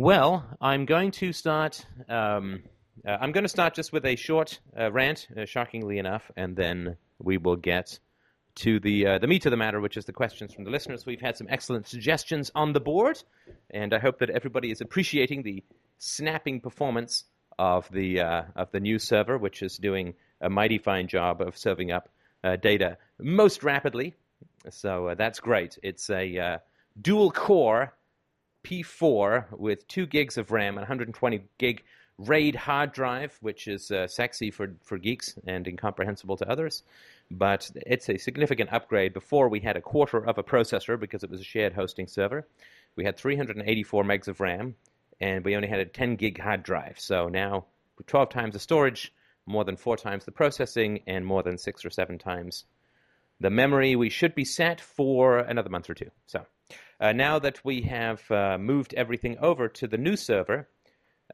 Well, I'm going to start. Um, uh, I'm going to start just with a short uh, rant, uh, shockingly enough, and then we will get to the uh, the meat of the matter, which is the questions from the listeners. We've had some excellent suggestions on the board, and I hope that everybody is appreciating the snapping performance of the uh, of the new server, which is doing a mighty fine job of serving up uh, data most rapidly. So that's great. It's a dual core P4 with two gigs of RAM and 120 gig RAID hard drive, which is uh, sexy for, for geeks and incomprehensible to others. But it's a significant upgrade. Before we had a quarter of a processor because it was a shared hosting server. We had 384 megs of RAM, and we only had a 10 gig hard drive. So now 12 times the storage, more than four times the processing, and more than six or seven times the memory. We should be set for another month or two. So uh, now that we have uh, moved everything over to the new server,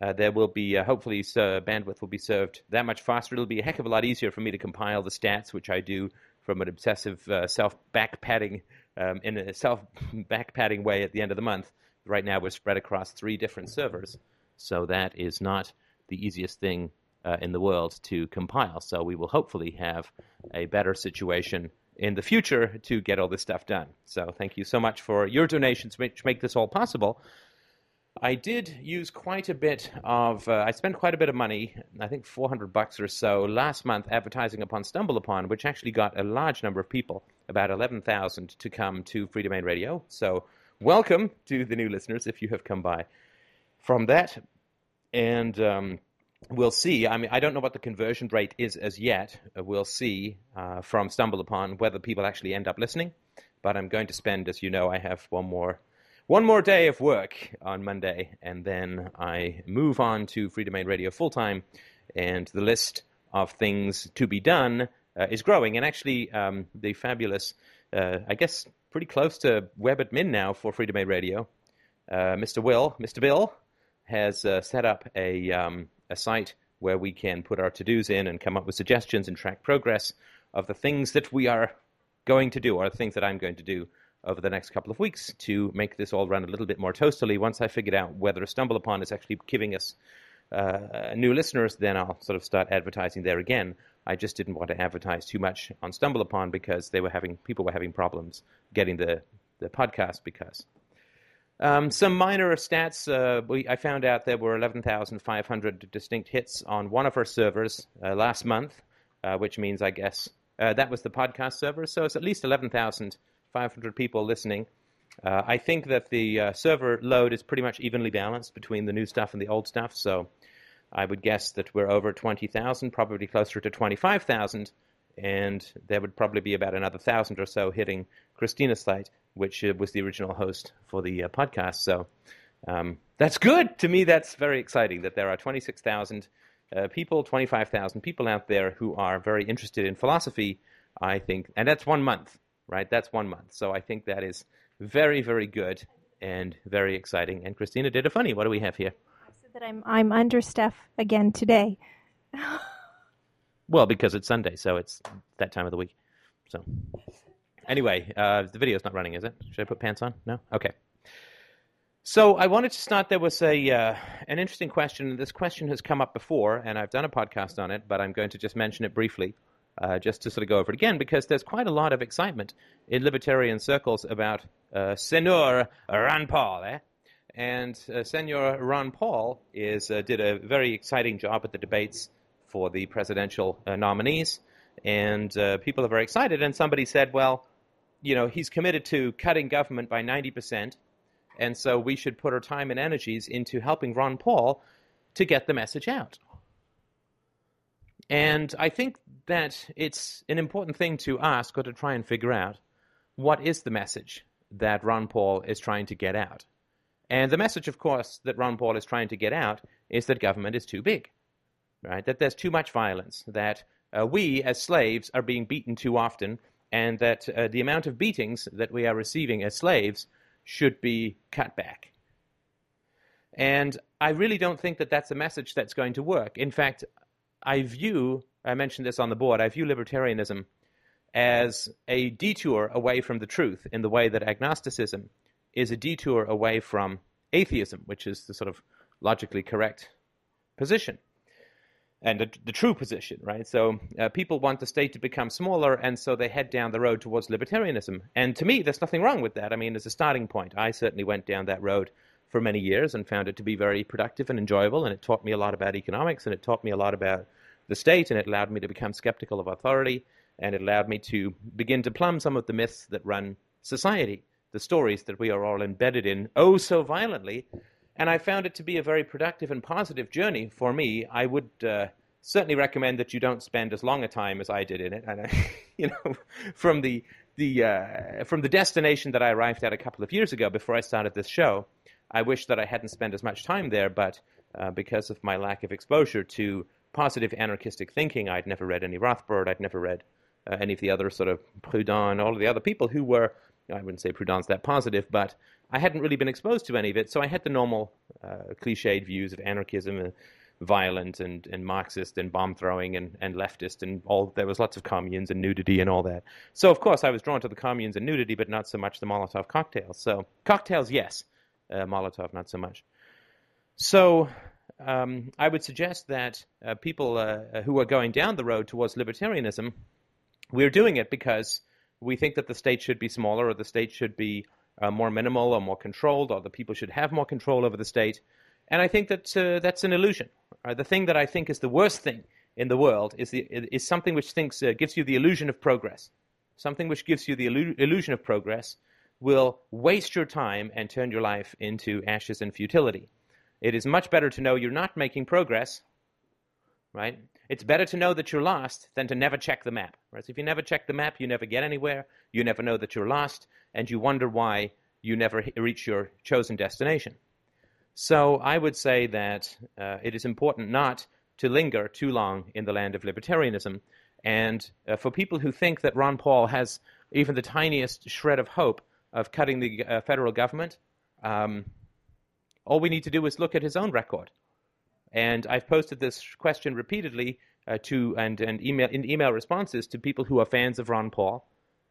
uh, there will be uh, hopefully uh, bandwidth will be served that much faster. It'll be a heck of a lot easier for me to compile the stats, which I do from an obsessive uh, self back padding um, in a self back padding way at the end of the month. Right now, we're spread across three different servers, so that is not the easiest thing in the world to compile. So we will hopefully have a better situation in the future to get all this stuff done. So thank you so much for your donations, which make this all possible. I did use quite a bit of. Uh, I spent quite a bit of money. I think 400 bucks or so last month advertising upon StumbleUpon, which actually got a large number of people, about 11,000, to come to Freedomain Radio. So welcome to the new listeners if you have come by from that. And um, we'll see. I mean, I don't know what the conversion rate is as yet. Uh, we'll see uh, from StumbleUpon whether people actually end up listening. But I'm going to spend, as you know, I have one more one more day of work on Monday, and then I move on to Freedomain Radio full time, and the list of things to be done uh, is growing. And actually, um, the fabulous, uh, I guess, pretty close to web admin now for Freedomain Radio, uh, Mr. Will, Mr. Bill, has uh, set up a um, a site where we can put our to dos in and come up with suggestions and track progress of the things that we are going to do, or the things that I'm going to do over the next couple of weeks to make this all run a little bit more toastily. Once I figured out whether StumbleUpon is actually giving us uh, new listeners, then I'll sort of start advertising there again. I just didn't want to advertise too much on StumbleUpon because they were having people were having problems getting the the podcast because. Um, some minor stats. Uh, we, I found out there were 11,500 distinct hits on one of our servers uh, last month, uh, which means, I guess, uh, that was the podcast server. So it's at least 11,500 people listening. Uh, I think that the uh, server load is pretty much evenly balanced between the new stuff and the old stuff. So I would guess that we're over 20,000, probably closer to 25,000. And there would probably be about another thousand or so hitting Christina's site, which uh, was the original host for the uh, podcast. So um, that's good. To me, that's very exciting that there are 26,000 uh, people, 25,000 people out there who are very interested in philosophy. I think, and that's one month right? That's one month. So I think that is very, very good and very exciting. And Christina did a funny. What do we have here? I said that I'm I'm under Steph again today. well, because it's Sunday, so it's that time of the week. So anyway, uh, the video's not running, is it? Should I put pants on? No. Okay. So I wanted to start. There was a uh, an interesting question. This question has come up before, and I've done a podcast on it, but I'm going to just mention it briefly uh, just to sort of go over it again, because there's quite a lot of excitement in libertarian circles about uh, Senor Ron Paul. Eh? And uh, Senor Ron Paul is, uh, did a very exciting job at the debates for the presidential uh, nominees, and uh, people are very excited. And somebody said, well, you know, he's committed to cutting government by 90%, and so we should put our time and energies into helping Ron Paul to get the message out. And I think that it's an important thing to ask or to try and figure out what is the message that Ron Paul is trying to get out. And the message, of course, that Ron Paul is trying to get out is that government is too big, right? That there's too much violence, that uh, we as slaves are being beaten too often, and that uh, the amount of beatings that we are receiving as slaves should be cut back. And I really don't think that that's a message that's going to work. In fact, I view, I mentioned this on the board, I view libertarianism as a detour away from the truth in the way that agnosticism is a detour away from atheism, which is the sort of logically correct position and the, the true position, right? So uh, people want the state to become smaller, and so they head down the road towards libertarianism. And to me, there's nothing wrong with that. I mean, as a starting point, I certainly went down that road for many years and found it to be very productive and enjoyable, and it taught me a lot about economics, and it taught me a lot about the state, and it allowed me to become skeptical of authority, and it allowed me to begin to plumb some of the myths that run society, the stories that we are all embedded in oh so violently. And I found it to be a very productive and positive journey for me. I would uh, certainly recommend that you don't spend as long a time as I did in it. And uh, you know, from the the uh, from the destination that I arrived at a couple of years ago before I started this show, I wish that I hadn't spent as much time there. But uh, because of my lack of exposure to positive anarchistic thinking, I'd never read any Rothbard. I'd never read uh, any of the other sort of Proudhon, all of the other people who were I wouldn't say Proudhon's that positive, but I hadn't really been exposed to any of it, so I had the normal uh, cliched views of anarchism, and violent and, and Marxist and bomb throwing and, and leftist and all. There was lots of communes and nudity and all that. So of course I was drawn to the communes and nudity, but not so much the Molotov cocktails. So cocktails, yes, uh, Molotov, not so much. So um, I would suggest that uh, people uh, who are going down the road towards libertarianism, we're doing it because we think that the state should be smaller or the state should be uh, more minimal or more controlled or the people should have more control over the state. And I think that uh, that's an illusion. Uh, the thing that I think is the worst thing in the world is, the, is something which thinks, uh, gives you the illusion of progress. Something which gives you the illu- illusion of progress will waste your time and turn your life into ashes and futility. It is much better to know you're not making progress, right? It's better to know that you're lost than to never check the map. Right? So if you never check the map, you never get anywhere. You never know that you're lost, and you wonder why you never reach your chosen destination. So I would say that uh, it is important not to linger too long in the land of libertarianism. And uh, for people who think that Ron Paul has even the tiniest shred of hope of cutting the uh, federal government, um, all we need to do is look at his own record. And I've posted this question repeatedly uh, to and, and email in email responses to people who are fans of Ron Paul,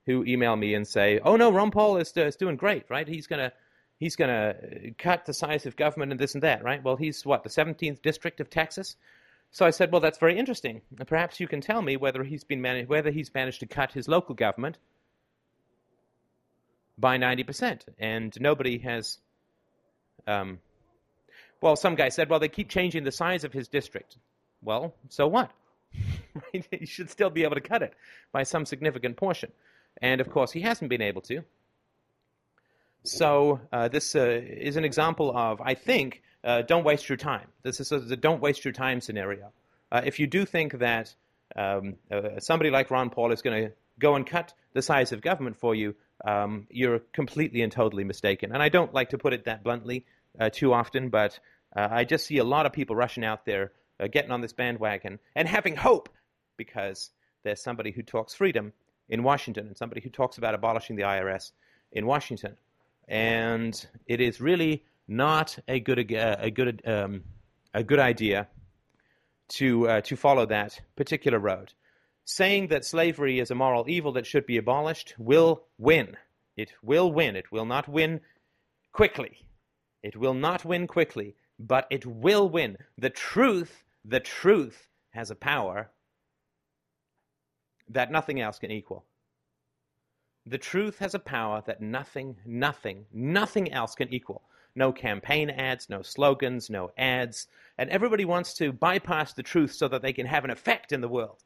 who email me and say, "Oh no, Ron Paul is, uh, is doing great, right? He's gonna he's gonna cut the size of government and this and that, right? Well, he's what the 17th district of Texas." So I said, "Well, that's very interesting. Perhaps you can tell me whether he's been managed, whether he's managed to cut his local government by 90%, and nobody has." Um, well, some guy said, well, they keep changing the size of his district. Well, so what? he should still be able to cut it by some significant portion. And of course, he hasn't been able to. So uh, this uh, is an example of, I think, uh, don't waste your time. This is a don't waste your time scenario. Uh, if you do think that um, uh, somebody like Ron Paul is going to go and cut the size of government for you, um, you're completely and totally mistaken. And I don't like to put it that bluntly uh, too often, but I just see a lot of people rushing out there, getting on this bandwagon, and having hope because there's somebody who talks freedom in Washington and somebody who talks about abolishing the IRS in Washington. And it is really not a good, uh, a good, um, a good idea to, uh, to follow that particular road. Saying that slavery is a moral evil that should be abolished will win. It will win. It will not win quickly. It will not win quickly, but it will win. The truth, the truth has a power that nothing else can equal. The truth has a power that nothing, nothing, nothing else can equal. No campaign ads, no slogans, no ads. And everybody wants to bypass the truth so that they can have an effect in the world.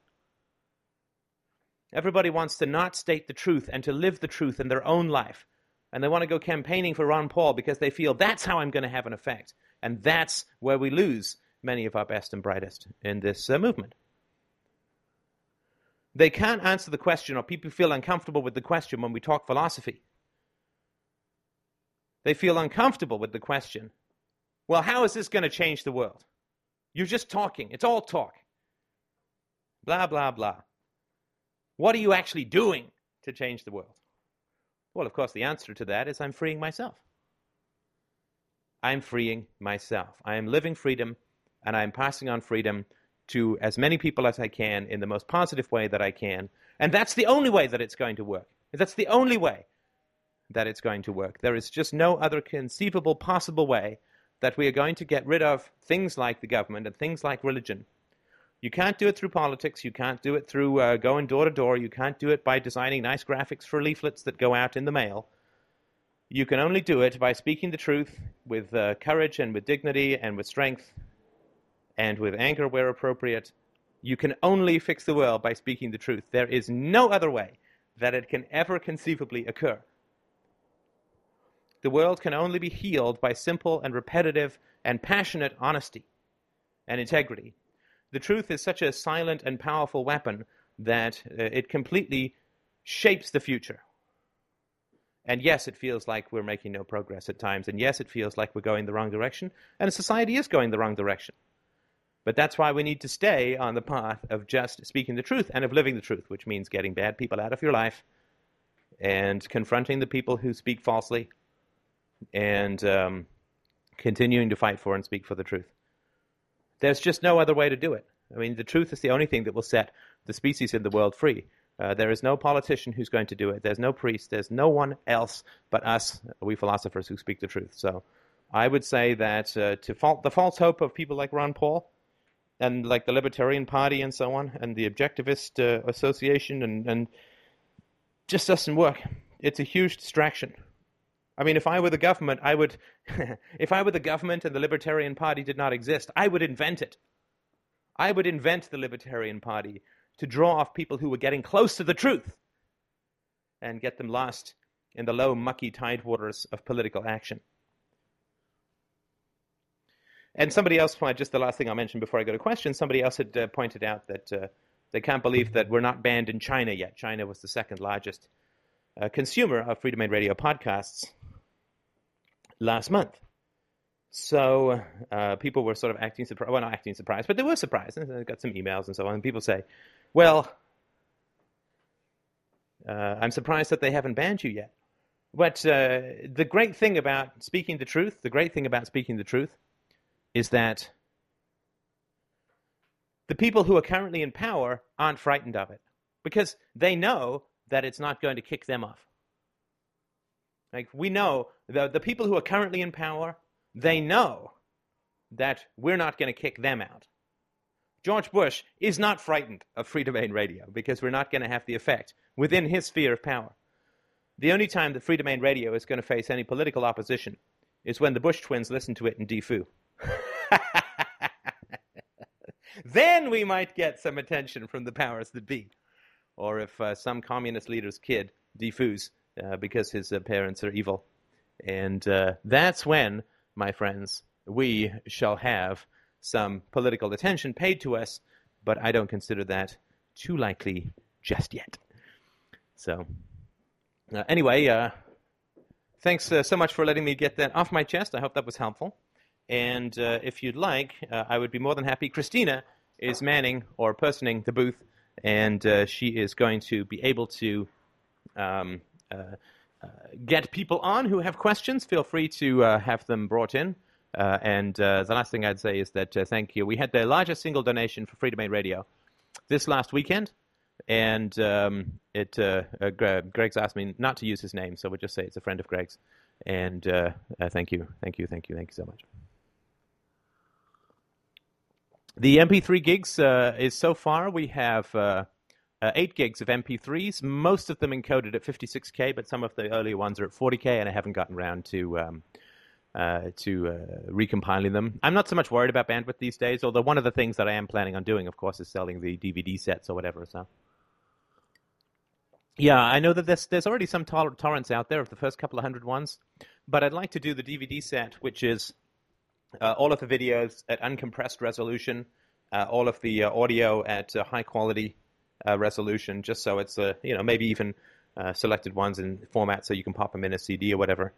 Everybody wants to not state the truth and to live the truth in their own life and they want to go campaigning for Ron Paul because they feel that's how I'm going to have an effect. And that's where we lose many of our best and brightest in this uh, movement. They can't answer the question, or people feel uncomfortable with the question when we talk philosophy. They feel uncomfortable with the question well, how is this going to change the world? You're just talking, it's all talk. Blah, blah, blah. What are you actually doing to change the world? Well, of course, the answer to that is I'm freeing myself. I'm freeing myself. I am living freedom and I'm passing on freedom to as many people as I can in the most positive way that I can. And that's the only way that it's going to work. That's the only way that it's going to work. There is just no other conceivable possible way that we are going to get rid of things like the government and things like religion. You can't do it through politics. You can't do it through uh, going door to door. You can't do it by designing nice graphics for leaflets that go out in the mail. You can only do it by speaking the truth with uh, courage and with dignity and with strength and with anger where appropriate. You can only fix the world by speaking the truth. There is no other way that it can ever conceivably occur. The world can only be healed by simple and repetitive and passionate honesty and integrity. The truth is such a silent and powerful weapon that uh, it completely shapes the future. And yes, it feels like we're making no progress at times. And yes, it feels like we're going the wrong direction. And society is going the wrong direction. But that's why we need to stay on the path of just speaking the truth and of living the truth, which means getting bad people out of your life and confronting the people who speak falsely and um, continuing to fight for and speak for the truth. There's just no other way to do it. I mean, the truth is the only thing that will set the species in the world free. Uh, there is no politician who's going to do it. There's no priest. There's no one else but us, we philosophers, who speak the truth. So I would say that uh, to fault, the false hope of people like Ron Paul and like the Libertarian Party and so on, and the Objectivist uh, Association, and, and just doesn't work. It's a huge distraction. I mean, if I were the government, I would, if I were the government and the Libertarian Party did not exist, I would invent it. I would invent the Libertarian Party to draw off people who were getting close to the truth and get them lost in the low, mucky tidewaters of political action. And somebody else, just the last thing I'll mention before I go to questions, somebody else had uh, pointed out that uh, they can't believe that we're not banned in China yet. China was the second largest uh, consumer of Freedomain Radio podcasts last month. So uh, people were sort of acting surprised. Well, not acting surprised, but they were surprised. And I got some emails and so on. And people say, well, uh, I'm surprised that they haven't banned you yet. But uh, the great thing about speaking the truth, the great thing about speaking the truth, is that the people who are currently in power aren't frightened of it because they know that it's not going to kick them off. Like we know the the people who are currently in power, they know that we're not going to kick them out. George Bush is not frightened of Freedomain Radio because we're not going to have the effect within his sphere of power. The only time that Freedomain Radio is going to face any political opposition is when the Bush twins listen to it in deFOO. then we might get some attention from the powers that be. Or if uh, some communist leader's kid deFOOs uh, because his uh, parents are evil. And uh, that's when, my friends, we shall have some political attention paid to us, but I don't consider that too likely just yet. So, uh, anyway, uh, thanks so much for letting me get that off my chest. I hope that was helpful. And if you'd like, I would be more than happy. Christina is manning or personing the booth, and she is going to be able to um, uh, uh, get people on who have questions. Feel free to uh, have them brought in. and the last thing I'd say is that thank you. We had the largest single donation for Freedomain Radio this last weekend and um, it uh, uh, Greg's asked me not to use his name, so we'll just say it's a friend of Greg's. And uh, thank you, thank you, thank you, thank you so much. The MP3 gigs is so far we have uh, 8 gigs of MP3s, most of them encoded at 56k, but some of the earlier ones are at 40k, and I haven't gotten around to um, uh, to uh, recompiling them. I'm not so much worried about bandwidth these days, although one of the things that I am planning on doing, of course, is selling the DVD sets or whatever. So, yeah, I know that there's there's already some tor- torrents out there of the first couple of hundred ones, but I'd like to do the DVD set, which is uh, all of the videos at uncompressed resolution, uh, all of the uh, audio at high quality uh, resolution, just so it's uh, you know maybe even uh, selected ones in format so you can pop them in a CD or whatever.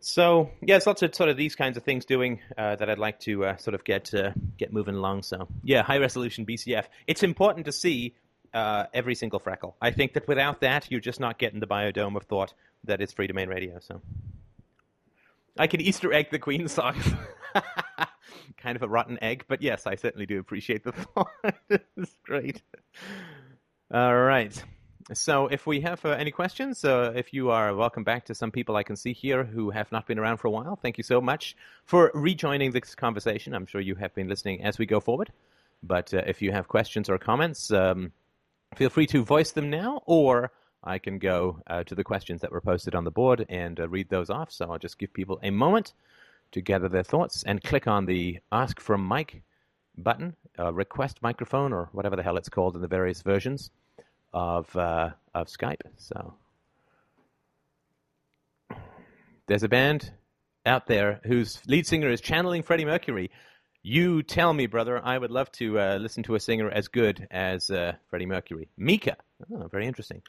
So yeah, lots of sort of these kinds of things doing uh, that I'd like to uh, sort of get uh, get moving along. So yeah, high resolution BCF. It's important to see uh, every single freckle. I think that without that, you're just not getting the biodome of thought that is Freedomain Radio. So I can Easter egg the Queen songs. kind of a rotten egg, but yes, I certainly do appreciate the thought. it's great. All right. so if we have uh, any questions, uh, if you are welcome back to some people I can see here who have not been around for a while, thank you so much for rejoining this conversation. I'm sure you have been listening as we go forward. But uh, if you have questions or comments, um, feel free to voice them now, or I can go uh, to the questions that were posted on the board and uh, read those off. So I'll just give people a moment to gather their thoughts and click on the Ask from Mike button, uh, request microphone, or whatever the hell it's called in the various versions of uh, of Skype. So there's a band out there whose lead singer is channeling Freddie Mercury. You tell me, brother. I would love to uh, listen to a singer as good as uh, Freddie Mercury. Mika. Oh, very interesting.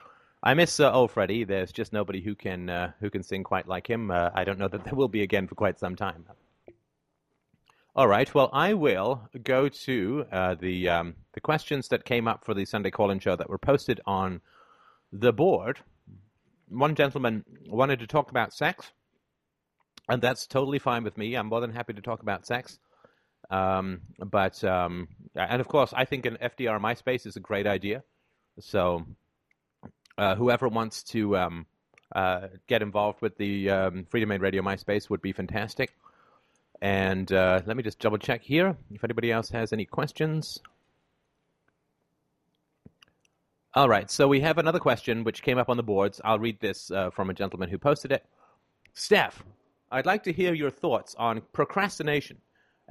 I miss uh, old Freddie. There's just nobody who can uh, who can sing quite like him. Uh, I don't know that there will be again for quite some time. All right. Well, I will go to uh, the um, the questions that came up for the Sunday call-in show that were posted on the board. One gentleman wanted to talk about sex, and that's totally fine with me. I'm more than happy to talk about sex. Um, but um, and of course, I think an FDR MySpace is a great idea. So uh, whoever wants to um, uh, get involved with the um, Freedomain Radio MySpace would be fantastic. And uh, let me just double check here if anybody else has any questions. All right, so we have another question which came up on the boards. I'll read this uh, from a gentleman who posted it. Steph, I'd like to hear your thoughts on procrastination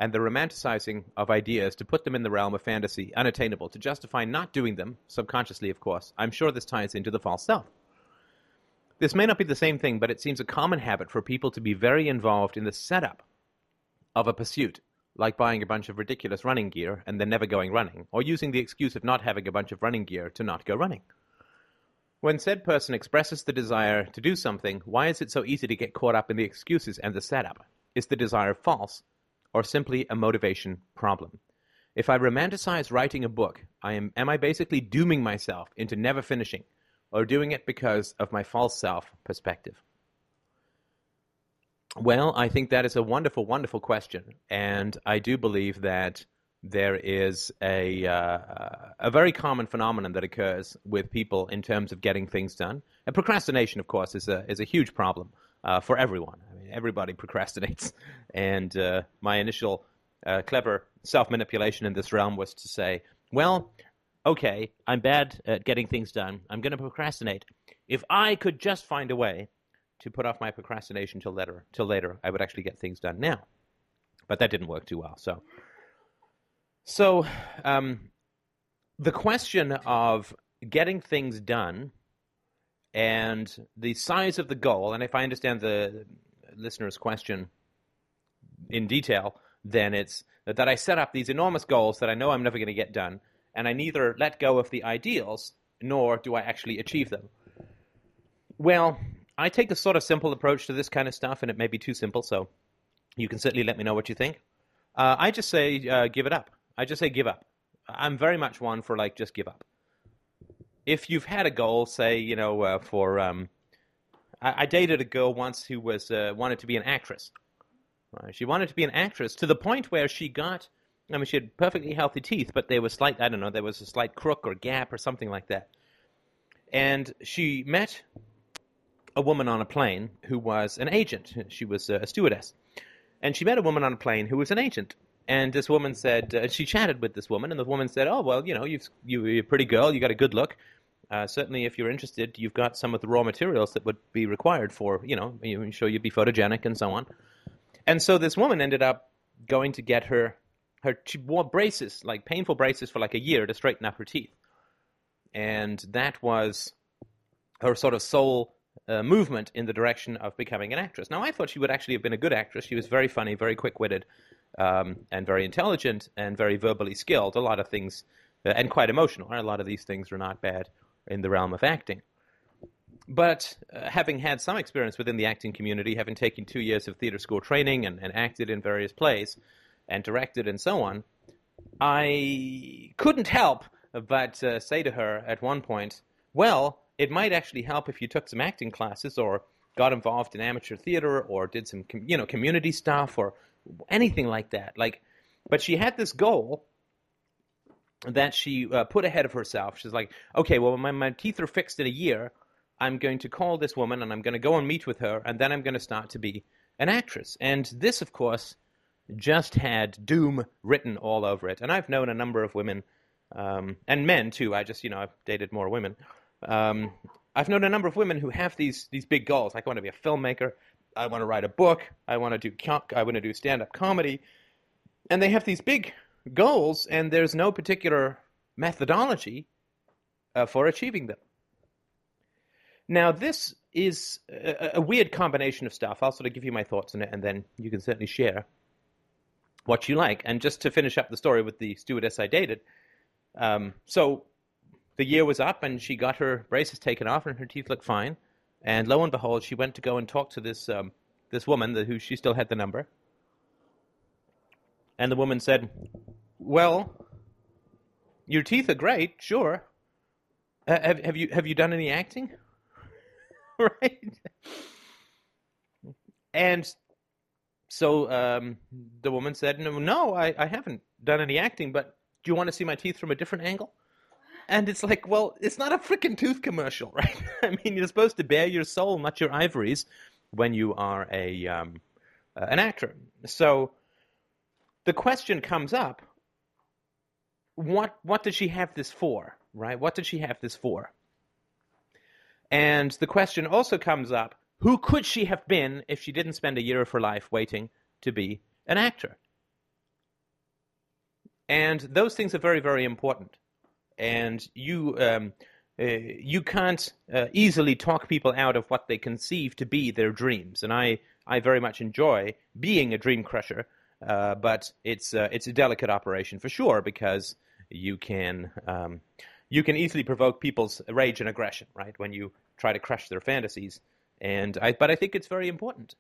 and the romanticizing of ideas to put them in the realm of fantasy, unattainable, to justify not doing them, subconsciously, of course. I'm sure this ties into the false self. This may not be the same thing, but it seems a common habit for people to be very involved in the setup of a pursuit, like buying a bunch of ridiculous running gear and then never going running, or using the excuse of not having a bunch of running gear to not go running. When said person expresses the desire to do something, why is it so easy to get caught up in the excuses and the setup? Is the desire false, or simply a motivation problem? If I romanticize writing a book, I am, am I basically dooming myself into never finishing, or doing it because of my false self perspective? Well, I think that is a wonderful, wonderful question, and I do believe that there is a uh, a very common phenomenon that occurs with people in terms of getting things done. And procrastination, of course, is a is a huge problem uh, for everyone. I mean, everybody procrastinates, and uh, my initial uh, clever self manipulation in this realm was to say, well. Okay, I'm bad at getting things done. I'm going to procrastinate. If I could just find a way to put off my procrastination till later. Till later, I would actually get things done now, but that didn't work too well. So, so um, the question of getting things done and the size of the goal, and if I understand the listener's question in detail, then it's that I set up these enormous goals that I know I'm never going to get done, and I neither let go of the ideals nor do I actually achieve them. Well, I take a sort of simple approach to this kind of stuff, and it may be too simple, so you can certainly let me know what you think. Uh, I just say uh, give it up. I just say give up. I'm very much one for like just give up. If you've had a goal, say you know uh, for um, I, I, dated a girl once who was uh, wanted to be an actress. She wanted to be an actress to the point where she got. I mean, she had perfectly healthy teeth, but there was slight. I don't know. There was a slight crook or gap or something like that. And she met a woman on a plane who was an agent. She was a stewardess. And she met a woman on a plane who was an agent. And this woman said, uh, she chatted with this woman, and the woman said, Oh, well, you know, you've, you, are a pretty girl, you got a good look. Uh, certainly, if you're interested, you've got some of the raw materials that would be required for, you know, you show you'd be photogenic and so on. And so this woman ended up going to get her, her she wore braces, like painful braces for like a year to straighten up her teeth. And that was her sort of sole uh, movement in the direction of becoming an actress. Now, I thought she would actually have been a good actress. She was very funny, very quick witted, um, and very intelligent, and very verbally skilled. A lot of things, uh, and quite emotional. A lot of these things are not bad in the realm of acting. But uh, having had some experience within the acting community, having taken two years of theater school training and, and acted in various plays and directed and so on, I couldn't help but uh, say to her at one point, Well, it might actually help if you took some acting classes or got involved in amateur theater or did some you know community stuff or anything like that like but she had this goal that she uh, put ahead of herself. She's like, okay, well, my, my teeth are fixed in a year. I'm going to call this woman and I'm going to go and meet with her, and then I'm going to start to be an actress. And this, of course, just had doom written all over it. And I've known a number of women, um, and men too. I just, you know, I've dated more women. Um, I've known a number of women who have these these big goals. Like, I want to be a filmmaker. I want to write a book. I want to do I want to do stand up comedy, and they have these big goals, and there's no particular methodology uh, for achieving them. Now, this is a, a, weird combination of stuff. I'll sort of give you my thoughts on it, and then you can certainly share what you like. And just to finish up the story with the stewardess I dated, um, so the year was up, and she got her braces taken off, and her teeth looked fine. And lo and behold, she went to go and talk to this um, this woman who she still had the number. And the woman said, "Well, your teeth are great, sure. Uh, have have you have you done any acting?" right? And so um, the woman said, "No, I, I haven't done any acting, but do you want to see my teeth from a different angle?" And it's like, well, it's not a freaking tooth commercial, right? I mean, you're supposed to bare your soul, not your ivories, when you are a um, uh, an actor. So the question comes up: what what did she have this for, right? What did she have this for? And the question also comes up: who could she have been if she didn't spend a year of her life waiting to be an actor? And those things are very, very important and you um, uh, you can't uh, easily talk people out of what they conceive to be their dreams. And I I very much enjoy being a dream crusher, uh, but it's uh, it's a delicate operation for sure because you can um, you can easily provoke people's rage and aggression, right? When you try to crush their fantasies, and I but I think it's very important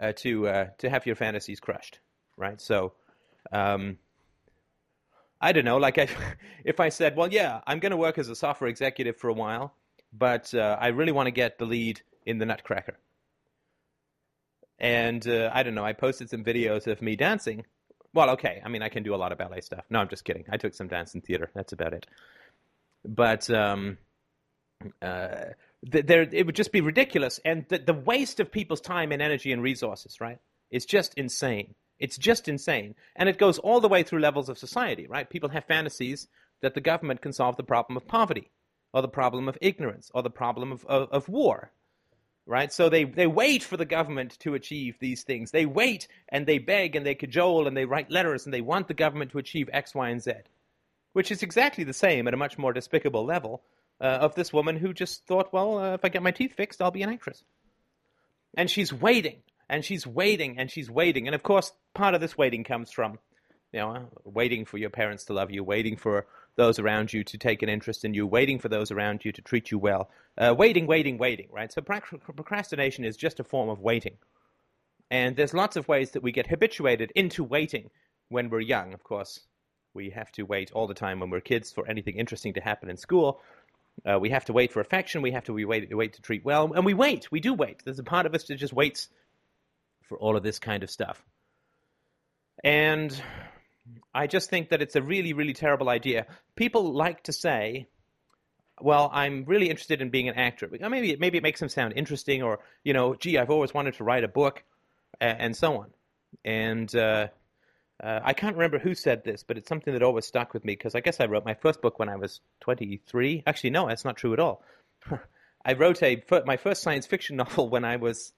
uh, to uh, to have your fantasies crushed, right? So. Um, I don't know, like I, if I said, well, yeah, I'm going to work as a software executive for a while, but uh, I really want to get the lead in the Nutcracker. And uh, I don't know, I posted some videos of me dancing. Well, okay, I mean, I can do a lot of ballet stuff. No, I'm just kidding. I took some dance in theater. That's about it. But um, uh, there, it would just be ridiculous, and the, the waste of people's time and energy and resources, right? It's just insane. It's just insane. And it goes all the way through levels of society, right? People have fantasies that the government can solve the problem of poverty, or the problem of ignorance, or the problem of, of, of war, right? So they, they wait for the government to achieve these things. They wait and they beg and they cajole and they write letters and they want the government to achieve X, Y, and Z, which is exactly the same at a much more despicable level uh, of this woman who just thought, well, uh, if I get my teeth fixed, I'll be an actress. And she's waiting and she's waiting and she's waiting. And of course, part of this waiting comes from, you know, waiting for your parents to love you, waiting for those around you to take an interest in you, waiting for those around you to treat you well, uh, waiting, waiting, waiting, right? So procrastination is just a form of waiting. And there's lots of ways that we get habituated into waiting when we're young, of course. We have to wait all the time when we're kids for anything interesting to happen in school. Uh, we have to wait for affection. We have to wait, wait to treat well. And we wait. We do wait. There's a part of us that just waits for all of this kind of stuff. And I just think that it's a really, really terrible idea. People like to say, well, I'm really interested in being an actor. Maybe, maybe it makes them sound interesting, or, you know, gee, I've always wanted to write a book, and so on. And uh, uh, I can't remember who said this, but it's something that always stuck with me because I guess I wrote my first book when I was 23. Actually, no, that's not true at all. I wrote a my first science fiction novel when I was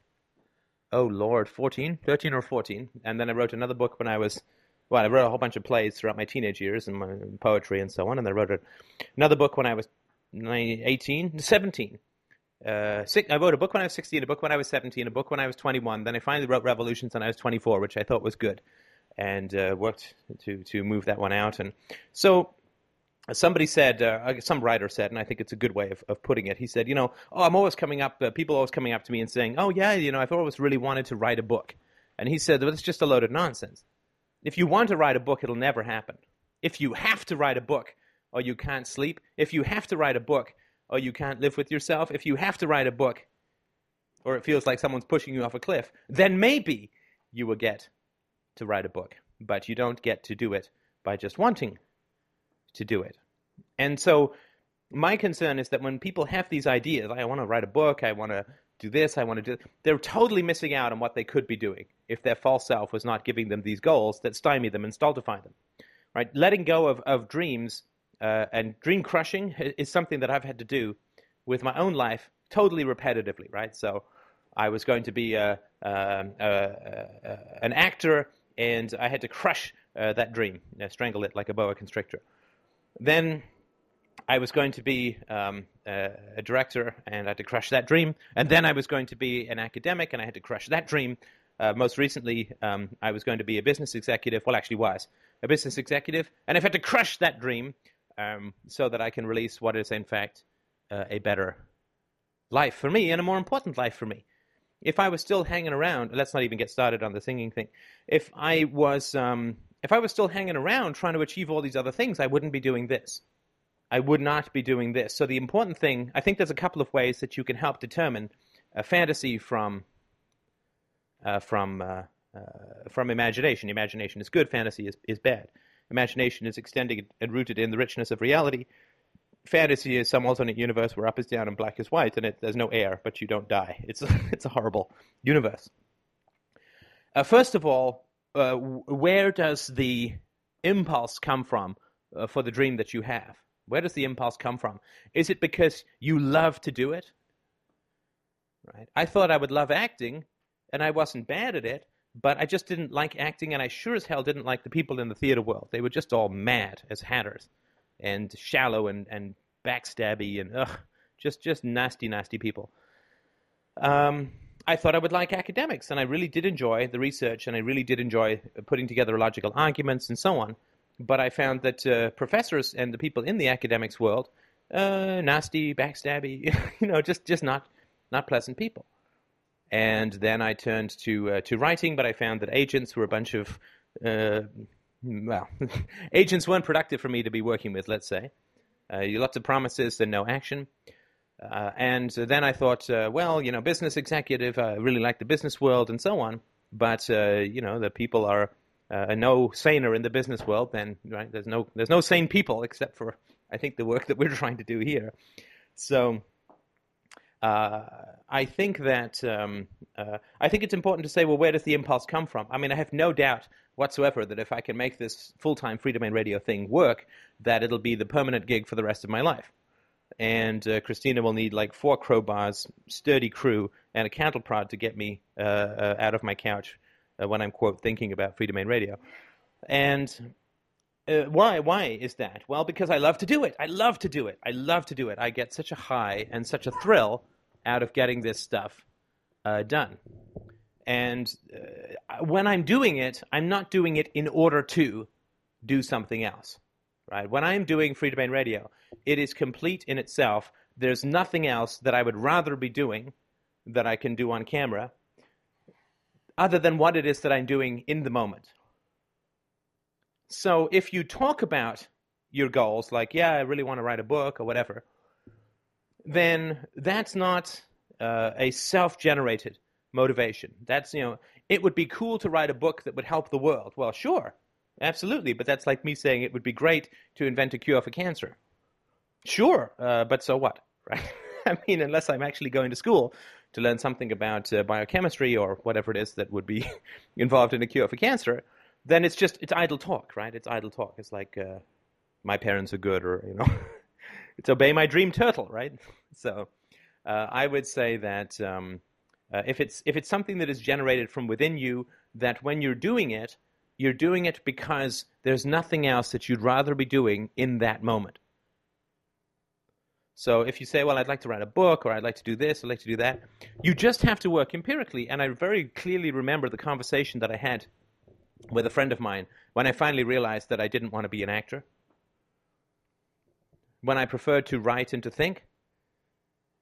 oh lord, 14, 13 or 14. And then I wrote another book when I was, well, I wrote a whole bunch of plays throughout my teenage years and my poetry and so on. And I wrote another book when I was 18, 17. Uh, six, I wrote a book when I was 16, a book when I was 17, a book when I was 21. Then I finally wrote Revolutions when I was 24, which I thought was good, and uh, worked to to move that one out. And so somebody said, uh, some writer said, and I think it's a good way of, of putting it. He said, you know, oh, I'm always coming up, uh, people always coming up to me and saying, oh, yeah, you know, I've always really wanted to write a book. And he said, well, it's just a load of nonsense. If you want to write a book, it'll never happen. If you have to write a book, or you can't sleep, if you have to write a book, or you can't live with yourself, if you have to write a book, or it feels like someone's pushing you off a cliff, then maybe you will get to write a book. But you don't get to do it by just wanting to do it. And so my concern is that when people have these ideas, I want to write a book, I want to do this, I want to do, they're totally missing out on what they could be doing if their false self was not giving them these goals that stymie them and stultify them. Right? Letting go of, of dreams uh, and dream crushing is something that I've had to do with my own life totally repetitively, right? So I was going to be a, a, a, an actor, and I had to crush uh, that dream, you know, strangle it like a boa constrictor. Then I was going to be um, a director, and I had to crush that dream. And then I was going to be an academic, and I had to crush that dream. Uh, most recently, um, I was going to be a business executive. Well, actually, was a business executive, and I've had to crush that dream um, so that I can release what is, in fact, uh, a better life for me and a more important life for me. If I was still hanging around, let's not even get started on the singing thing. If I was, um, if I was still hanging around trying to achieve all these other things, I wouldn't be doing this. I would not be doing this. So the important thing, I think, there's a couple of ways that you can help determine a fantasy from uh, from uh, uh, from imagination. Imagination is good. Fantasy is is bad. Imagination is extended and rooted in the richness of reality fantasy is some alternate universe where up is down and black is white, and it, there's no air, but you don't die. It's it's a horrible universe. Uh, first of all, uh, where does the impulse come from uh, for the dream that you have? Where does the impulse come from? Is it because you love to do it? Right. I thought I would love acting, and I wasn't bad at it, but I just didn't like acting, and I sure as hell didn't like the people in the theater world. They were just all mad as hatters and shallow and, and backstabby and ugh, just just nasty, nasty people. Um, I thought I would like academics, and I really did enjoy the research, and I really did enjoy putting together logical arguments and so on. But I found that uh, professors and the people in the academics world, uh, nasty, backstabby, you know, just just not not pleasant people. And then I turned to uh, to writing, but I found that agents were a bunch of uh, well, agents weren't productive for me to be working with, let's say. Uh, lots of promises and no action. Uh, and then I thought, well, you know, business executive, I really like the business world and so on. But, you know, the people are uh, no saner in the business world than, right? There's no, there's no sane people except for, I think, the work that we're trying to do here. So uh, I think that um, uh, I think it's important to say, well, where does the impulse come from? I mean, I have no doubt whatsoever that if I can make this full-time Freedomain Radio thing work, that it'll be the permanent gig for the rest of my life. And uh, Christina will need like four crowbars, sturdy crew, and a cattle prod to get me uh, uh, out of my couch uh, when I'm quote thinking about Freedomain Radio. And uh, why? Why is that? Well, because I love to do it. I love to do it. I love to do it. I get such a high and such a thrill out of getting this stuff uh, done. And uh, when I'm doing it, I'm not doing it in order to do something else. Right? When I'm doing Freedomain Radio, it is complete in itself. There's nothing else that I would rather be doing that I can do on camera other than what it is that I'm doing in the moment. So if you talk about your goals, like, yeah, I really want to write a book or whatever, then that's not uh, a self-generated motivation. That's you know, it would be cool to write a book that would help the world. Well, sure, absolutely, but that's like me saying it would be great to invent a cure for cancer. Sure, uh, but so what, right? I mean, unless I'm actually going to school to learn something about uh, biochemistry or whatever it is that would be involved in a cure for cancer, then it's just it's idle talk, right? It's idle talk. It's like uh, my parents are good, or you know. it's obey my dream turtle, right? So uh, I would say that um, uh, if it's if it's something that is generated from within you, that when you're doing it, you're doing it because there's nothing else that you'd rather be doing in that moment. So if you say, well, I'd like to write a book, or I'd like to do this, I'd like to do that, you just have to work empirically. And I very clearly remember the conversation that I had with a friend of mine when I finally realized that I didn't want to be an actor when I preferred to write and to think.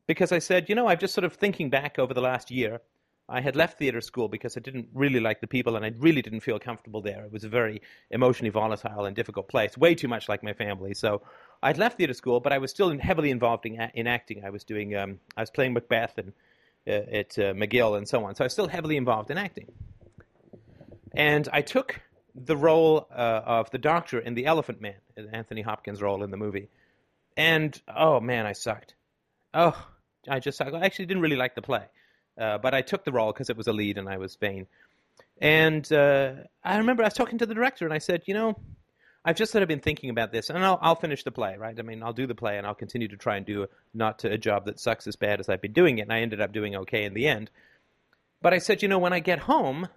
Because I said, you know, I'm just sort of thinking back over the last year. I had left theater school because I didn't really like the people and I really didn't feel comfortable there. It was a very emotionally volatile and difficult place, way too much like my family. So I'd left theater school, but I was still heavily involved in, in acting. I was doing, um, I was playing Macbeth and uh, at uh, McGill and so on. So I was still heavily involved in acting. And I took the role uh, of the doctor in The Elephant Man, Anthony Hopkins role in the movie, and oh man, I sucked. Oh, I just sucked. I actually didn't really like the play, uh, but I took the role because it was a lead and I was vain. And uh, I remember I was talking to the director and I said, you know, I've just sort of been thinking about this, and I'll, I'll finish the play, right? I mean, I'll do the play and I'll continue to try and do not a job that sucks as bad as I've been doing it, and I ended up doing okay in the end. But I said, you know, when I get home,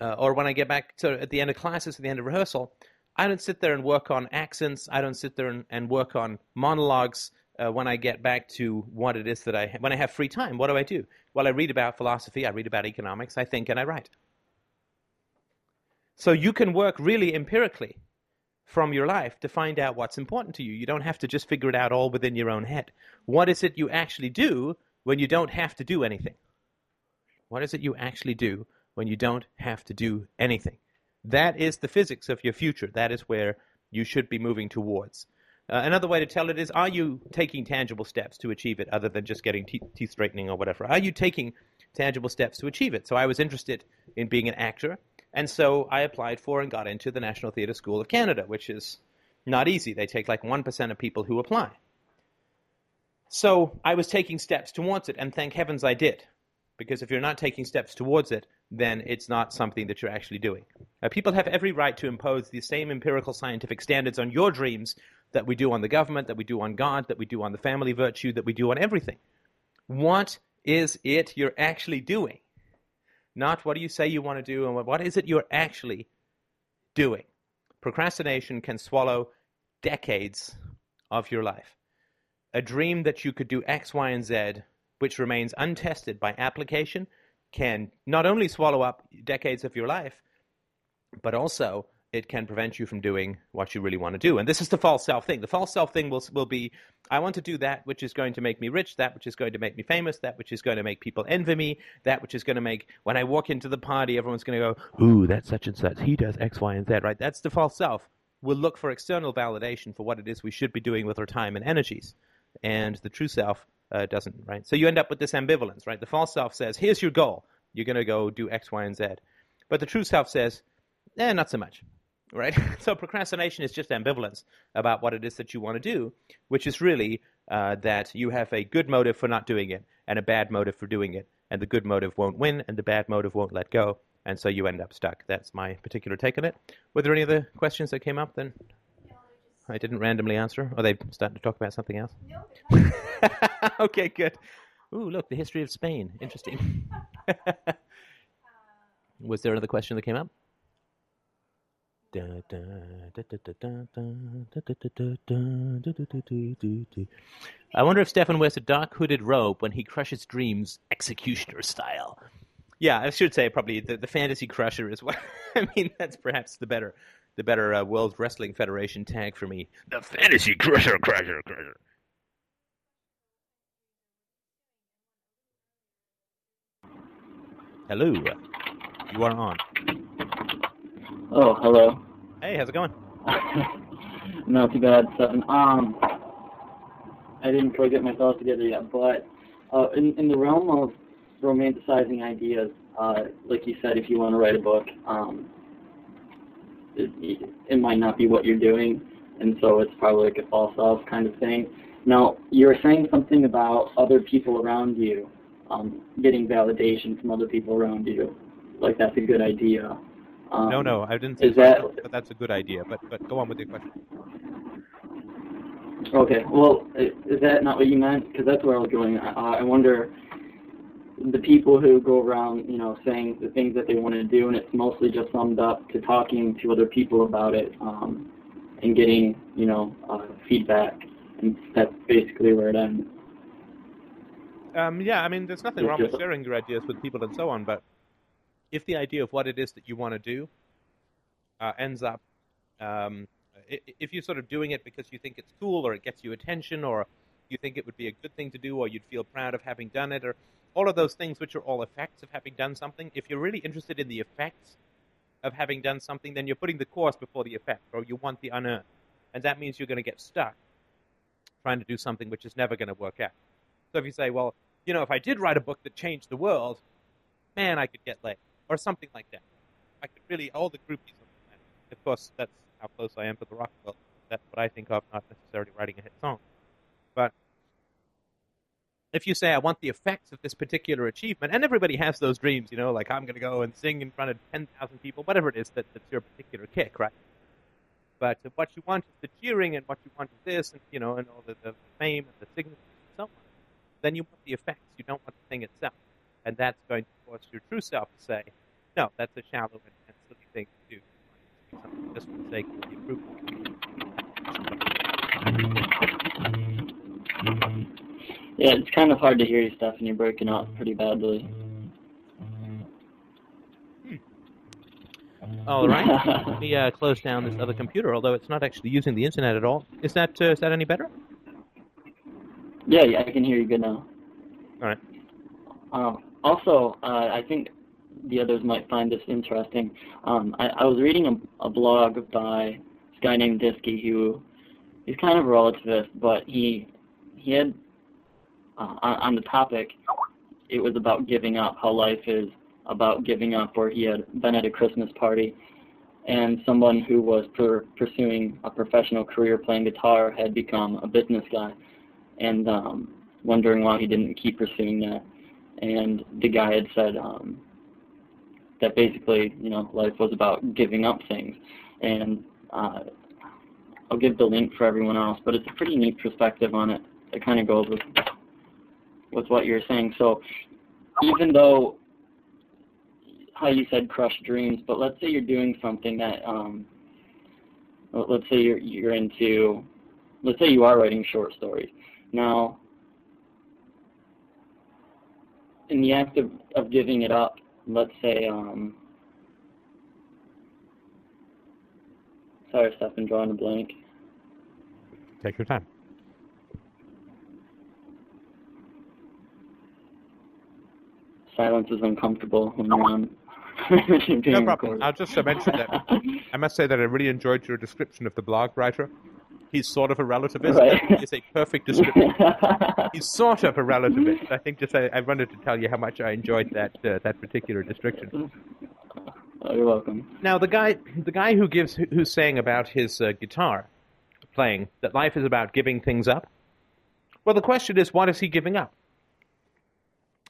uh, or when I get back to at the end of classes, at the end of rehearsal, I don't sit there and work on accents. I don't sit there and, and work on monologues. Uh, when I get back to what it is that I when I have free time, what do I do? Well, I read about philosophy, I read about economics, I think, and I write. So you can work really empirically from your life to find out what's important to you. You don't have to just figure it out all within your own head. What is it you actually do when you don't have to do anything? What is it you actually do when you don't have to do anything. That is the physics of your future. That is where you should be moving towards. Uh, another way to tell it is are you taking tangible steps to achieve it other than just getting te- teeth straightening or whatever? Are you taking tangible steps to achieve it? So I was interested in being an actor, and so I applied for and got into the National Theatre School of Canada, which is not easy. They take like 1% of people who apply. So I was taking steps towards it, and thank heavens I did. Because if you're not taking steps towards it, then it's not something that you're actually doing. Uh, people have every right to impose the same empirical scientific standards on your dreams that we do on the government, that we do on God, that we do on the family virtue, that we do on everything. What is it you're actually doing? Not what do you say you want to do, and what is it you're actually doing? Procrastination can swallow decades of your life. A dream that you could do X, Y, and Z, which remains untested by application, can not only swallow up decades of your life, but also it can prevent you from doing what you really want to do. And this is the false self thing. The false self thing will, will be I want to do that which is going to make me rich, that which is going to make me famous, that which is going to make people envy me, that which is going to make, when I walk into the party, everyone's going to go, ooh, that's such and such. He does X, Y, and Z, right? That's the false self. We'll look for external validation for what it is we should be doing with our time and energies. And the true self uh, doesn't, right? So you end up with this ambivalence, right? The false self says, here's your goal. You're going to go do X, Y, and Z. But the true self says, eh, not so much, right? so procrastination is just ambivalence about what it is that you want to do, which is really uh, that you have a good motive for not doing it and a bad motive for doing it. And the good motive won't win and the bad motive won't let go. And so you end up stuck. That's my particular take on it. Were there any other questions that came up then? I didn't randomly answer. Or they starting to talk about something else? No. okay, good. Ooh, look, the history of Spain. Interesting. Was there another question that came up? I wonder if Stefan wears a dark hooded robe when he crushes dreams executioner style. Yeah, I should say probably the, the fantasy crusher is what I mean. That's perhaps the better the better uh, World Wrestling Federation tag for me. The fantasy crusher, crusher, crusher. Hello, you are on. Oh, hello. Hey, how's it going? Not too bad, Stefan. Um, I didn't quite get my thoughts together yet, but uh, in in the realm of romanticizing ideas, uh, like you said, if you want to write a book, um, it, it might not be what you're doing, and so it's probably like a false self kind of thing. Now, you were saying something about other people around you, um, getting validation from other people around you, like that's a good idea. Um, no, no, I didn't say that but that's a good idea. But but go on with your question. okay? Well, is that not what you meant? Because that's where I was going. I, I wonder the people who go around, you know, saying the things that they want to do, and it's mostly just summed up to talking to other people about it um, and getting, you know, uh, feedback, and that's basically where it ends. Um, yeah, I mean, there's nothing wrong with sharing your ideas with people and so on, but if the idea of what it is that you want to do uh, ends up, um, if you're sort of doing it because you think it's cool or it gets you attention or you think it would be a good thing to do or you'd feel proud of having done it or all of those things which are all effects of having done something, if you're really interested in the effects of having done something, then you're putting the cause before the effect or you want the unearned. And that means you're going to get stuck trying to do something which is never going to work out. So if you say, well, you know, if I did write a book that changed the world, man, I could get laid, or something like that. I could really all the groupies on the planet. Of course, that's how close I am to the rock world. That's what I think of, not necessarily writing a hit song. But if you say I want the effects of this particular achievement, and everybody has those dreams, you know, like I'm going to go and sing in front of ten thousand people, whatever it is that, that's your particular kick, right? But what you want is the cheering, and what you want is this, and you know, and all the, the fame and the signature and so on. Then you want the effects. You don't want the thing itself, and that's going to force your true self to say, "No, that's a shallow and, and silly thing to do. Just for the sake of the approval." Yeah, it's kind of hard to hear you, Stefan. You're breaking up pretty badly. All right. Let me uh, close down this other computer, although it's not actually using the internet at all. Is that uh, is that any better? Yeah, yeah, I can hear you good now. All right. Um, also, uh, I think the others might find this interesting. Um, I, I was reading a, a blog by this guy named Diski who he's kind of a relativist, but he he had uh, on, on the topic. It was about giving up, how life is about giving up, where he had been at a Christmas party, and someone who was per- pursuing a professional career playing guitar had become a business guy, and um, wondering why he didn't keep pursuing that. And the guy had said um, that basically, you know, life was about giving up things, and uh, I'll give the link for everyone else, but it's a pretty neat perspective on it. It kind of goes with with what you're saying. So even though how you said crush dreams, but let's say you're doing something that um let's say you're you're into let's say you are writing short stories. Now in the act of, of giving it up, let's say um sorry Stefan drawing a blank. Take your time. Silence is uncomfortable when you're on No problem. I'll just mention that I must say that I really enjoyed your description of the blog writer. He's sort of a relativist. Right. It's a perfect description. He's sort of a relativist. I think just I, I wanted to tell you how much I enjoyed that uh, that particular description. oh, you're welcome. Now the guy the guy who gives who's saying about his uh, guitar playing that life is about giving things up. Well, the question is, what is he giving up?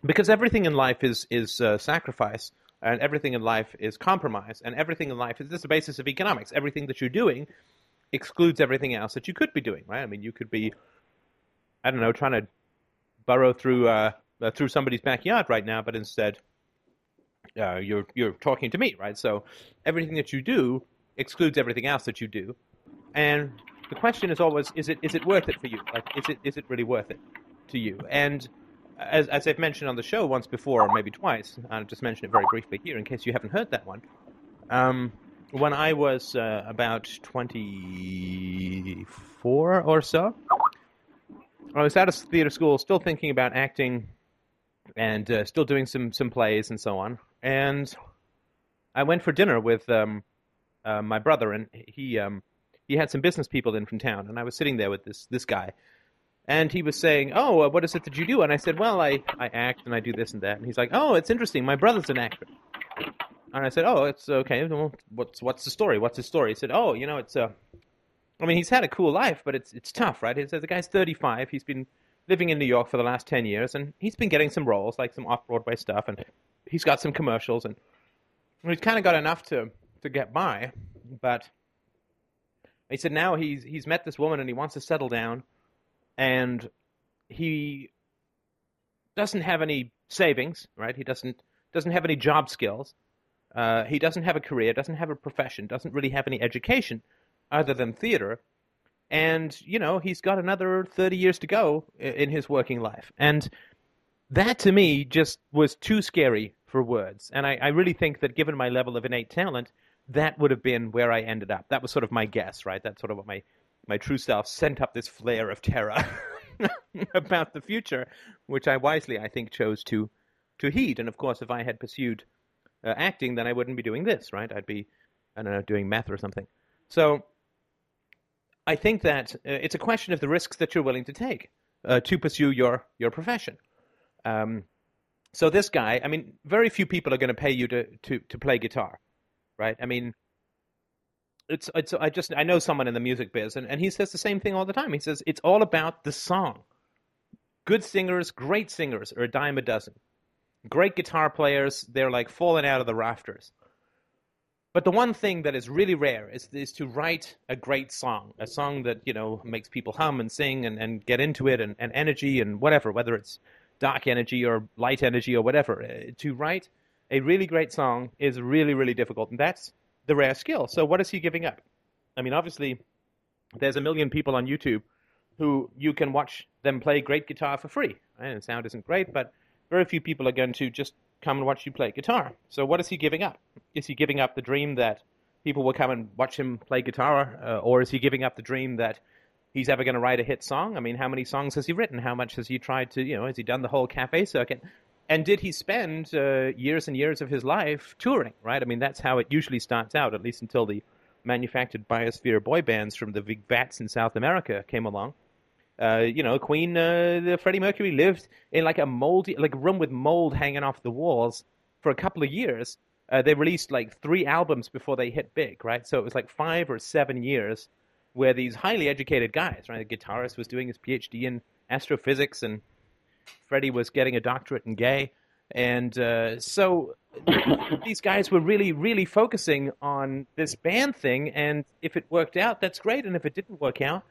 Because everything in life is is uh, sacrifice, and everything in life is compromise, and everything in life is this is the basis of economics. Everything that you're doing excludes everything else that you could be doing, right? I mean, you could be, I don't know, trying to burrow through uh, uh, through somebody's backyard right now, but instead, uh, you're you're talking to me, right? So everything that you do excludes everything else that you do, and the question is always, is it is it worth it for you? Like, is it is it really worth it to you? And as, as I've mentioned on the show once before, or maybe twice, I'll just mention it very briefly here in case you haven't heard that one. Um, when I was uh, about 24 or so, I was out of theater school, still thinking about acting and uh, still doing some, some plays and so on. And I went for dinner with um, uh, my brother, and he um, he had some business people in from town, and I was sitting there with this this guy, and he was saying, "Oh, uh, what is it that you do?" And I said, "Well, I I act and I do this and that." And he's like, "Oh, it's interesting. My brother's an actor." And I said, "Oh, it's okay. Well, what's what's the story? What's his story?" He said, "Oh, you know, it's a, uh, I mean, he's had a cool life, but it's it's tough, right?" He said the guy's 35. He's been living in New York for the last 10 years, and he's been getting some roles, like some off Broadway stuff, and he's got some commercials, and he's kind of got enough to to get by, but he said now he's he's met this woman and he wants to settle down, and he doesn't have any savings, right? He doesn't doesn't have any job skills. Uh, he doesn't have a career, doesn't have a profession, doesn't really have any education other than theater. And, you know, he's got another 30 years to go in his working life. And that to me just was too scary for words. And I, I really think that given my level of innate talent, that would have been where I ended up. That was sort of my guess, right? That's sort of what my, my true self sent up this flare of terror about the future, which I wisely, I think, chose to to heed. And of course, if I had pursued uh, acting, then I wouldn't be doing this, right? I'd be, I don't know, doing math or something. So I think that uh, it's a question of the risks that you're willing to take uh, to pursue your your profession. Um, so this guy, I mean, very few people are going to pay you to, to, to play guitar, right? I mean, it's it's I just I know someone in the music biz, and, and he says the same thing all the time. He says it's all about the song. Good singers, great singers, are a dime a dozen. Great guitar players, they're like falling out of the rafters. But the one thing that is really rare is, is to write a great song, a song that, you know, makes people hum and sing and, and get into it and, and energy and whatever, whether it's dark energy or light energy or whatever. Uh, to write a really great song is really, really difficult, and that's the rare skill. So what is he giving up? I mean, obviously, there's a million people on YouTube who you can watch them play great guitar for free. Right? Sound isn't great, but very few people are going to just come and watch you play guitar. So what is he giving up? Is he giving up the dream that people will come and watch him play guitar, uh, or is he giving up the dream that he's ever going to write a hit song? I mean, how many songs has he written? How much has he tried to, you know, has he done the whole cafe circuit? And did he spend uh, years and years of his life touring, right? I mean, that's how it usually starts out, at least until the manufactured biosphere boy bands from the big vats in South America came along. Uh, you know, Queen, uh, Freddie Mercury lived in like a moldy, like room with mold hanging off the walls for a couple of years. Uh, they released like three albums before they hit big, right? So it was like five or seven years where these highly educated guys, right? The guitarist was doing his PhD in astrophysics, and Freddie was getting a doctorate in gay, and uh, so these guys were really, really focusing on this band thing. And if it worked out, that's great, and if it didn't work out,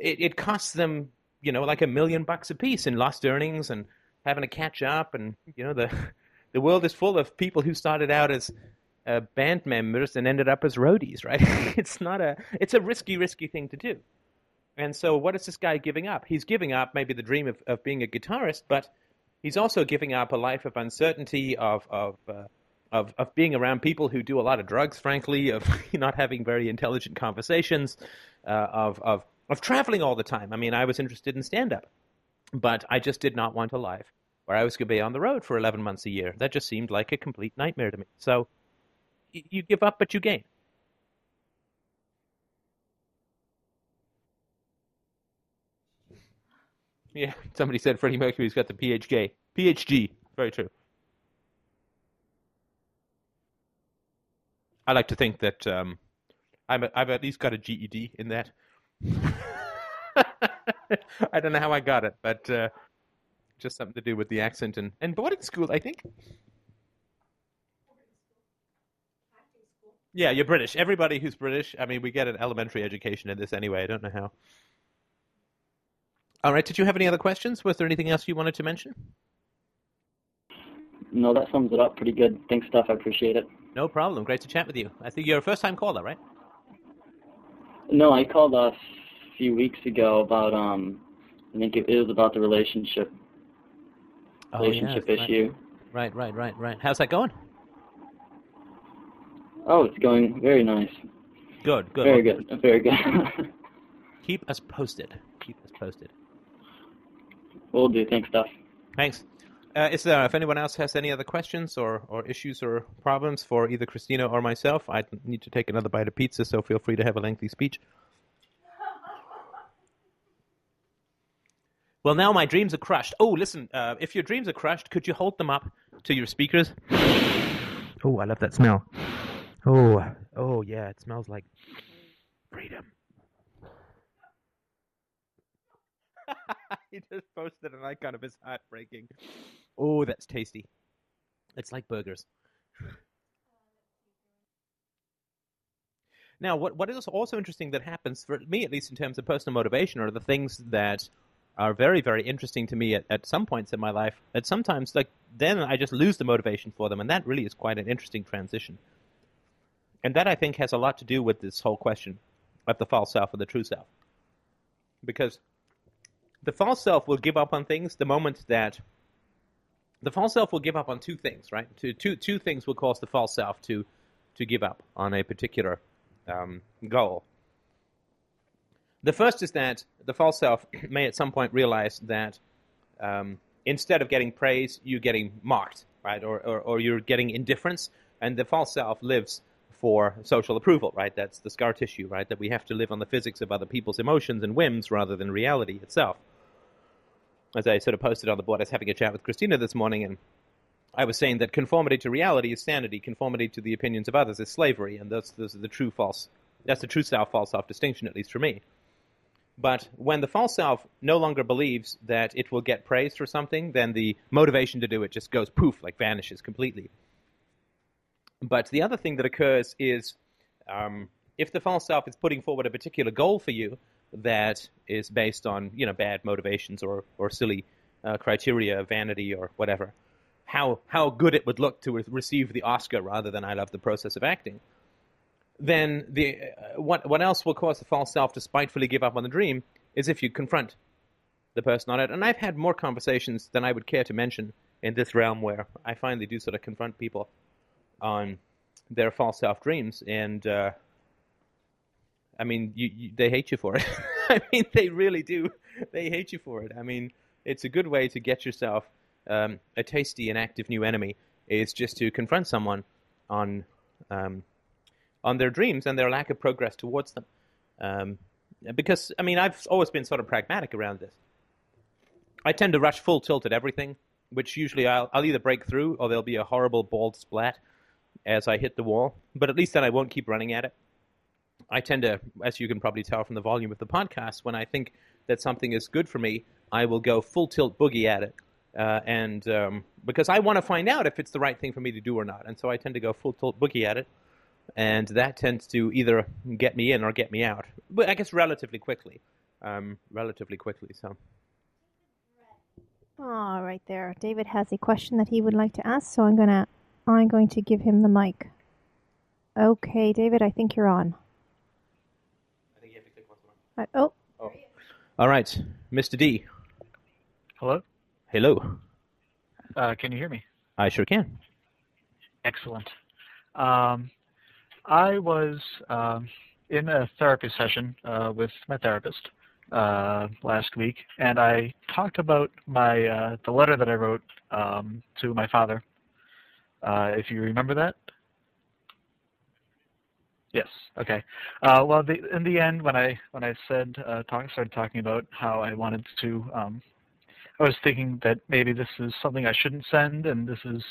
it, it costs them, you know, like a million bucks a piece in lost earnings and having to catch up. And you know, the the world is full of people who started out as uh, band members and ended up as roadies, right? it's not a it's a risky, risky thing to do. And so, what is this guy giving up? He's giving up maybe the dream of, of being a guitarist, but he's also giving up a life of uncertainty, of of uh, of of being around people who do a lot of drugs, frankly, of not having very intelligent conversations, uh, of of of traveling all the time. I mean, I was interested in stand up, but I just did not want a life where I was going to be on the road for 11 months a year. That just seemed like a complete nightmare to me. So you give up, but you gain. Yeah, somebody said Freddie Mercury's got the PhD. PhD, very true. I like to think that um, I'm a, I've at least got a GED in that. I don't know how I got it, but uh, just something to do with the accent and, and boarding school, I think. Yeah, you're British. Everybody who's British, I mean, we get an elementary education in this anyway. I don't know how. All right. Did you have any other questions? Was there anything else you wanted to mention? No, that sums it up pretty good. Thanks, Steph. I appreciate it. No problem. Great to chat with you. I think you're a first time caller, right? No, I called us a few weeks ago about um I think it, was about the relationship Oh, relationship yes, issue. Right, right, right, right. How's that going? Oh, it's going very nice. Good, good. Very good. Very good. Keep us posted. Keep us posted. Will do. Thanks, Steph. Thanks. Uh, is there, if anyone else has any other questions or, or issues or problems for either Christina or myself, I need to take another bite of pizza, so feel free to have a lengthy speech. Well, now my dreams are crushed. Oh, listen, uh, if your dreams are crushed, could you hold them up to your speakers? Oh, I love that smell. Oh, oh yeah, it smells like freedom. he just posted an icon of his heart breaking. Oh, that's tasty. It's like burgers. Now, what what is also interesting that happens for me, at least in terms of personal motivation, are the things that are very, very interesting to me at, at some points in my life. That sometimes, like then, I just lose the motivation for them, and that really is quite an interesting transition. And that I think has a lot to do with this whole question of the false self and the true self, because the false self will give up on things the moment that the false self will give up on two things, right? Two, two, two things will cause the false self to to give up on a particular um, goal. The first is that the false self may at some point realize that um, instead of getting praise, you're getting mocked, right? Or, or, or you're getting indifference, and the false self lives for social approval, right? That's the scar tissue, right? That we have to live on the physics of other people's emotions and whims rather than reality itself. As I sort of posted on the board, I was having a chat with Christina this morning, and I was saying that conformity to reality is sanity, conformity to the opinions of others is slavery, and are the true false That's the true self false self distinction, at least for me. But when the false self no longer believes that it will get praised for something, then the motivation to do it just goes poof, like vanishes completely. But the other thing that occurs is um, if the false self is putting forward a particular goal for you that is based on you know bad motivations or or silly uh, criteria, vanity or whatever, how how good it would look to re- receive the Oscar rather than I love the process of acting, then the uh, what what else will cause the false self to spitefully give up on the dream is if you confront the person on it. And I've had more conversations than I would care to mention in this realm where I finally do sort of confront people on their false self dreams, and uh, I mean, you, you, they hate you for it. I mean, they really do. They hate you for it. I mean, it's a good way to get yourself um, a tasty and active new enemy. Is just to confront someone on um, on their dreams and their lack of progress towards them. Um, because I mean, I've always been sort of pragmatic around this. I tend to rush full tilt at everything, which usually I'll, I'll either break through or there'll be a horrible bald splat as I hit the wall. But at least then I won't keep running at it. I tend to, as you can probably tell from the volume of the podcast, when I think that something is good for me, I will go full tilt boogie at it. Uh, and um, because I want to find out if it's the right thing for me to do or not. And so I tend to go full tilt boogie at it. And that tends to either get me in or get me out. But I guess relatively quickly. Um, relatively quickly. So. All right, there. David has a question that he would like to ask, so I'm gonna I'm going to give him the mic. Okay, David, I think you're on. I, oh. oh. All right, Mr. D. Hello. Hello. Uh, can you hear me? I sure can. Excellent. Um, I was um, in a therapy session uh, with my therapist uh, last week, and I talked about my uh, the letter that I wrote um, to my father. Uh, if you remember that. Yes. Okay. Uh, well, the, in the end, when I when I said uh, talk, started talking about how I wanted to, um, I was thinking that maybe this is something I shouldn't send, and this is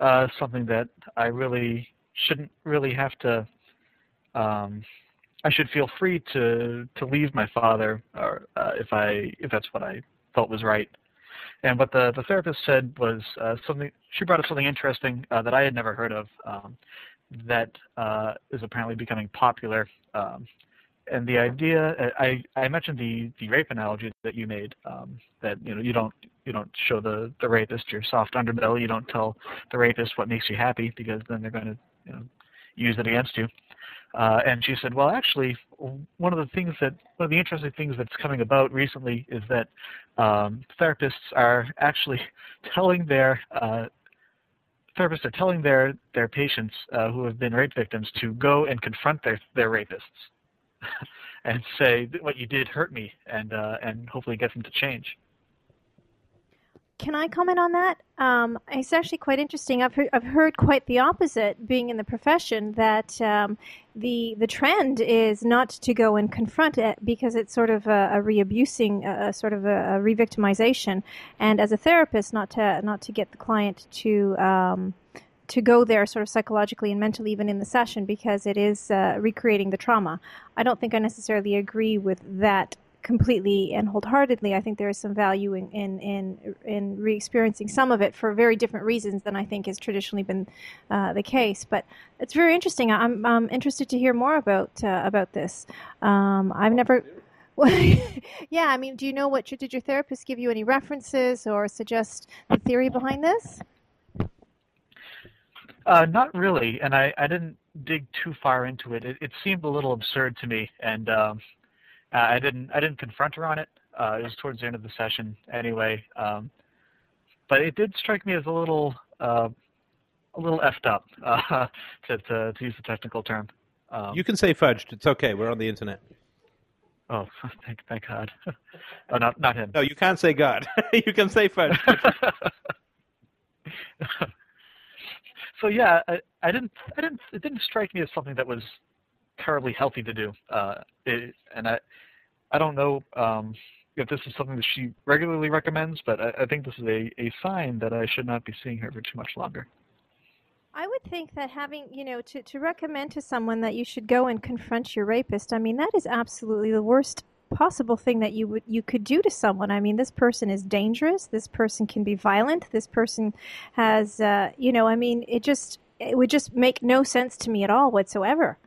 uh, something that I really shouldn't really have to. Um, I should feel free to to leave my father, or uh, if I if that's what I felt was right. And what the the therapist said was uh, something. She brought up something interesting uh, that I had never heard of. Um, that uh, is apparently becoming popular. Um, and the idea, uh, I, I mentioned the, the rape analogy that you made, um, that you know you don't you don't show the, the rapist your soft underbelly, you don't tell the rapist what makes you happy because then they're going to you know, use it against you. Uh, and she said, well, actually, one of the things that one of the interesting things that's coming about recently is that um, therapists are actually telling their uh, therapists are telling their their patients uh, who have been rape victims to go and confront their their rapists and say what you did hurt me and uh, and hopefully get them to change. Can I comment on that? Um, it's actually quite interesting. I've heard, I've heard quite the opposite, being in the profession, that um, the the trend is not to go and confront it because it's sort of a, a re-abusing, a, a sort of a, a re-victimization, and as a therapist, not to not to get the client to um, to go there sort of psychologically and mentally even in the session because it is uh, recreating the trauma. I don't think I necessarily agree with that completely and wholeheartedly. I think there is some value in in in, in re-experiencing some of it for very different reasons than I think has traditionally been uh, the case. But it's very interesting. I'm, I'm interested to hear more about uh, about this. Um, I've never. yeah, I mean, do you know what did your therapist give you any references or suggest the theory behind this? Uh, not really, and I, I didn't dig too far into it. It, it seemed a little absurd to me, and um, uh, I didn't I didn't confront her on it. Uh, it was towards the end of the session anyway. Um, but it did strike me as a little uh, a little effed up uh, to, to, to use the technical term. Um, you can say fudged. It's okay. We're on the internet. Oh, thank thank God. oh, not not him. No, you can't say God. you can say fudged. so yeah, I, I didn't I didn't it didn't strike me as something that was terribly healthy to do. Uh, it, and I, I don't know um, if this is something that she regularly recommends, but I, I think this is a, a sign that I should not be seeing her for too much longer. I would think that having, you know, to, to recommend to someone that you should go and confront your rapist, I mean, that is absolutely the worst possible thing that you would you could do to someone. I mean, this person is dangerous. This person can be violent. This person has, uh, you know, I mean, it just it would just make no sense to me at all whatsoever.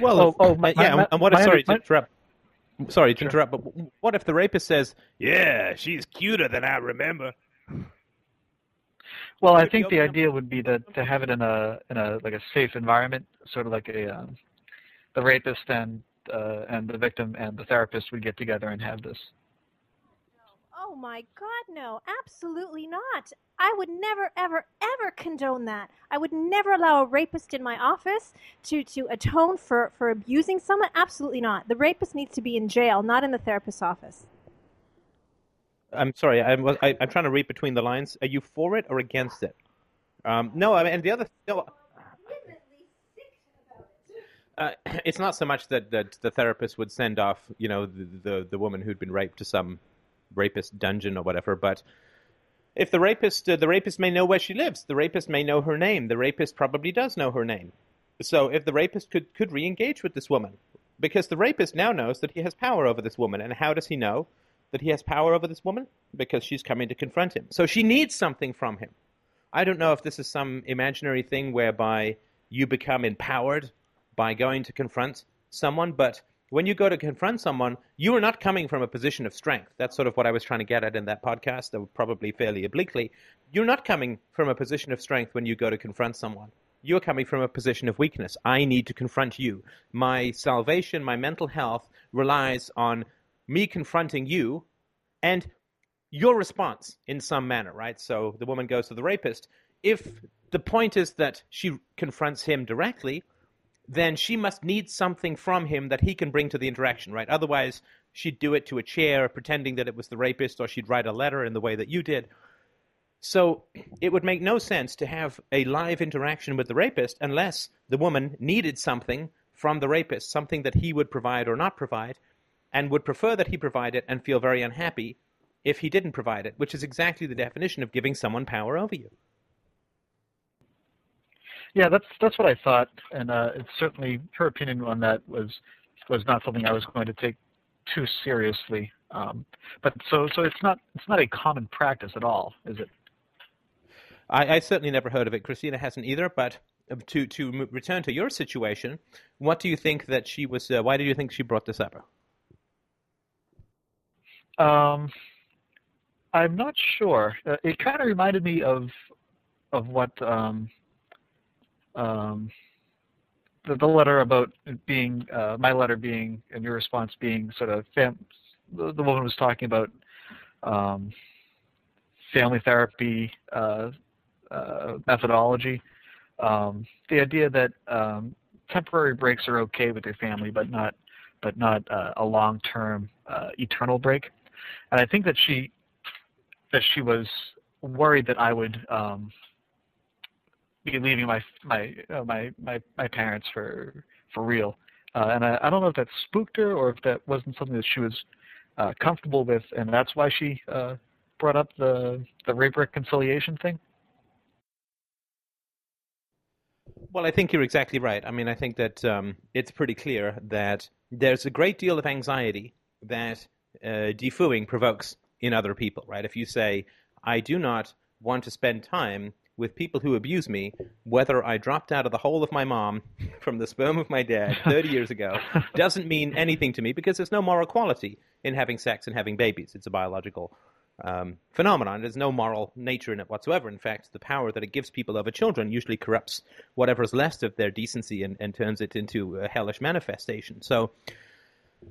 Well, Oh, oh, my- yeah, my- and what? my- sorry my- to interrupt. Sorry to interrupt, but what if the rapist says, "Yeah, she's cuter than I remember"? Well, I think the idea would be to to have it in a in a like a safe environment, sort of like a um, the rapist and uh, and the victim and the therapist would get together and have this. Oh my God, no, absolutely not. I would never, ever, ever condone that. I would never allow a rapist in my office to, to atone for, for abusing someone. Absolutely not. The rapist needs to be in jail, not in the therapist's office. I'm sorry, I'm, I, I'm trying to read between the lines. Are you for it or against it? Um, no, I mean, and the other, no, uh, it's not so much that, that the therapist would send off, you know, the, the the woman who'd been raped to some rapist dungeon or whatever, but if the rapist, uh, the rapist may know where she lives, the rapist may know her name, the rapist probably does know her name. So if the rapist could could re-engage with this woman, because the rapist now knows that he has power over this woman, and how does he know that he has power over this woman? Because she's coming to confront him. So she needs something from him. I don't know if this is some imaginary thing whereby you become empowered by going to confront someone, but when you go to confront someone, you are not coming from a position of strength. That's sort of what I was trying to get at in that podcast, probably fairly obliquely. You're not coming from a position of strength when you go to confront someone. You're coming from a position of weakness. I need to confront you. My salvation, my mental health relies on me confronting you and your response in some manner, right? So the woman goes to the rapist. If the point is that she confronts him directly, then she must need something from him that he can bring to the interaction, right? Otherwise, she'd do it to a chair, pretending that it was the rapist, or she'd write a letter in the way that you did. So it would make no sense to have a live interaction with the rapist unless the woman needed something from the rapist, something that he would provide or not provide, and would prefer that he provide it and feel very unhappy if he didn't provide it, which is exactly the definition of giving someone power over you. Yeah, that's that's what I thought, and uh, it's certainly her opinion on that was was not something I was going to take too seriously. Um, but so so it's not it's not a common practice at all, is it? I, I certainly never heard of it. Christina hasn't either. But uh, to to return to your situation, what do you think that she was? Uh, why do you think she brought this up? Um, I'm not sure. Uh, it kind of reminded me of of what um, um, the, the letter about being uh, my letter being and your response being sort of fam- the, the woman was talking about um, family therapy uh, uh, methodology. Um, the idea that um, temporary breaks are okay with your family, but not but not uh, a long-term uh, eternal break. And I think that she that she was worried that I would um, be leaving my my uh, my my my parents for for real. Uh, and I, I don't know if that spooked her or if that wasn't something that she was uh, comfortable with, and that's why she uh, brought up the the rape reconciliation thing. Well, I think you're exactly right. I mean, I think that um, it's pretty clear that there's a great deal of anxiety that uh, defooing provokes in other people, right? If you say, I do not want to spend time with people who abuse me, whether I dropped out of the hole of my mom from the sperm of my dad 30 years ago, doesn't mean anything to me because there's no moral quality in having sex and having babies. It's a biological um, phenomenon. There's no moral nature in it whatsoever. In fact, the power that it gives people over children usually corrupts whatever's left of their decency and, and turns it into a hellish manifestation. So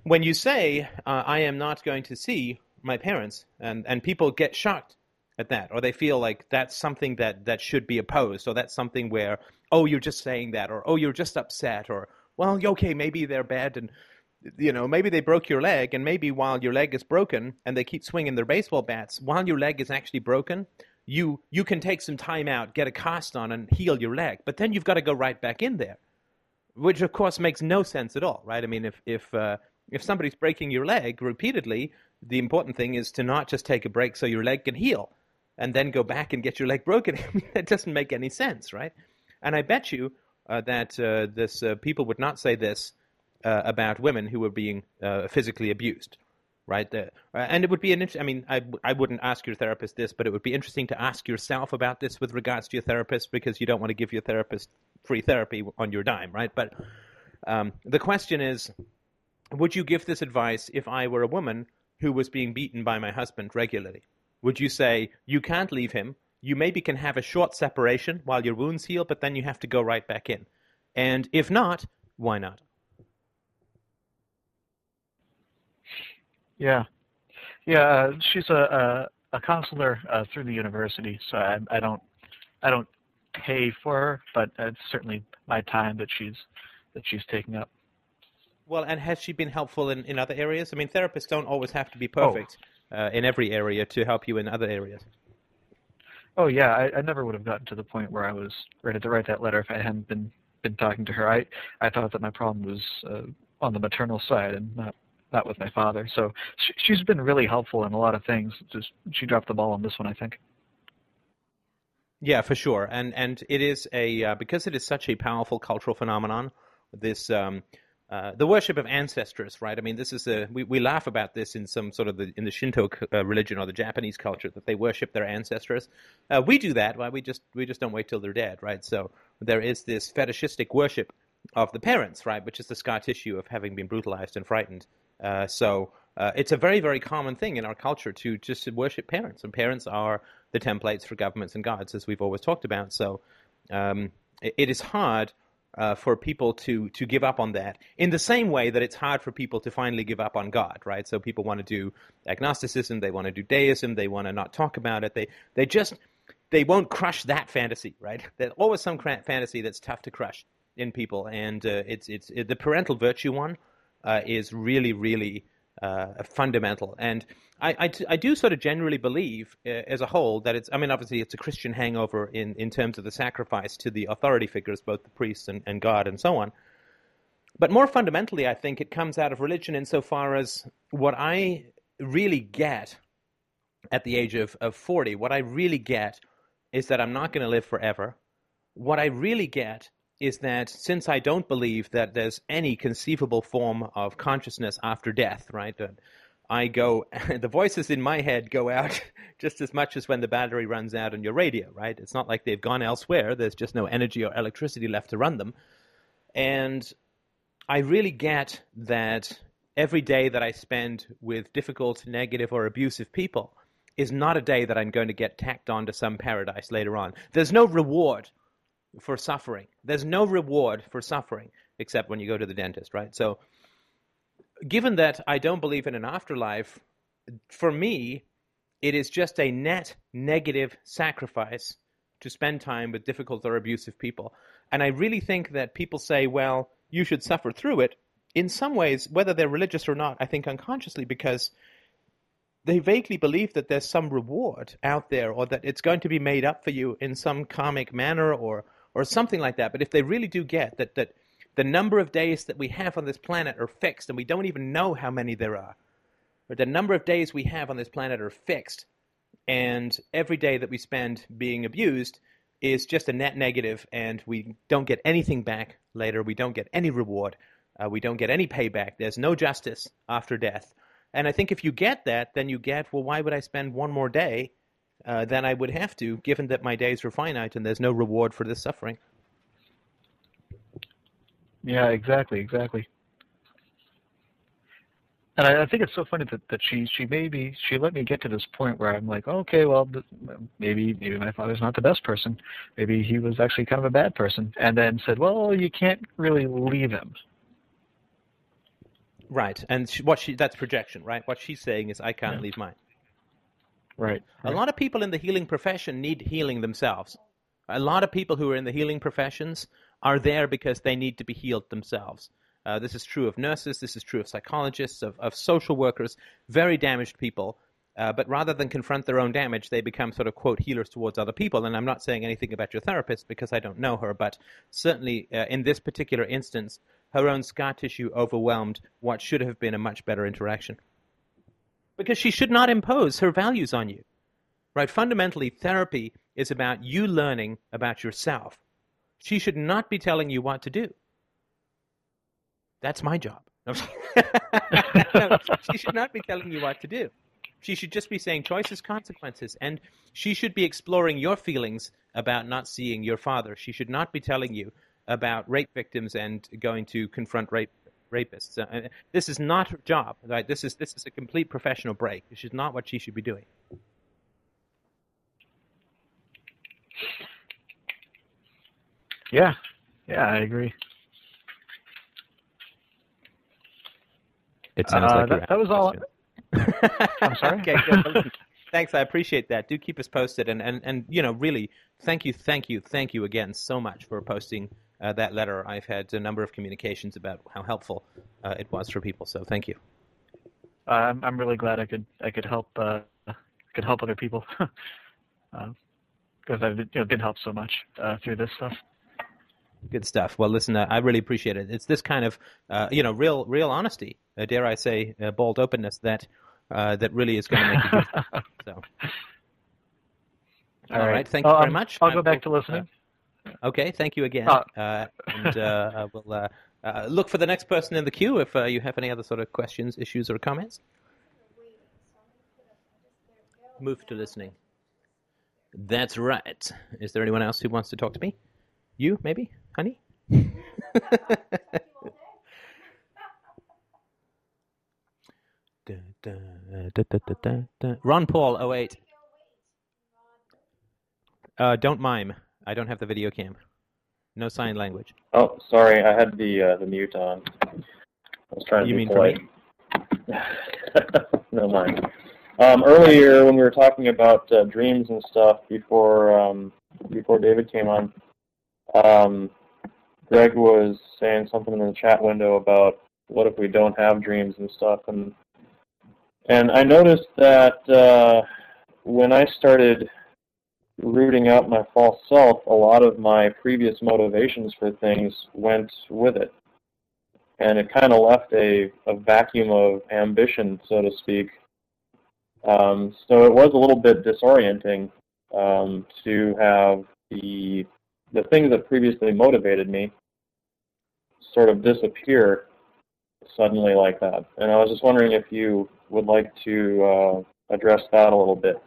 when you say, uh, I am not going to see my parents, and, and people get shocked at that, or they feel like that's something that, that should be opposed, or that's something where, oh, you're just saying that, or oh, you're just upset, or well, okay, maybe they're bad, and you know, maybe they broke your leg, and maybe while your leg is broken, and they keep swinging their baseball bats, while your leg is actually broken, you you can take some time out, get a cast on, and heal your leg, but then you've got to go right back in there, which of course makes no sense at all, right? I mean, if if uh, if somebody's breaking your leg repeatedly, the important thing is to not just take a break so your leg can heal. And then go back and get your leg broken. I mean, that doesn't make any sense, right? And I bet you uh, that uh, this uh, people would not say this uh, about women who were being uh, physically abused, right? The, uh, and it would be an interesting. I mean, I, I wouldn't ask your therapist this, but it would be interesting to ask yourself about this with regards to your therapist because you don't want to give your therapist free therapy on your dime, right? But um, the question is, would you give this advice if I were a woman who was being beaten by my husband regularly? Would you say you can't leave him? You maybe can have a short separation while your wounds heal, but then you have to go right back in. And if not, why not? Yeah, yeah. Uh, she's a a, a counselor uh, through the university, so I, I don't I don't pay for her, but it's certainly my time that she's that she's taking up. Well, and has she been helpful in, in other areas? I mean, therapists don't always have to be perfect oh. Uh, in every area to help you in other areas. Oh yeah, I, I never would have gotten to the point where I was ready to write that letter if I hadn't been been talking to her. I I thought that my problem was uh, on the maternal side and not not with my father. So she, she's been really helpful in a lot of things. Just she dropped the ball on this one, I think. Yeah, for sure, and and it is a uh, because it is such a powerful cultural phenomenon. This um, uh, the worship of ancestors, right? I mean, this is a we, we laugh about this in some sort of the in the Shinto uh, religion or the Japanese culture that they worship their ancestors. Uh, we do that, right? We just we just don't wait till they're dead, right? So there is this fetishistic worship of the parents, right? Which is the scar tissue of having been brutalized and frightened. Uh, so uh, it's a very very common thing in our culture to just worship parents, and parents are the templates for governments and gods, as we've always talked about. So um, it, it is hard uh, for people to to give up on that in the same way that it's hard for people to finally give up on God, right? So people want to do agnosticism, they want to do deism, they want to not talk about it. They they just they won't crush that fantasy, right? There's always some fantasy that's tough to crush in people, and uh, it's it's it, the parental virtue one uh, is really really uh, fundamental. And I, I, I, do sort of generally believe, uh, as a whole, that it's. I mean, obviously, it's a Christian hangover in, in terms of the sacrifice to the authority figures, both the priests and, and God and so on. But more fundamentally, I think it comes out of religion insofar as what I really get at the age of, of 40, what I really get is that I'm not going to live forever. What I really get is that since I don't believe that there's any conceivable form of consciousness after death, right? I go, the voices in my head go out just as much as when the battery runs out on your radio, right? It's not like they've gone elsewhere. There's just no energy or electricity left to run them. And I really get that every day that I spend with difficult, negative, or abusive people is not a day that I'm going to get tacked on to some paradise later on. There's no reward for suffering. There's no reward for suffering except when you go to the dentist, right? So, given that I don't believe in an afterlife, for me, it is just a net negative sacrifice to spend time with difficult or abusive people. And I really think that people say, well, you should suffer through it. In some ways, whether they're religious or not, I think unconsciously because they vaguely believe that there's some reward out there or that it's going to be made up for you in some karmic manner or or something like that. But if they really do get that, that the number of days that we have on this planet are fixed and we don't even know how many there are, or the number of days we have on this planet are fixed, and every day that we spend being abused is just a net negative, and we don't get anything back later. We don't get any reward. Uh, we don't get any payback. There's no justice after death. And I think if you get that, then you get, well, why would I spend one more day uh, than I would have to, given that my days are finite and there's no reward for this suffering. Yeah, exactly, exactly. And I, I think it's so funny that, that she she maybe she let me get to this point where I'm like, okay, well, maybe maybe my father's not the best person. Maybe he was actually kind of a bad person, and then said, well, you can't really leave him. Right, and she, what she that's projection, right? What she's saying is, I can't yeah. leave mine. Right, right. A lot of people in the healing profession need healing themselves. A lot of people who are in the healing professions are there because they need to be healed themselves. Uh, this is true of nurses, this is true of psychologists, of, of social workers, very damaged people. Uh, but rather than confront their own damage, they become sort of, quote, healers towards other people. And I'm not saying anything about your therapist because I don't know her, but certainly uh, in this particular instance, her own scar tissue overwhelmed what should have been a much better interaction because she should not impose her values on you. right? Fundamentally, therapy is about you learning about yourself. She should not be telling you what to do. That's my job. no, she should not be telling you what to do. She should just be saying choices, consequences, and she should be exploring your feelings about not seeing your father. She should not be telling you about rape victims and going to confront rape rapists. Uh, this is not her job. Right? This is this is a complete professional break. This is not what she should be doing. Yeah, yeah, I agree. It sounds Uh, like that, that was all. I'm sorry? okay, good. Well, Thanks, I appreciate that. Do keep us posted, and, and, and you know, really, thank you, thank you, thank you again so much for posting uh, that letter. I've had a number of communications about how helpful uh, it was for people, so thank you. Uh, I'm I'm really glad I could I could help uh, could help other people because I've you know, been helped so much uh, through this stuff. Good stuff. Well, listen, uh, I really appreciate it. It's this kind of, uh, you know, real, real honesty, uh, dare I say, uh, bold openness that uh, that really is going to make a difference. So, all right. Thank you Well, very um, much. I'll go back to listening. Okay. Thank you again. Uh, Uh, and uh, we'll uh, uh, look for the next person in the queue if uh, you have any other sort of questions, issues, or comments. Move to listening. That's right. Is there anyone else who wants to talk to me? You, maybe, honey? Da, da, da. Ron Paul, 08. Uh, don't mime. I don't have the video cam. No sign language. Oh, sorry, I had the uh, the mute on. I was trying to You be mean for polite. no mind. Um, earlier when we were talking about uh, dreams and stuff before um, before David came on, um, Greg was saying something in the chat window about what if we don't have dreams and stuff, and and I noticed that uh, when I started rooting out my false self, a lot of my previous motivations for things went with it. And it kind of left a, a vacuum of ambition, so to speak. Um, so it was a little bit disorienting um, to have the the things that previously motivated me sort of disappear suddenly like that. And I was just wondering if you would like to uh, address that a little bit.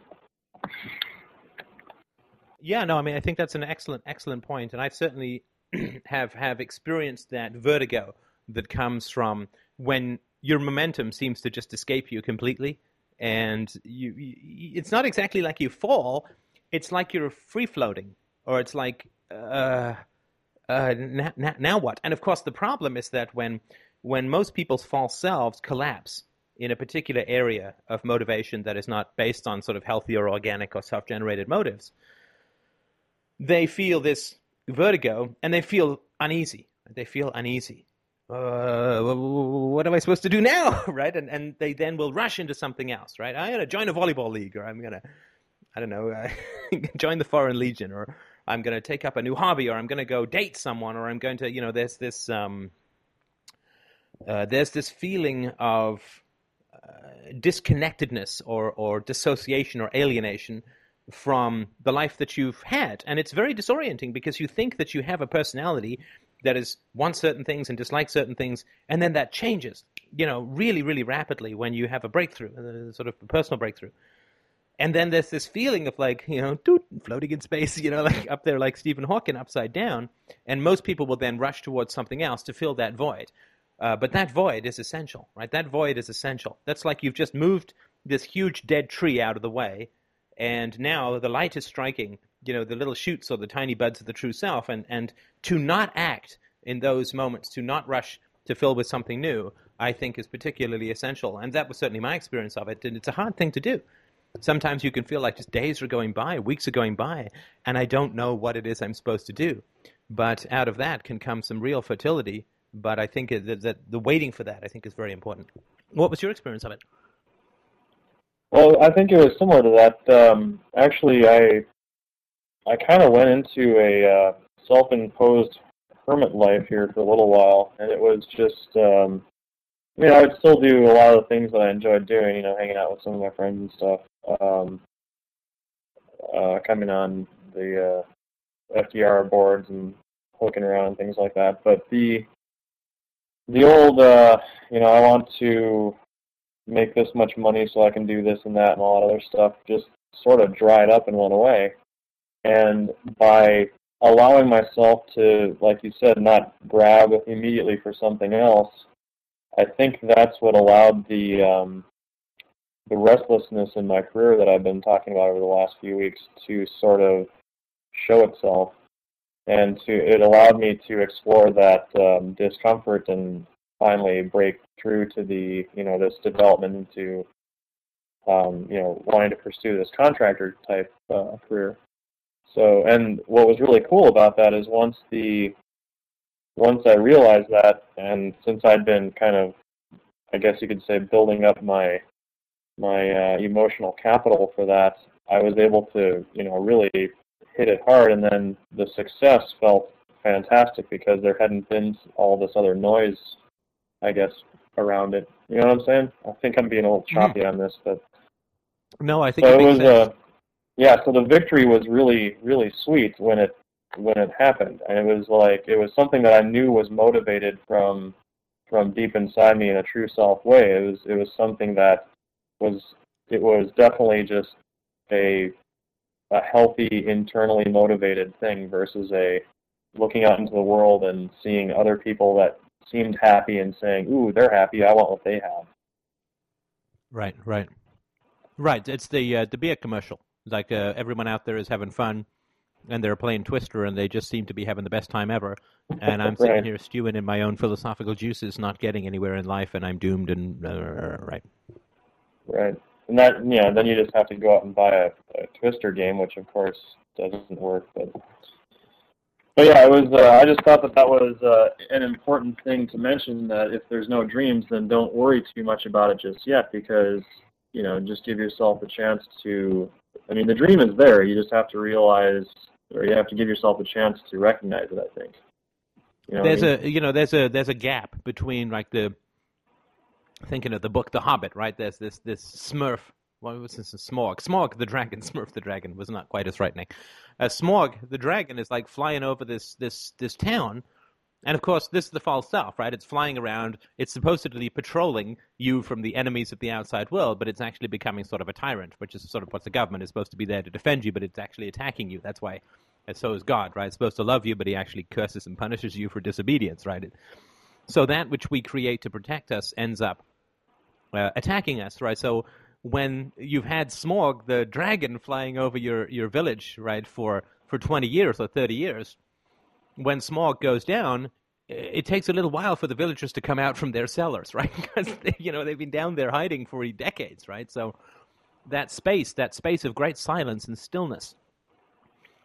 Yeah, no, I mean, I think that's an excellent, excellent point, and I certainly have have experienced that vertigo that comes from when your momentum seems to just escape you completely, and you, you it's not exactly like you fall; it's like you're free floating, or it's like, uh, uh, now, now, now what? And of course, the problem is that when when most people's false selves collapse in a particular area of motivation that is not based on sort of healthy or organic or self-generated motives they feel this vertigo and they feel uneasy. They feel uneasy. Uh, what am I supposed to do now, right? And and they then will rush into something else, right? I'm gonna join a volleyball league, or I'm gonna, I don't know, join the Foreign Legion, or I'm gonna take up a new hobby, or I'm gonna go date someone, or I'm going to, you know, there's this, um, uh, there's this feeling of uh, disconnectedness or or dissociation or alienation from the life that you've had. And it's very disorienting because you think that you have a personality that is wants certain things and dislikes certain things, and then that changes, you know, really, really rapidly when you have a breakthrough, uh, sort of a personal breakthrough. And then there's this feeling of like, you know, floating in space, you know, like up there like Stephen Hawking upside down. And most people will then rush towards something else to fill that void. Uh, but that void is essential, right? That void is essential. That's like you've just moved this huge dead tree out of the way, and now the light is striking you know the little shoots or the tiny buds of the true self and and to not act in those moments to not rush to fill with something new i think is particularly essential. And that was certainly my experience of it and it's a hard thing to do. Sometimes you can feel like just days are going by weeks are going by and i don't know what it is i'm supposed to do. But out of that can come some real fertility but i think that, the waiting for that i think is very important. What was your experience of it Well, I think it was similar to that. Um, actually, I I kind of went into a uh, self-imposed hermit life here for a little while, and it was just, um, you know, I would still do a lot of the things that I enjoyed doing, you know, hanging out with some of my friends and stuff. Um, uh, coming on the uh, FDR boards and looking around and things like that. But the the old, uh, you know, I want to make this much money so I can do this and that and all that other stuff just sort of dried up and went away. And by allowing myself to, like you said, not grab immediately for something else, I think that's what allowed the um, the restlessness in my career that I've been talking about over the last few weeks to sort of show itself, and to it allowed me to explore that um, discomfort and finally break through to the you know this development into um, you know wanting to pursue this contractor type uh, career. So and what was really cool about that is once the once I realized that, and since I'd been kind of, I guess you could say, building up my my uh, emotional capital for that, I was able to, you know, really hit it hard, and then the success felt fantastic because there hadn't been all this other noise, I guess, around it. You know what I'm saying? I think I'm being a little choppy mm-hmm. on this, but no, I think so it, it was. Uh, yeah, so the victory was really, really sweet when it when it happened, and it was like it was something that I knew was motivated from from deep inside me in a true self way. It was it was something that was it was definitely just a a healthy internally motivated thing versus a looking out into the world and seeing other people that seemed happy and saying, "Ooh, they're happy. I want what they have." Right, right, right. It's the uh, the beer commercial. Like uh, everyone out there is having fun, and they're playing Twister, and they just seem to be having the best time ever. And I'm sitting here stewing in my own philosophical juices, not getting anywhere in life, and I'm doomed. And uh, right, right, and that yeah, then you just have to go out and buy a, a Twister game, which of course doesn't work. But but yeah, it was. Uh, I just thought that that was uh, an important thing to mention. That if there's no dreams, then don't worry too much about it just yet, because you know, just give yourself a chance to. I mean, the dream is there. You just have to realize or you have to give yourself a chance to recognize it. I think. You know there's I mean? a you know there's a there's a gap between like the thinking of the book The Hobbit, right? There's this this Smurf. What was this? Smaug. Smaug the dragon. Smurf the dragon was not quite as frightening. Uh, Smaug the dragon is like flying over this this this town, and of course, this is the false self, right? It's flying around. It's supposedly patrolling you from the enemies of the outside world, but it's actually becoming sort of a tyrant, which is sort of what the government is supposed to be there to defend you, but it's actually attacking you. That's why, and so is God, right? It's supposed to love you, but he actually curses and punishes you for disobedience, right? So that which we create to protect us ends up uh, attacking us, right? So when you've had Smaug, the dragon, flying over your, your village, right, for, for 20 years or 30 years, when Smaug goes down, it takes a little while for the villagers to come out from their cellars, right? because they, you know they've been down there hiding for decades, right? So that space, that space of great silence and stillness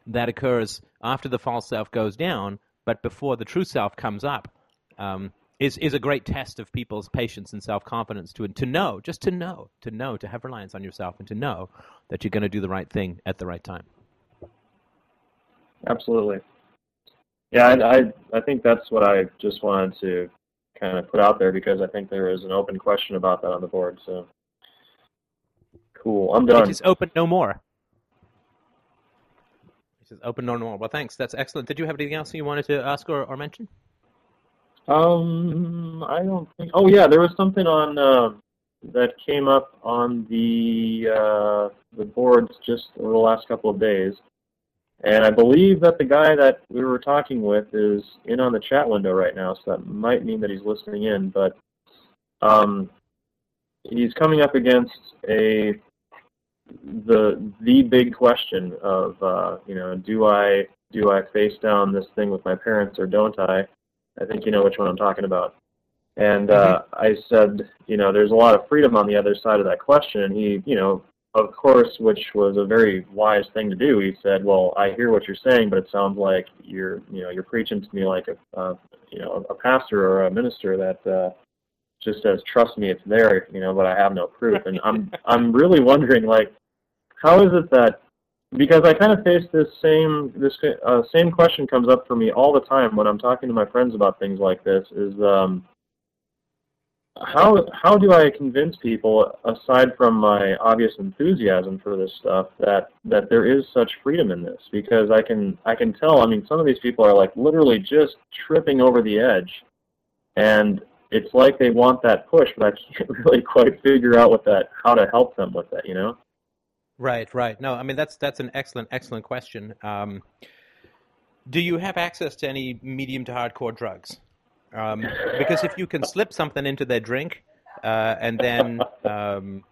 that occurs after the false self goes down, but before the true self comes up, um, is is a great test of people's patience and self confidence to to know, just to know, to know, to have reliance on yourself, and to know that you're going to do the right thing at the right time. Absolutely. Yeah, I, I, I think that's what I just wanted to kind of put out there because I think there is an open question about that on the board. So cool. I'm done. It is open no more. It is open no more. Well, thanks. That's excellent. Did you have anything else you wanted to ask or, or mention? Um, I don't think. Oh yeah, there was something on uh, that came up on the uh, the boards just over the last couple of days. And I believe that the guy that we were talking with is in on the chat window right now, so that might mean that he's listening in. But um, he's coming up against a the the big question of uh, you know do I do I face down this thing with my parents or don't I? I think you know which one I'm talking about. And uh, mm-hmm. I said, you know, there's a lot of freedom on the other side of that question. And he, you know, of course, which was a very wise thing to do. He said, "Well, I hear what you're saying, but it sounds like you're, you know, you're preaching to me like a, uh, you know, a pastor or a minister that uh, just says, trust me, it's there, you know, but I have no proof." And I'm, I'm really wondering, like, how is it that because I kind of face this same this uh, same question comes up for me all the time when I'm talking to my friends about things like this is um, how how do I convince people, aside from my obvious enthusiasm for this stuff, that that there is such freedom in this? Because I can I can tell. I mean, some of these people are like literally just tripping over the edge, and it's like they want that push, but I can't really quite figure out what that how to help them with that. You know? Right, right. No, I mean that's that's an excellent excellent question. Um, do you have access to any medium to hardcore drugs? Um, because if you can slip something into their drink uh, and then um,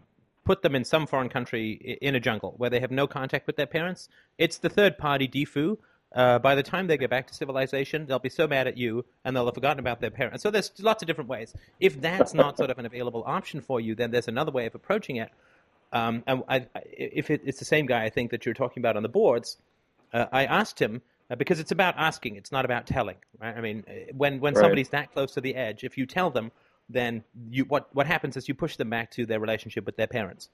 put them in some foreign country in a jungle where they have no contact with their parents, it's the third party deFOO. Uh, by the time they get back to civilization, they'll be so mad at you and they'll have forgotten about their parents. So there's lots of different ways. If that's not sort of an available option for you, then there's another way of approaching it. Um, and I, if it, it's the same guy I think that you're talking about on the boards, uh, I asked him uh, because it's about asking. It's not about telling. Right? I mean, uh, when when Right. somebody's that close to the edge, if you tell them, then you what what happens is you push them back to their relationship with their parents.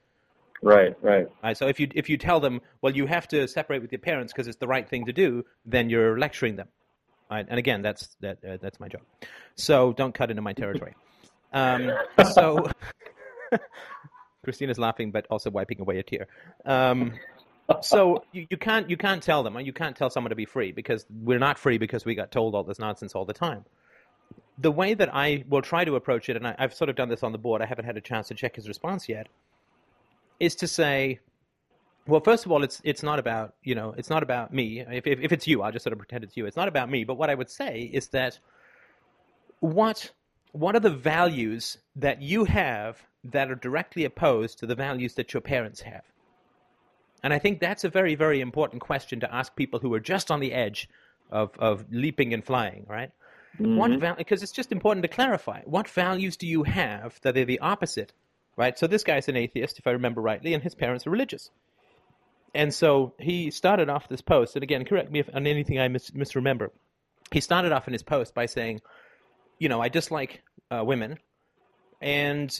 Right, right. Right? So if you if you tell them, well, you have to separate with your parents because it's the right thing to do, then you're lecturing them. Right? And again, that's that uh, that's my job. So don't cut into my territory. Um, so Christina's laughing, but also wiping away a tear. Um, so you, you can't you can't tell them, you can't tell someone to be free because we're not free because we got told all this nonsense all the time. The way that I will try to approach it, and I, I've sort of done this on the board, I haven't had a chance to check his response yet, is to say, well, first of all, it's it's not about you know it's not about me. If, if if it's you, I'll just sort of pretend it's you. It's not about me. But what I would say is that what what are the values that you have that are directly opposed to the values that your parents have? And I think that's a very very important question to ask people who are just on the edge of of leaping and flying, right? What Mhm. val- because it's just important to clarify what values do you have that are the opposite, right? So this guy's an atheist, if I remember rightly, and his parents are religious. And so he started off this post, and again, correct me if on anything I mis- misremember. He started off in his post by saying, you know, I dislike uh, women, and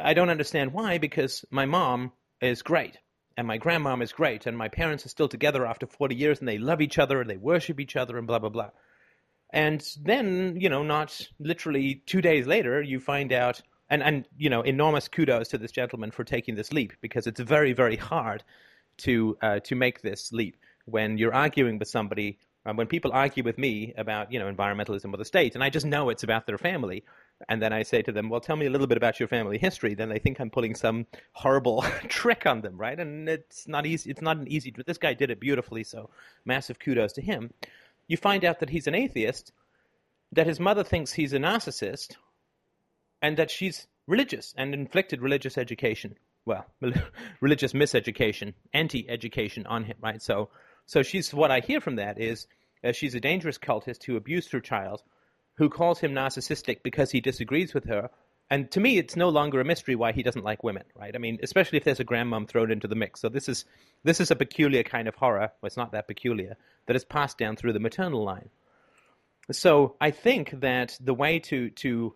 I don't understand why because my mom is great, and my grandmom is great, and my parents are still together after 40 years, and they love each other, and they worship each other, and blah, blah, blah. And then, you know, not literally two days later, you find out, and, and you know, enormous kudos to this gentleman for taking this leap because it's very, very hard to uh, to make this leap when you're arguing with somebody. Um, when people argue with me about you know environmentalism or the state, and I just know it's about their family, and then I say to them, "Well, tell me a little bit about your family history," then they think I'm pulling some horrible trick on them, right? And it's not easy. It's not an easy. This guy did it beautifully, so massive kudos to him. You find out that he's an atheist, that his mother thinks he's a narcissist, and that she's religious and inflicted religious education well religious miseducation anti-education on him right so so she's what i hear from that is uh, she's a dangerous cultist who abused her child who calls him narcissistic because he disagrees with her. And to me it's no longer a mystery why he doesn't like women right? I mean especially if there's a grandmom thrown into the mix. So this is this is a peculiar kind of horror. Well it's not that peculiar that is passed down through the maternal line. So I think that the way to to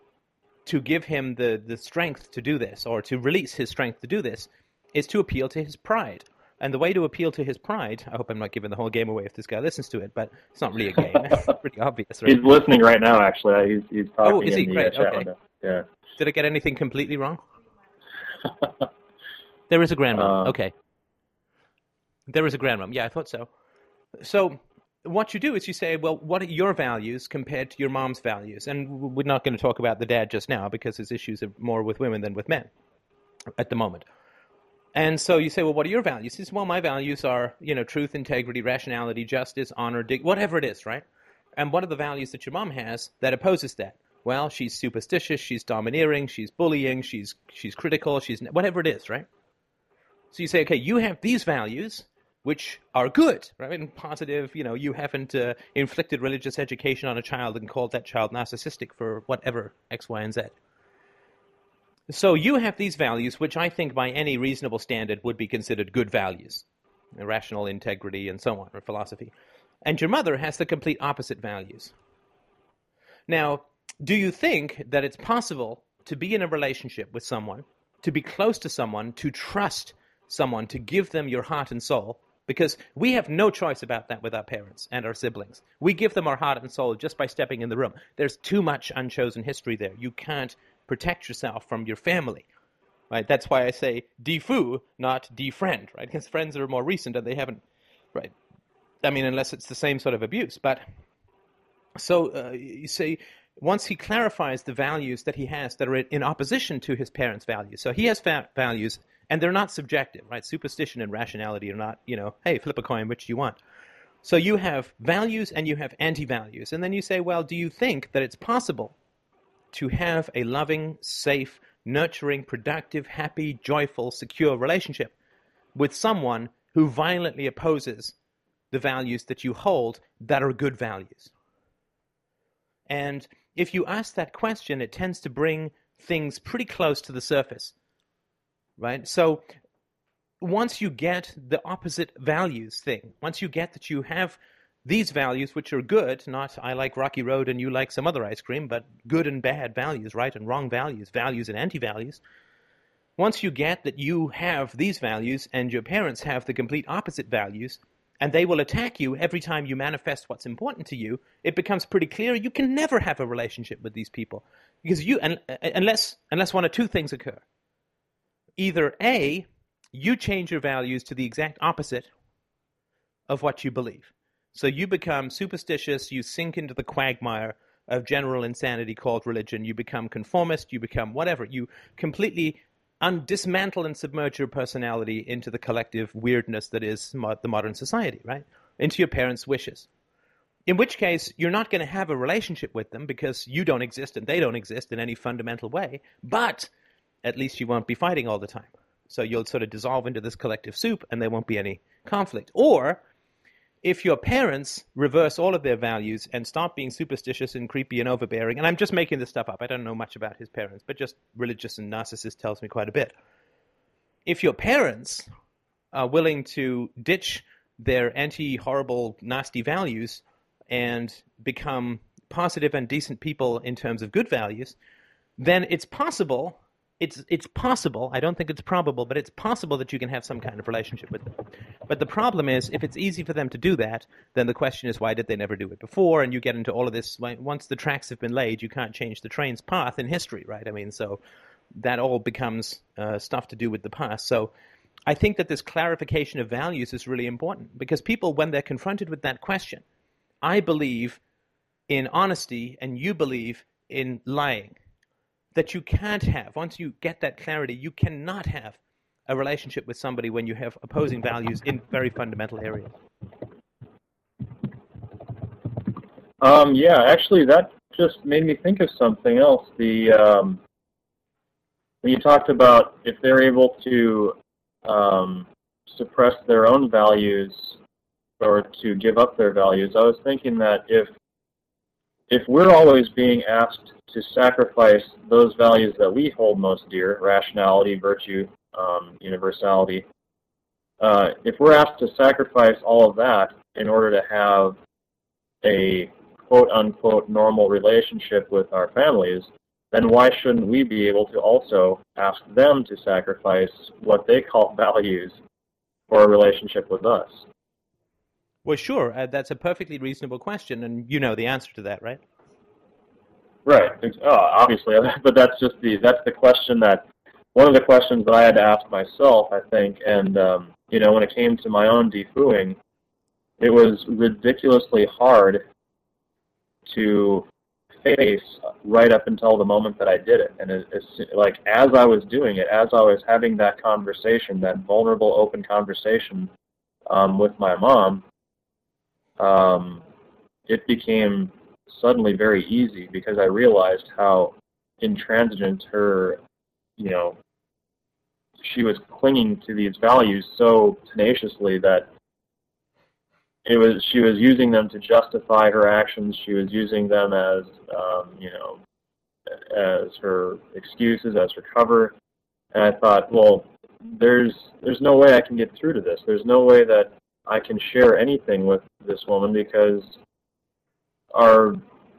to give him the, the strength to do this, or to release his strength to do this, is to appeal to his pride. And the way to appeal to his pride, I hope I'm not giving the whole game away if this guy listens to it, but it's not really a game. It's pretty obvious, right? He's listening right now. Actually, Uh, he's he's talking Oh, is he? in the Great, uh, chat okay. window. Yeah. Did I get anything completely wrong? There is a grandmom. Uh, okay. There is a grandmom. Yeah, I thought so. So what you do is you say, well, what are your values compared to your mom's values? And we're not going to talk about the dad just now because his issues are more with women than with men at the moment. And so you say, well, what are your values? He says, well, my values are, you know, truth, integrity, rationality, justice, honor, dig- whatever it is, right? And what are the values that your mom has that opposes that? Well, she's superstitious, she's domineering, she's bullying, she's she's critical, she's whatever it is, right? So you say, okay, you have these values, which are good, right? And positive, you know, you haven't uh, inflicted religious education on a child and called that child narcissistic for whatever X, Y, and Z. So you have these values, which I think by any reasonable standard would be considered good values, rational integrity and so on, or philosophy. And your mother has the complete opposite values. Now, do you think that it's possible to be in a relationship with someone, to be close to someone, to trust someone, to give them your heart and soul? Because we have no choice about that with our parents and our siblings. We give them our heart and soul just by stepping in the room. There's too much unchosen history there. You can't protect yourself from your family. Right? That's why I say deFOO, not defriend, right? Because friends are more recent and they haven't, right? I mean, unless it's the same sort of abuse. But so uh, you say once he clarifies the values that he has that are in opposition to his parents' values. So he has fa- values, and they're not subjective, right? Superstition and rationality are not, you know, hey, flip a coin, which do you want? So you have values and you have anti-values, and then you say, well, do you think that it's possible to have a loving, safe, nurturing, productive, happy, joyful, secure relationship with someone who violently opposes the values that you hold that are good values? And if you ask that question, it tends to bring things pretty close to the surface, right? So once you get the opposite values thing, once you get that you have these values which are good, not I like Rocky Road and you like some other ice cream, but good and bad values, right and wrong values, values and anti values. Once you get that you have these values and your parents have the complete opposite values, and they will attack you every time you manifest what's important to you, it becomes pretty clear you can never have a relationship with these people because you uh, unless unless one of two things occur. Either A, you change your values to the exact opposite of what you believe. So you become superstitious, you sink into the quagmire of general insanity called religion, you become conformist, you become whatever. You completely un- dismantle and submerge your personality into the collective weirdness that is mo- the modern society, right? Into your parents' wishes. In which case, you're not going to have a relationship with them because you don't exist and they don't exist in any fundamental way, but at least you won't be fighting all the time. So you'll sort of dissolve into this collective soup and there won't be any conflict. Or if your parents reverse all of their values and start being superstitious and creepy and overbearing, and I'm just making this stuff up, I don't know much about his parents, but just religious and narcissist tells me quite a bit. If your parents are willing to ditch their anti horrible, nasty values and become positive and decent people in terms of good values, then it's possible it's it's possible. I don't think it's probable, but it's possible that you can have some kind of relationship with them. But the problem is, if it's easy for them to do that, then the question is, why did they never do it before? And you get into all of this. Once the tracks have been laid, you can't change the train's path in history, right? I mean, so that all becomes uh, stuff to do with the past. So I think that this clarification of values is really important because people, when they're confronted with that question, I believe in honesty, and you believe in lying that you can't have. Once you get that clarity, you cannot have a relationship with somebody when you have opposing values in very fundamental areas. Um, yeah, actually, that just made me think of something else. The um, when you talked about if they're able to um, suppress their own values or to give up their values, I was thinking that if if we're always being asked to sacrifice those values that we hold most dear, rationality, virtue, um, universality, uh, if we're asked to sacrifice all of that in order to have a quote unquote normal relationship with our families, then why shouldn't we be able to also ask them to sacrifice what they call values for a relationship with us? Well, sure. Uh, that's a perfectly reasonable question, and you know the answer to that, right? Right. Oh, obviously, but that's just the that's the question that one of the questions that I had to ask myself, I think, and um, you know, when it came to my own deFOOing, it was ridiculously hard to face right up until the moment that I did it. And it, it's like as I was doing it, as I was having that conversation, that vulnerable, open conversation um, with my mom, um, it became suddenly very easy because I realized how intransigent her, you know, she was clinging to these values so tenaciously that it was she was using them to justify her actions. She was using them as, um, you know, as her excuses, as her cover. And I thought, well, there's there's no way I can get through to this. There's no way that I can share anything with this woman because our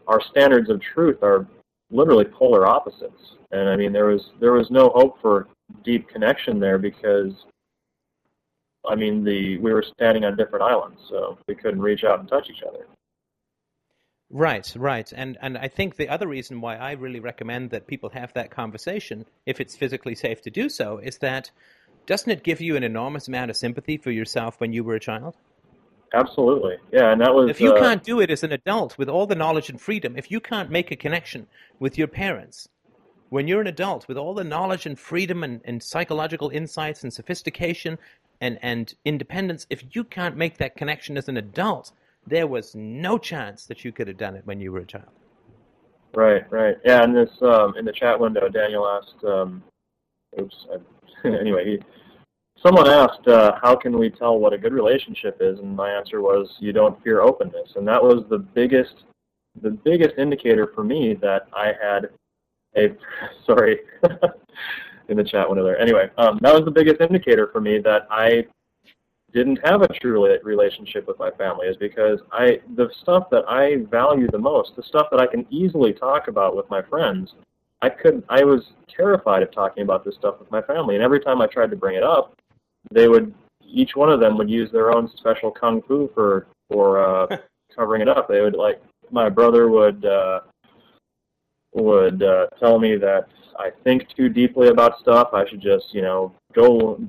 our standards of truth are literally polar opposites. And I mean, there was there was no hope for deep connection there because I mean, the we were standing on different islands, so we couldn't reach out and touch each other. Right, right. And and I think the other reason why I really recommend that people have that conversation, if it's physically safe to do so, is that doesn't it give you an enormous amount of sympathy for yourself when you were a child? Absolutely. Yeah, and that was If you uh, can't do it as an adult with all the knowledge and freedom, if you can't make a connection with your parents, when you're an adult with all the knowledge and freedom and, and psychological insights and sophistication and, and independence, if you can't make that connection as an adult, there was no chance that you could have done it when you were a child. Right, right. Yeah, in this um, in the chat window, Daniel asked. Um, oops. I, anyway, he, someone asked, uh, "How can we tell what a good relationship is?" And my answer was, "You don't fear openness." And that was the biggest, the biggest indicator for me that I had a sorry in the chat window there. Anyway, um, that was the biggest indicator for me that I didn't have a true relationship with my family is because I the stuff that I value the most, the stuff that I can easily talk about with my friends, I couldn't I was terrified of talking about this stuff with my family and every time I tried to bring it up, they would each one of them would use their own special kung fu for for uh covering it up. They would like my brother would uh would uh tell me that I think too deeply about stuff. I should just, you know, go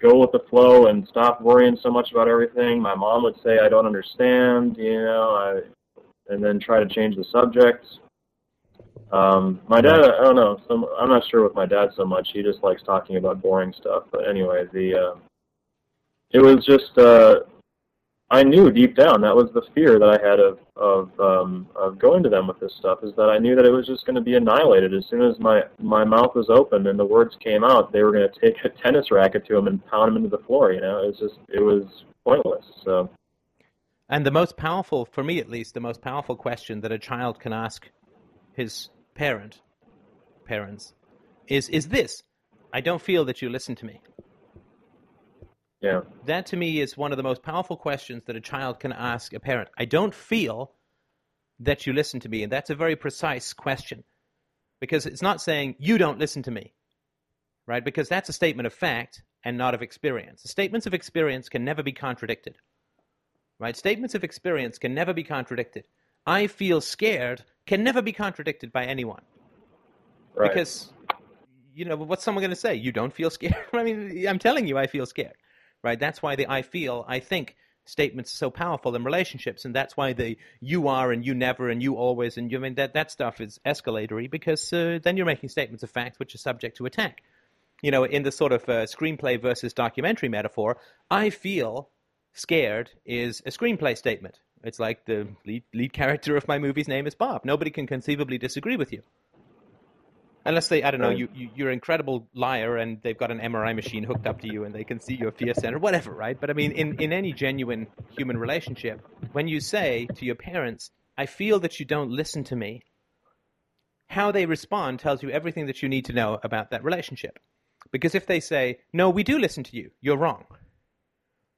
go with the flow and stop worrying so much about everything. My mom would say I don't understand, you know, I, and then try to change the subject. Um, my dad, I don't know, some, I'm not sure with my dad so much. He just likes talking about boring stuff. But anyway, the uh, it was just uh, I knew deep down that was the fear that I had of of um, of going to them with this stuff is that I knew that it was just going to be annihilated as soon as my my mouth was open and the words came out. They were going to take a tennis racket to him and pound him into the floor. You know, it was just it was pointless. So And the most powerful, for me at least, the most powerful question that a child can ask his parent, parents, is is this: I don't feel that you listen to me. Yeah, That to me is one of the most powerful questions that a child can ask a parent. I don't feel that you listen to me, and that's a very precise question because it's not saying you don't listen to me, right? Because that's a statement of fact and not of experience. Statements of experience can never be contradicted, right? Statements of experience can never be contradicted. I feel scared can never be contradicted by anyone right. because you know what's someone going to say you don't feel scared i mean i'm telling you i feel scared right? That's why the i feel i think statements are so powerful in relationships and that's why the you are and you never and you always and you I mean that that stuff is escalatory because uh, then you're making statements of fact which are subject to attack. You know in the sort of uh, screenplay versus documentary metaphor i feel scared is a screenplay statement. It's like the lead, lead character of my movie's name is bob. Nobody can conceivably disagree with you Unless they, I don't know, you, you, you're an incredible liar and they've got an MRI machine hooked up to you and they can see your fear center, whatever, right? But I mean, in, in any genuine human relationship, when you say to your parents, I feel that you don't listen to me, how they respond tells you everything that you need to know about that relationship. Because if they say, no, we do listen to you, you're wrong,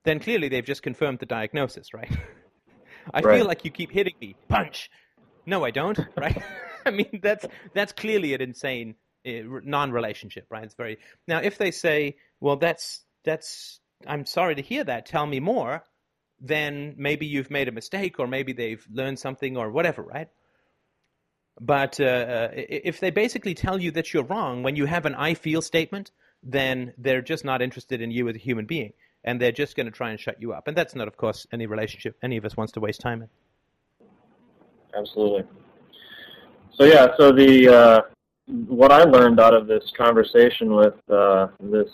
then clearly they've just confirmed the diagnosis, right? I Right. feel like you keep hitting me. Punch. No, I don't, right? I mean, that's that's clearly an insane uh, non-relationship, right? It's very now. If they say, "Well, that's that's," I'm sorry to hear that. Tell me more. Then maybe you've made a mistake, or maybe they've learned something, or whatever, right? But uh, uh, if they basically tell you that you're wrong when you have an "I feel" statement, then they're just not interested in you as a human being, and they're just going to try and shut you up. And that's not, of course, any relationship any of us wants to waste time in. absolutely. So yeah, so the uh, what I learned out of this conversation with uh, this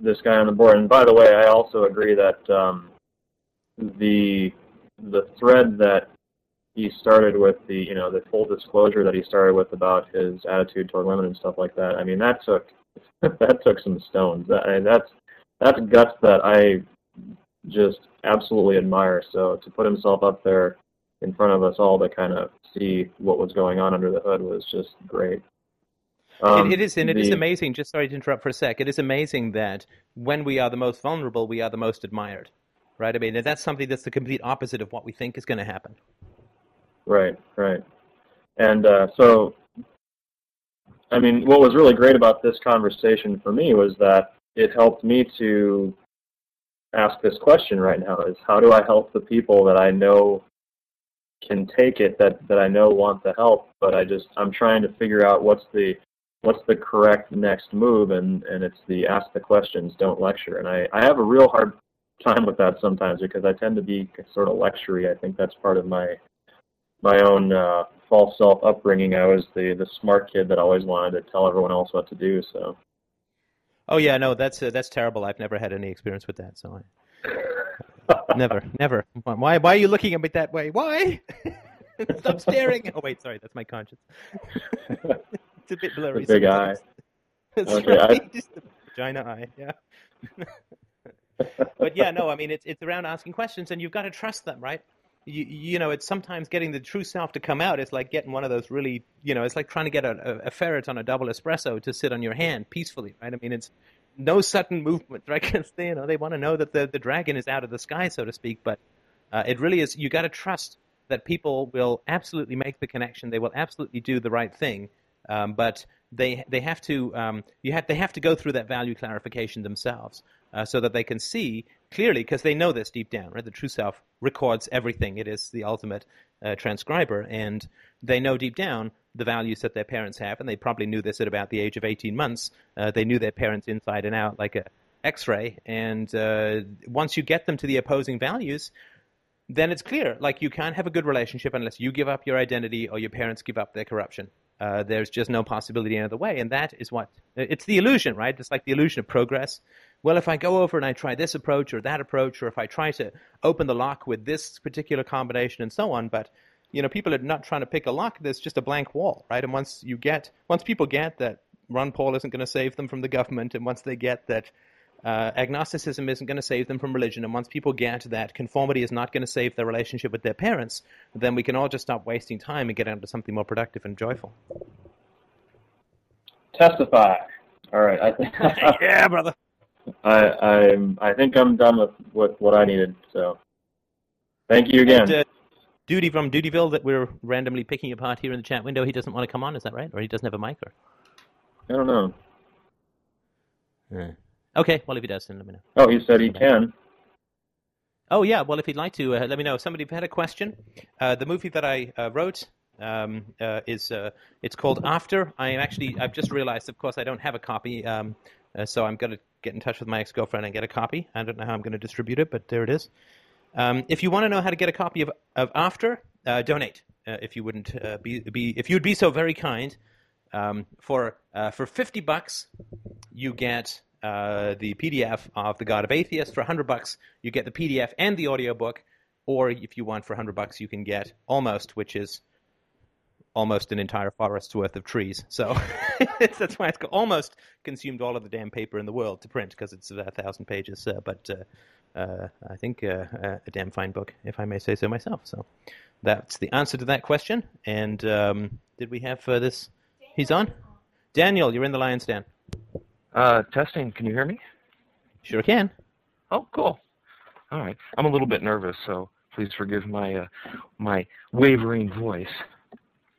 this guy on the board, and by the way, I also agree that um, the the thread that he started with the you know the full disclosure that he started with about his attitude toward women and stuff like that. I mean, that took that took some stones. That, and that's that's guts that I just absolutely admire. So to put himself up there in front of us all to kind of see what was going on under the hood was just great. Um, it, it is, and it is the- amazing. Just sorry to interrupt for a sec. It is amazing that when we are the most vulnerable, we are the most admired, right? I mean, that's something that's the complete opposite of what we think is going to happen. Right, right. And uh, so, I mean, what was really great about this conversation for me was that it helped me to ask this question right now: is how do I help the people that I know can take it that that I know want the help, but I just I'm trying to figure out what's the what's the correct next move, and and it's the ask the questions, don't lecture, and I I have a real hard time with that sometimes because I tend to be sort of lectury. I think that's part of my my own uh, false self upbringing. I was the the smart kid that always wanted to tell everyone else what to do. So. Oh yeah, no, that's uh, that's terrible. I've never had any experience with that, so I never, never. Why why are you looking at me that way? Why? Stop staring. Oh wait, sorry, that's my conscience. it's a bit blurry. The big sometimes. eye. That's okay, right. I... Just the vagina eye. Yeah. but yeah, no, I mean it's it's around asking questions, and you've got to trust them, right? You, you know, it's sometimes getting the true self to come out. It's like getting one of those really, you know, it's like trying to get a, a ferret on a double espresso to sit on your hand peacefully, right? I mean, it's no sudden movement, right? Because you know they want to know that the the dragon is out of the sky, so to speak. But uh, it really is. You got to trust that people will absolutely make the connection. They will absolutely do the right thing. Um, but they they have to um, you have they have to go through that value clarification themselves uh, so that they can see clearly because they know this deep down right the true self records everything it is the ultimate uh, transcriber and they know deep down the values that their parents have and they probably knew this at about the age of 18 months uh, they knew their parents inside and out like a x-ray and uh, once you get them to the opposing values then it's clear like you can't have a good relationship unless you give up your identity or your parents give up their corruption uh, there's just no possibility any other way. And that is what it's the illusion, right? It's like the illusion of progress. Well, if I go over and I try this approach or that approach, or if I try to open the lock with this particular combination and so on, but you know, people are not trying to pick a lock. There's just a blank wall, right? And once you get, once people get that Ron Paul isn't going to save them from the government, and once they get that uh, agnosticism isn't going to save them from religion, and once people get that conformity is not going to save their relationship with their parents, then we can all just stop wasting time and get into something more productive and joyful. Testify. All right. I think. yeah, brother. I I'm I think I'm done with with what I needed. So, thank you again. And, uh, Duty from Dutyville that we're randomly picking apart here in the chat window. He doesn't want to come on. Is that right? Or he doesn't have a mic? Or I don't know. Yeah. Okay, well, if he does, then let me know. Oh, he said he can. Oh, yeah, well, if he'd like to, uh, let me know. Somebody had a question, uh, the movie that I uh, wrote um, uh, is, uh, it's called After. I am actually, I've just realized, of course, I don't have a copy, um, uh, so I'm going to get in touch with my ex-girlfriend and get a copy. I don't know how I'm going to distribute it, but there it is. Um, if you want to know how to get a copy of, of After, donate. if you wouldn't be, be, if you'd be so very kind, um, for for fifty bucks, you get uh, the PDF of The God of Atheists for 100 bucks. You get the PDF and the audiobook, or if you want for 100 bucks, you can get Almost, which is almost an entire forest's worth of trees. So that's why it's almost consumed all of the damn paper in the world to print because it's a thousand pages. Uh, but uh, uh, I think uh, a damn fine book, if I may say so myself. So that's the answer to that question. And um, did we have this? He's on. Daniel, you're in the lion's den. Uh, testing. Can you hear me? Sure can. Oh, cool. All right. I'm a little bit nervous, so please forgive my uh, my wavering voice.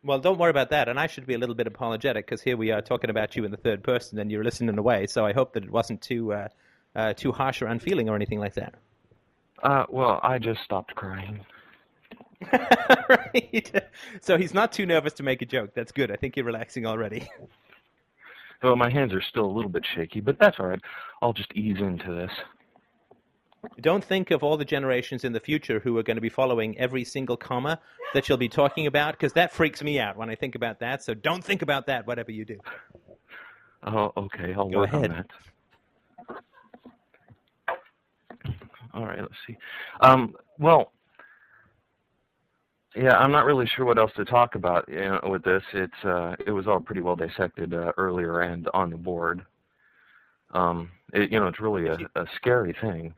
Well, don't worry about that. And I should be a little bit apologetic because here we are talking about you in the third person, and you're listening away. So I hope that it wasn't too uh, uh, too harsh or unfeeling or anything like that. Uh, well, I just stopped crying. right. So he's not too nervous to make a joke. That's good. I think you're relaxing already. Well, my hands are still a little bit shaky, but that's all right. I'll just ease into this. Don't think of all the generations in the future who are going to be following every single comma that you'll be talking about, because that freaks me out when I think about that. So don't think about that, whatever you do. Oh, okay. I'll Go work ahead. on that. All right. Let's see. Um, well, yeah, I'm not really sure what else to talk about you know, with this. It's uh, it was all pretty well dissected uh, earlier and on the board. Um, it, you know, it's really a, a scary thing.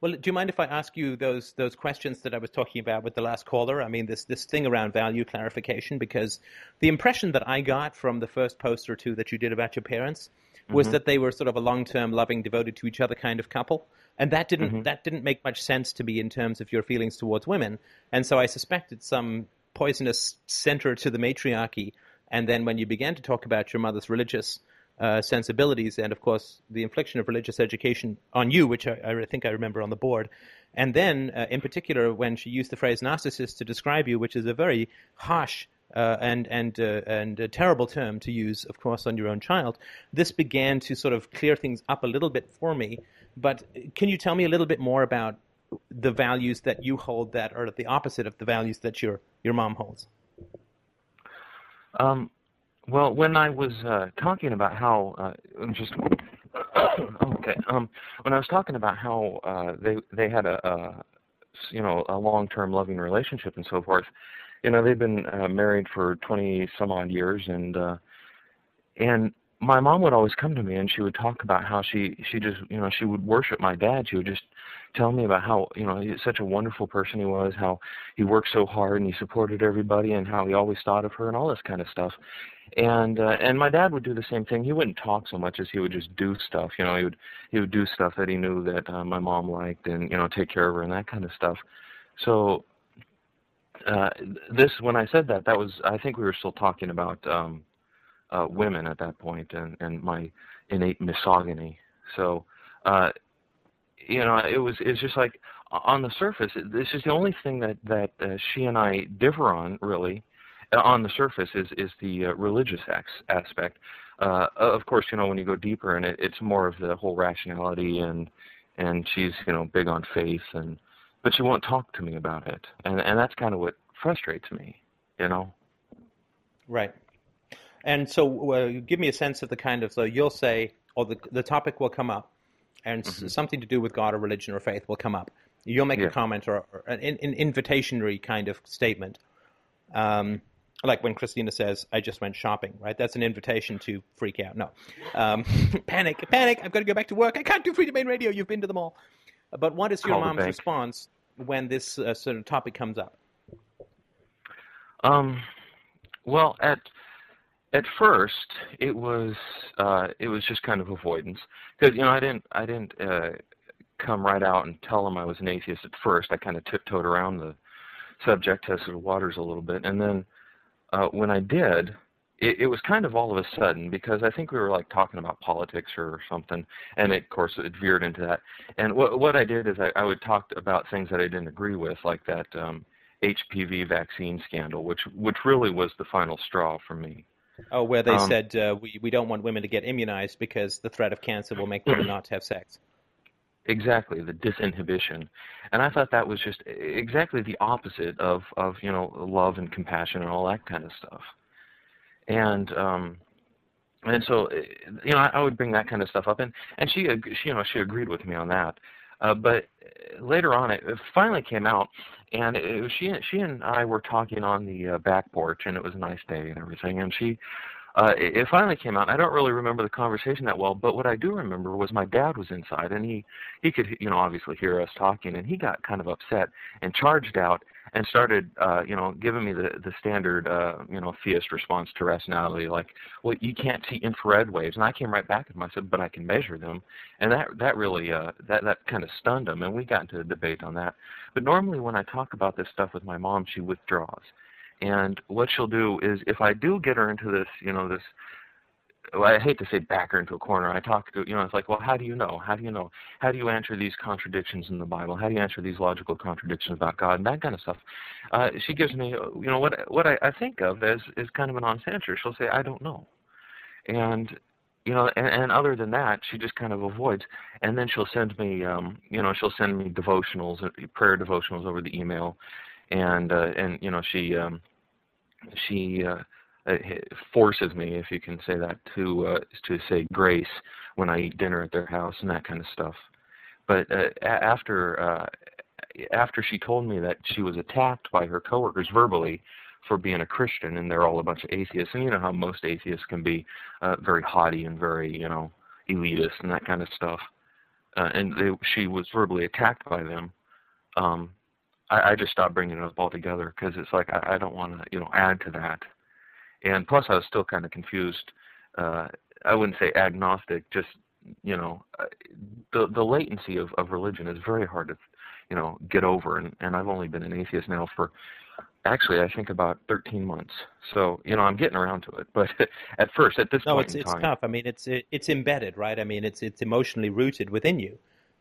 Well, do you mind if I ask you those those questions that I was talking about with the last caller? I mean, this this thing around value clarification, because the impression that I got from the first post or two that you did about your parents was mm-hmm. that they were sort of a long term, loving, devoted to each other kind of couple and that didn't mm-hmm. that didn't make much sense to me in terms of your feelings towards women. And so I suspected some poisonous center to the matriarchy. And then when you began to talk about your mother's religious uh, sensibilities, and of course the infliction of religious education on you, which I, I think I remember on the board. And then, uh, in particular, when she used the phrase narcissist to describe you, which is a very harsh uh, and and uh, and a terrible term to use, of course, on your own child. This began to sort of clear things up a little bit for me. But can you tell me a little bit more about the values that you hold that are the opposite of the values that your your mom holds? Um, well, when I was uh, talking about how uh, just okay, um, when I was talking about how uh, they they had a, a you know a long term loving relationship and so forth, you know they've been uh, married for twenty some odd years and uh, and my mom would always come to me and she would talk about how she she just you know she would worship my dad. She would just tell me about how you know he's such a wonderful person he was how he worked so hard and he supported everybody and how he always thought of her and all this kind of stuff and uh, and my dad would do the same thing. He wouldn't talk so much as he would just do stuff you know he would he would do stuff that he knew that uh, my mom liked and you know take care of her and that kind of stuff. So uh this when i said that that was i think we were still talking about um uh women at that point and and my innate misogyny. So uh you know it was it's just like on the surface this is the only thing that that uh, she and i differ on really on the surface is is the uh, religious ex- aspect. Uh, of course, you know when you go deeper in it, it's more of the whole rationality and and she's you know big on faith and but she won't talk to me about it, and and that's kind of what frustrates me, you know. Right. And so, uh, give me a sense of the kind of so you'll say, or the the topic will come up, and mm-hmm. something to do with God or religion or faith will come up. You'll make yeah. a comment or, or an, an invitationary kind of statement. Um, like when Christina says, "I just went shopping," right? That's an invitation to freak out. No, um, panic, panic! I've got to go back to work. I can't do Freedomain Radio. You've been to the mall. But what is your Call mom's response when this uh, sort of topic comes up? Um, well, at at first it was uh, it was just kind of avoidance because you know I didn't I didn't uh, come right out and tell them I was an atheist at first. I kind of tiptoed around the subject, tested the waters a little bit, and then uh, when I did, it, it was kind of all of a sudden because I think we were like talking about politics or something, and it, of course it veered into that. And what what I did is I, I would talk about things that I didn't agree with, like that um, HPV vaccine scandal, which which really was the final straw for me. Oh, where they um, said uh, we we don't want women to get immunized because the threat of cancer will make women not have sex. Exactly, the disinhibition. And I thought that was just exactly the opposite of, of you know, love and compassion and all that kind of stuff. And um and so you know, I, I would bring that kind of stuff up and and she, she you know, she agreed with me on that. Uh, but later on, it, it finally came out, and it was, she she and I were talking on the uh, back porch, and it was a nice day and everything. And she uh, it, finally came out. I don't really remember the conversation that well, but what I do remember was my dad was inside, and he he could you know obviously hear us talking, and he got kind of upset and charged out and started uh, you know giving me the the standard uh, you know theist response to rationality, like well you can't see infrared waves, and I came right back at him. I said, but I can measure them, and that that really uh, that that kind of stunned him, and we got into a debate on that. But normally when I talk about this stuff with my mom, she withdraws and what she'll do is, if I do get her into this, you know, this, well, I hate to say back her into a corner. I talk to, you know, it's like, well, how do you know? How do you know? How do you answer these contradictions in the Bible? How do you answer these logical contradictions about God and that kind of stuff? Uh, she gives me, you know, what what I, I think of as is kind of a non-answer. She'll say, I don't know, and you know, and, and other than that, she just kind of avoids. And then she'll send me, um, you know, she'll send me devotionals, uh, prayer devotionals over the email, and uh, and you know, she um, she uh, uh forces me, if you can say that, to uh, to say grace when I eat dinner at their house and that kind of stuff. But uh, after uh, after she told me that she was attacked by her coworkers verbally for being a Christian, and they're all a bunch of atheists, and you know how most atheists can be uh, very haughty and very you know elitist and that kind of stuff. Uh, and they, she was verbally attacked by them. Um, I, I just stopped bringing it up altogether because it's like I, I don't want to, you know, add to that. And plus, I was still kind of confused. Uh, I wouldn't say agnostic, just you know, uh, the the latency of of religion is very hard to, you know, get over. And and I've only been an atheist now for actually, I think about 13 months. So, you know, I'm getting around to it. But at first, at this no, point it's in it's time, tough. I mean, it's it, it's embedded, right? I mean, it's it's emotionally rooted within you.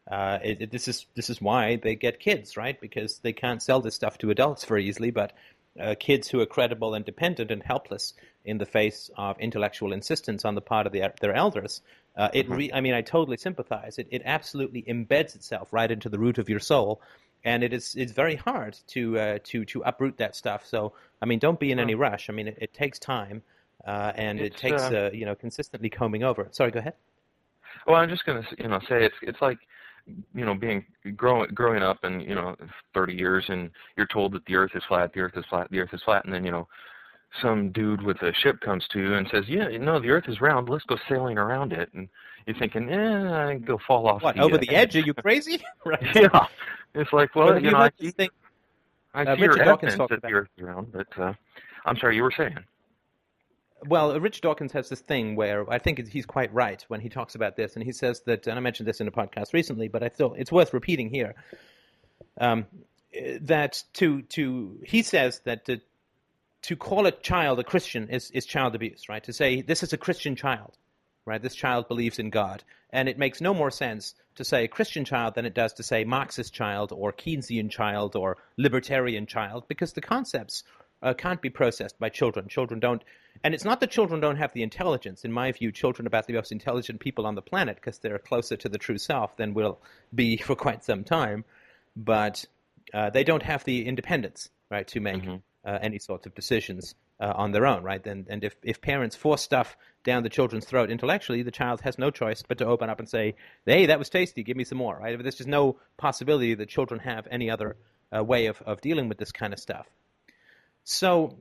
Uh, it, it- this is this is why they get kids, right? Because they can't sell this stuff to adults very easily, but uh, kids who are credible and dependent and helpless in the face of intellectual insistence on the part of the, their elders. Uh, it, re- I mean, I totally sympathize. It, it absolutely embeds itself right into the root of your soul, and it is it's very hard to uh, to to uproot that stuff. So, I mean, don't be in any rush. I mean, it, it takes time, uh, and it takes you know consistently combing over. Sorry, go ahead. Well, I'm just gonna, you know, say it's it's like, you know, being growing growing up and you know, 30 years, and you're told that the Earth is flat, the Earth is flat, the Earth is flat, and then you know, some dude with a ship comes to you and says, yeah, no, the Earth is round. Let's go sailing around it, and you're thinking, eh, I go fall off. What the, over uh, the edge? Are you crazy? right. Yeah, it's like, well, you you know, I see. I uh, see your Richard Dawkins evidence that the Earth is round, but uh, I'm sorry, you were saying. Well, Rich Dawkins has this thing where I think he's quite right when he talks about this, and he says that, and I mentioned this in a podcast recently, but I still it's worth repeating here. Um, that to to he says that to, to call a child a Christian is is child abuse, right? To say this is a Christian child, right? This child believes in God, and it makes no more sense to say a Christian child than it does to say Marxist child or Keynesian child or libertarian child, because the concepts uh, can't be processed by children. Children don't, and it's not that children don't have the intelligence. In my view, children are about the most intelligent people on the planet because they're closer to the true self than we'll be for quite some time. But uh, they don't have the independence, right, to make Mhm. uh, any sorts of decisions uh, on their own, right? And, and if, if parents force stuff down the children's throat intellectually, the child has no choice but to open up and say, "Hey, that was tasty. Give me some more." Right? There's just no possibility that children have any other uh, way of, of dealing with this kind of stuff. So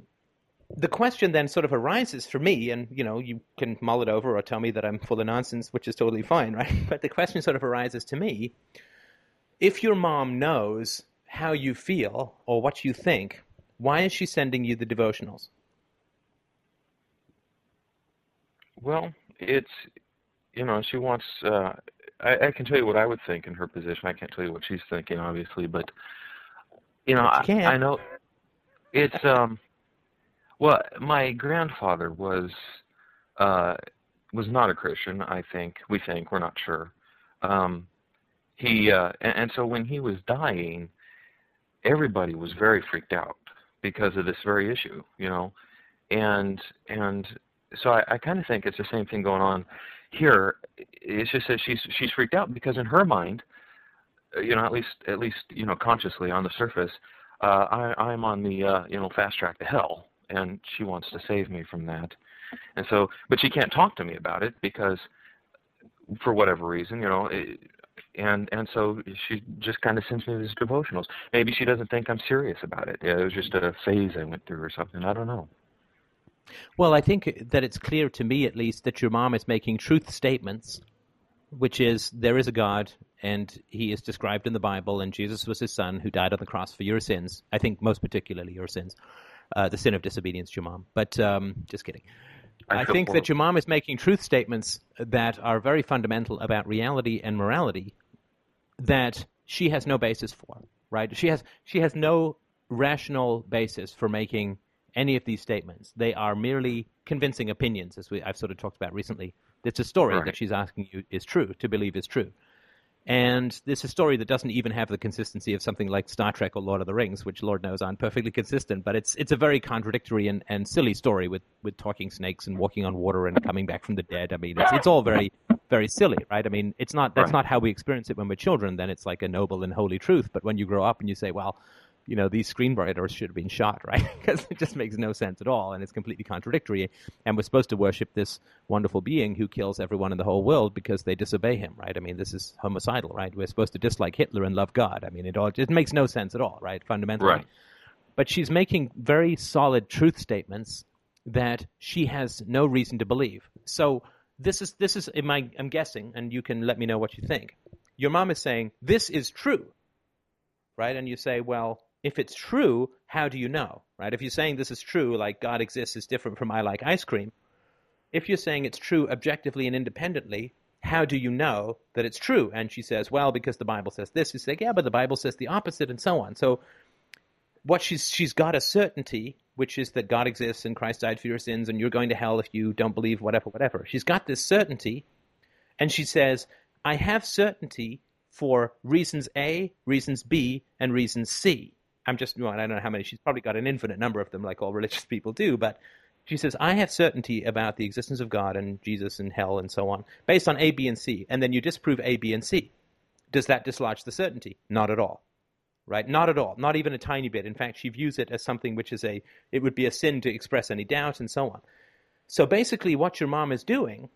the question then sort of arises for me, and you know, you can mull it over or tell me that I'm full of nonsense, which is totally fine, right? But the question sort of arises to me: if your mom knows how you feel or what you think, why is she sending you the devotionals? Well, it's you know she wants. Uh, I, I can tell you what I would think in her position. I can't tell you what she's thinking, obviously, but you know I, can. I know it's um. Well, my grandfather was uh was not a Christian. I think we think we're not sure. Um, he uh, and, and so when he was dying, everybody was very freaked out because of this very issue, you know, and and so I, I kind of think it's the same thing going on here. It's just that she's she's freaked out because in her mind, uh, you know, at least at least you know consciously on the surface, uh, I I'm on the uh, you know fast track to hell, and she wants to save me from that, and so but she can't talk to me about it because for whatever reason, you know. It, and and so she just kind of sends me these devotionals. Maybe she doesn't think I'm serious about it. It was just a phase I went through or something. I don't know. Well, I think that it's clear to me, at least, that your mom is making truth statements, which is there is a God, and He is described in the Bible, and Jesus was His Son who died on the cross for your sins. I think most particularly your sins, uh, the sin of disobedience to your mom. But um, just kidding. I I think that mom is making truth statements that are very fundamental about reality and morality that she has no basis for. Right? She has she has no rational basis for making any of these statements. They are merely convincing opinions, as we, I've sort of talked about recently. It's a story Right. that she's asking you is true to believe is true. And this is a story that doesn't even have the consistency of something like Star Trek or Lord of the Rings, which Lord knows aren't perfectly consistent. But it's it's a very contradictory and, and silly story with, with talking snakes and walking on water and coming back from the dead. I mean, it's, it's all very very silly, right? I mean, it's not that's Right. not how we experience it when we're children. Then it's like a noble and holy truth. But when you grow up and you say, well, you know, these screenwriters should have been shot, right? Because it just makes no sense at all, and it's completely contradictory. And we're supposed to worship this wonderful being who kills everyone in the whole world because they disobey him, right? I mean, this is homicidal, right? We're supposed to dislike Hitler and love God. I mean, it all it makes no sense at all, right? Fundamentally, Right. But she's making very solid truth statements that she has no reason to believe. So this is this is I, I'm guessing, and you can let me know what you think. Your mom is saying this is true, right? And you say, well, if it's true, how do you know, right? If you're saying this is true, like God exists is different from I like ice cream. If you're saying it's true objectively and independently, how do you know that it's true? And she says, well, because the Bible says this. You say, yeah, but the Bible says the opposite, and so on. So what she's she's got a certainty, which is that God exists and Christ died for your sins, and you're going to hell if you don't believe whatever, whatever. She's got this certainty, and she says, "I have certainty for reasons A, reasons B, and reasons C." I'm just, well, I don't know how many. She's probably got an infinite number of them, like all religious people do. But she says, I have certainty about the existence of God and Jesus and hell and so on, based on A, B, and C. And then you disprove A, B, and C. Does that dislodge the certainty? Not at all. Right? Not at all. Not even a tiny bit. In fact, she views it as something which is a, it would be a sin to express any doubt and so on. So basically, what your mom is doing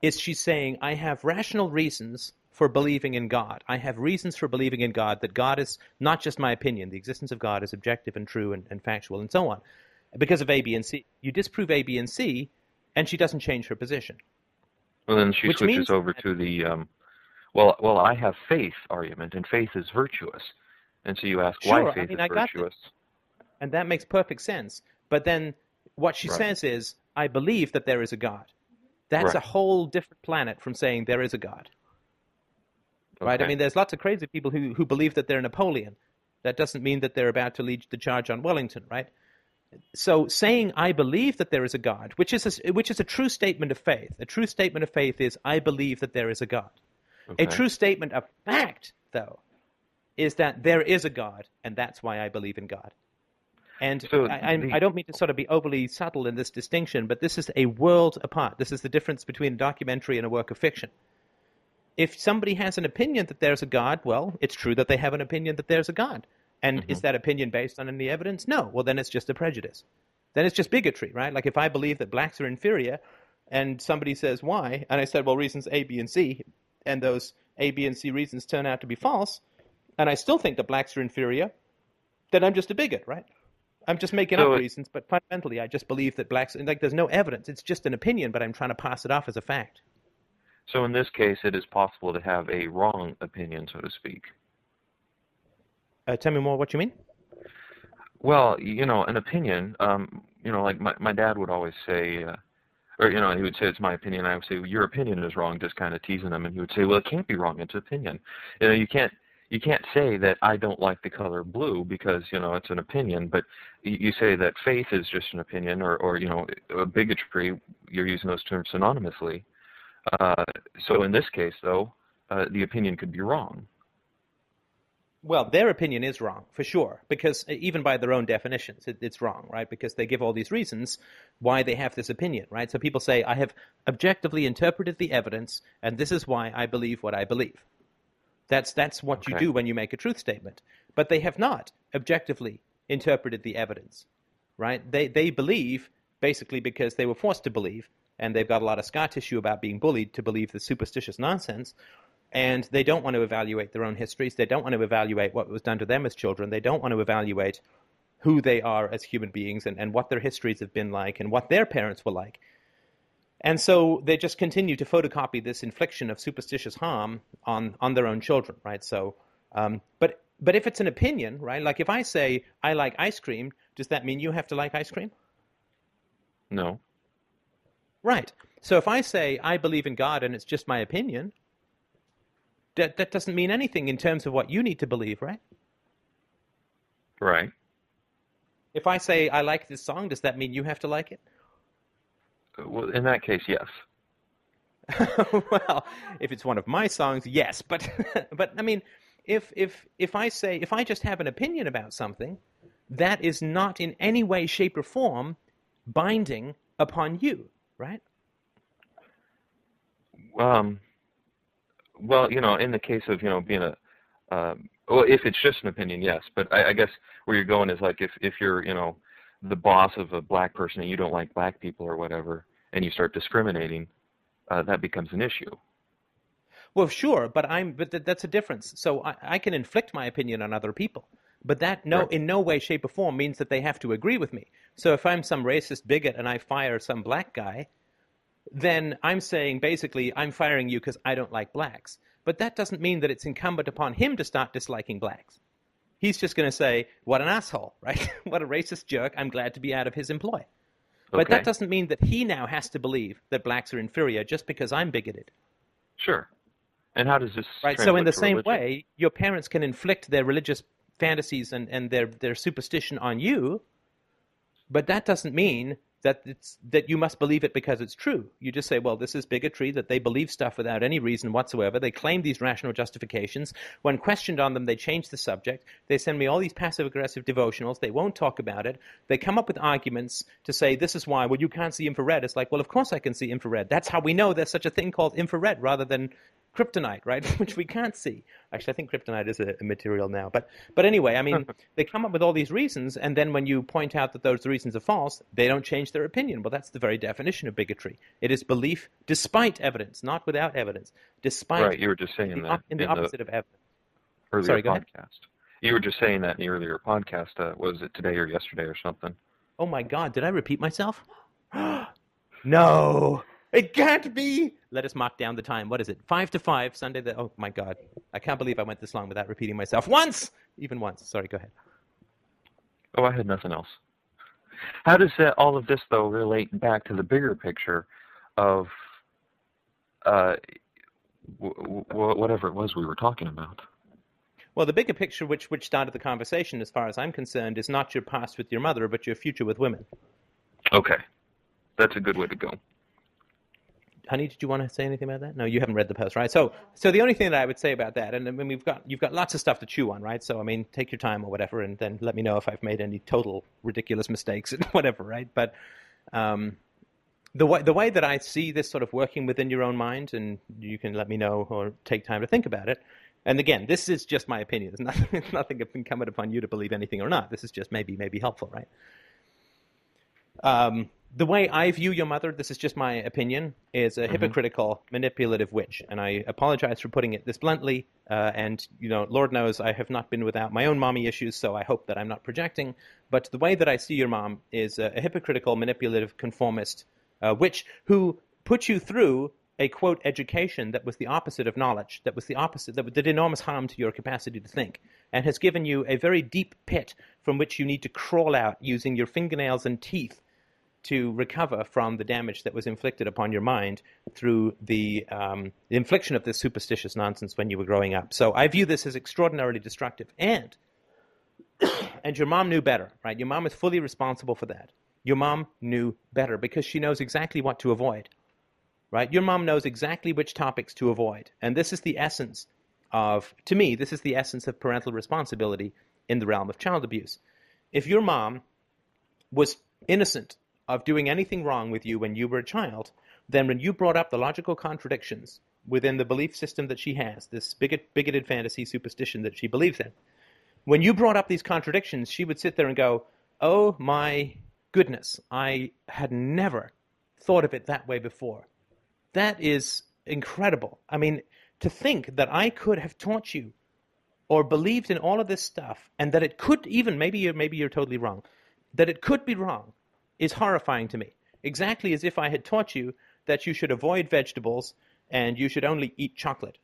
is she's saying, I have rational reasons for believing in God. I have reasons for believing in God, that God is not just my opinion. The existence of God is objective and true and, and factual and so on. Because of A, B, and C. You disprove A, B, and C, and she doesn't change her position. Well, then she Which switches over to the, um, well, well, I have faith argument, and faith is virtuous. And so you ask Sure, why I faith mean, is I got that. virtuous. And that makes perfect sense. But then what she Right. says is, I believe that there is a God. That's a whole different planet from saying there is a God. Right? I mean, there's lots of crazy people who, who believe that they're Napoleon. That doesn't mean that they're about to lead the charge on Wellington, right? So saying I believe that there is a God, which is a, which is a true statement of faith. A true statement of faith is I believe that there is a God. Okay. A true statement of fact, though, is that there is a God, and that's why I believe in God. And So I, I, the- I don't mean to sort of be overly subtle in this distinction, but this is a world apart. This is the difference between a documentary and a work of fiction. If somebody has an opinion that there's a God, well, it's true that they have an opinion that there's a God. And Mm-hmm. is that opinion based on any evidence? No. Well, then it's just a prejudice. Then it's just bigotry, right? Like if I believe that blacks are inferior, and somebody says why, and I said, well, reasons A, B, and C, and those A, B, and C reasons turn out to be false, and I still think that blacks are inferior, then I'm just a bigot, right? I'm just making So up it- reasons, but fundamentally, I just believe that blacks, like, there's no evidence. It's just an opinion, but I'm trying to pass it off as a fact. So in this case, it is possible to have a wrong opinion, so to speak. Uh, tell me more what you mean. Well, you know, an opinion, um, you know, like my my dad would always say, uh, or you know, he would say it's my opinion. I would say well, your opinion is wrong, just kind of teasing him, and he would say, well, it can't be wrong. It's opinion. You know, you can't you can't say that I don't like the color blue because you know it's an opinion, but you, you say that faith is just an opinion, or or you know, a bigotry. You're using those terms synonymously. Uh, so in this case, though, uh, the opinion could be wrong. Well, their opinion is wrong for sure, because uh, even by their own definitions, it, it's wrong, right? Because they give all these reasons why they have this opinion, right? So people say, "I have objectively interpreted the evidence, and this is why I believe what I believe." That's that's what you do when you make a truth statement. But they have not objectively interpreted the evidence, right? They they believe basically because they were forced to believe, and they've got a lot of scar tissue about being bullied to believe the superstitious nonsense and they don't want to evaluate their own histories. They don't want to evaluate what was done to them as children. They don't want to evaluate who they are as human beings and, and what their histories have been like and what their parents were like. And so they just continue to photocopy this infliction of superstitious harm on, on their own children, right? So, um, but but if it's an opinion, right? Like if I say I like ice cream, does that mean you have to like ice cream? No. Right. So if I say I believe in God and it's just my opinion, that that doesn't mean anything in terms of what you need to believe, right? Right. If I say I like this song, does that mean you have to like it? Uh, well, in that case, yes. well, if it's one of my songs, yes, but but I mean, if if if I say if I just have an opinion about something, that is not in any way, shape, or form binding upon you, right? Um, well, you know, in the case of you know being a, um, well, if it's just an opinion, yes. But I, I guess where you're going is like if if you're you know the boss of a black person and you don't like black people or whatever, and you start discriminating, uh, that becomes an issue. Well, sure, but I'm but th- that's a difference. So I, I can inflict my opinion on other people, but that no Right. in no way, shape, or form means that they have to agree with me. So if I'm some racist bigot and I fire some black guy, then I'm saying basically I'm firing you because I don't like blacks. But that doesn't mean that it's incumbent upon him to start disliking blacks. He's just going to say, "What an asshole!" Right? what a racist jerk! I'm glad to be out of his employ. But Okay. that doesn't mean that he now has to believe that blacks are inferior just because I'm bigoted. Sure. And how does this Right. So in the same religion? way, your parents can inflict their religious fantasies and, and their, their superstition on you, but that doesn't mean that it's that you must believe it because it's true. You just say, well, this is bigotry that they believe stuff without any reason whatsoever. They claim these rational justifications. When questioned on them, they change the subject. They send me all these passive aggressive devotionals. They won't talk about it. They come up with arguments to say this is why. Well, you can't see infrared. It's like, well, of course I can see infrared. That's how we know there's such a thing called infrared rather than kryptonite, right? Which we can't see. Actually, I think kryptonite is a, a, material now. But but anyway, I mean, they come up with all these reasons, and then when you point out that those reasons are false, they don't change their opinion. Well, that's the very definition of bigotry. It is belief despite evidence, not without evidence. Despite right, you were just saying the, that in the in opposite of evidence. Earlier Sorry, go podcast. ahead. You were just saying that in the earlier podcast. Uh, was it today or yesterday or something? Oh my God! Did I repeat myself? no. It can't be. Let us mark down the time. What is it? Five to five, Sunday. The, oh my God. I can't believe I went this long without repeating myself once, even once. Sorry, go ahead. Oh, I had nothing else. How does all of this, though, relate back to the bigger picture of uh, w- w- whatever it was we were talking about? Well, the bigger picture, which which started the conversation, as far as I'm concerned, is not your past with your mother, but your future with women. Okay, that's a good way to go. Honey, did you want to say anything about that? No, you haven't read the post, right? So, so the only thing that I would say about that, and I mean, we've got you've got lots of stuff to chew on, right? So, I mean, take your time or whatever, and then let me know if I've made any total ridiculous mistakes and whatever, right? But um, the way the way that I see this sort of working within your own mind, and you can let me know or take time to think about it. And again, this is just my opinion. There's nothing, it's nothing incumbent upon you to believe anything or not. This is just maybe maybe helpful, right? Um, the way I view your mother, this is just my opinion, is a hypocritical, manipulative witch. And I apologize for putting it this bluntly. Uh, and, you know, Lord knows I have not been without my own mommy issues, so I hope that I'm not projecting. But the way that I see your mom is a, a hypocritical, manipulative, conformist uh, witch who put you through a, quote, education that was the opposite of knowledge, that was the opposite, that did enormous harm to your capacity to think, and has given you a very deep pit from which you need to crawl out using your fingernails and teeth to recover from the damage that was inflicted upon your mind through the, um, the infliction of this superstitious nonsense when you were growing up. So I view this as extraordinarily destructive. And and your mom knew better, right? Your mom is fully responsible for that. Your mom knew better because she knows exactly what to avoid, right? Your mom knows exactly which topics to avoid. And this is the essence of, to me, this is the essence of parental responsibility in the realm of child abuse. If your mom was innocent of doing anything wrong with you when you were a child, then when you brought up the logical contradictions within the belief system that she has, this bigot, bigoted fantasy superstition that she believes in, when you brought up these contradictions, she would sit there and go, Oh my goodness, I had never thought of it that way before. That is incredible. I mean, to think that I could have taught you or believed in all of this stuff and that it could even, maybe you're, maybe you're totally wrong, that it could be wrong is horrifying to me. Exactly as if I had taught you that you should avoid vegetables and you should only eat chocolate,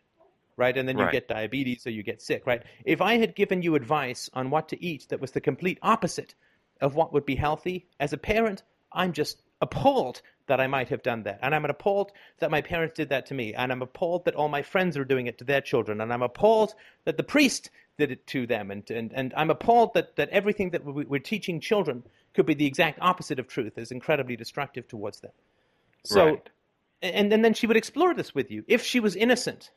right? And then you Right. get diabetes or you get sick, right? If I had given you advice on what to eat that was the complete opposite of what would be healthy, as a parent, I'm just appalled that I might have done that. And I'm appalled that my parents did that to me. And I'm appalled that all my friends are doing it to their children. And I'm appalled that the priest did it to them. And, and, and I'm appalled that, that everything that we- we're teaching children could be the exact opposite of truth, is incredibly destructive towards them. So, Right. and, and then she would explore this with you. If she was innocent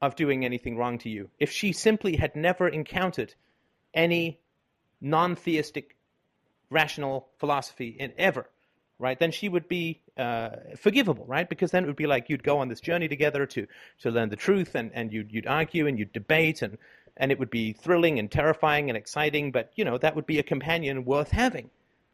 of doing anything wrong to you, if she simply had never encountered any non theistic rational philosophy in ever, right, then she would be uh, forgivable, right? Because then it would be like you'd go on this journey together to, to learn the truth and, and you'd, you'd argue and you'd debate and, and it would be thrilling and terrifying and exciting, but, you know, that would be a companion worth having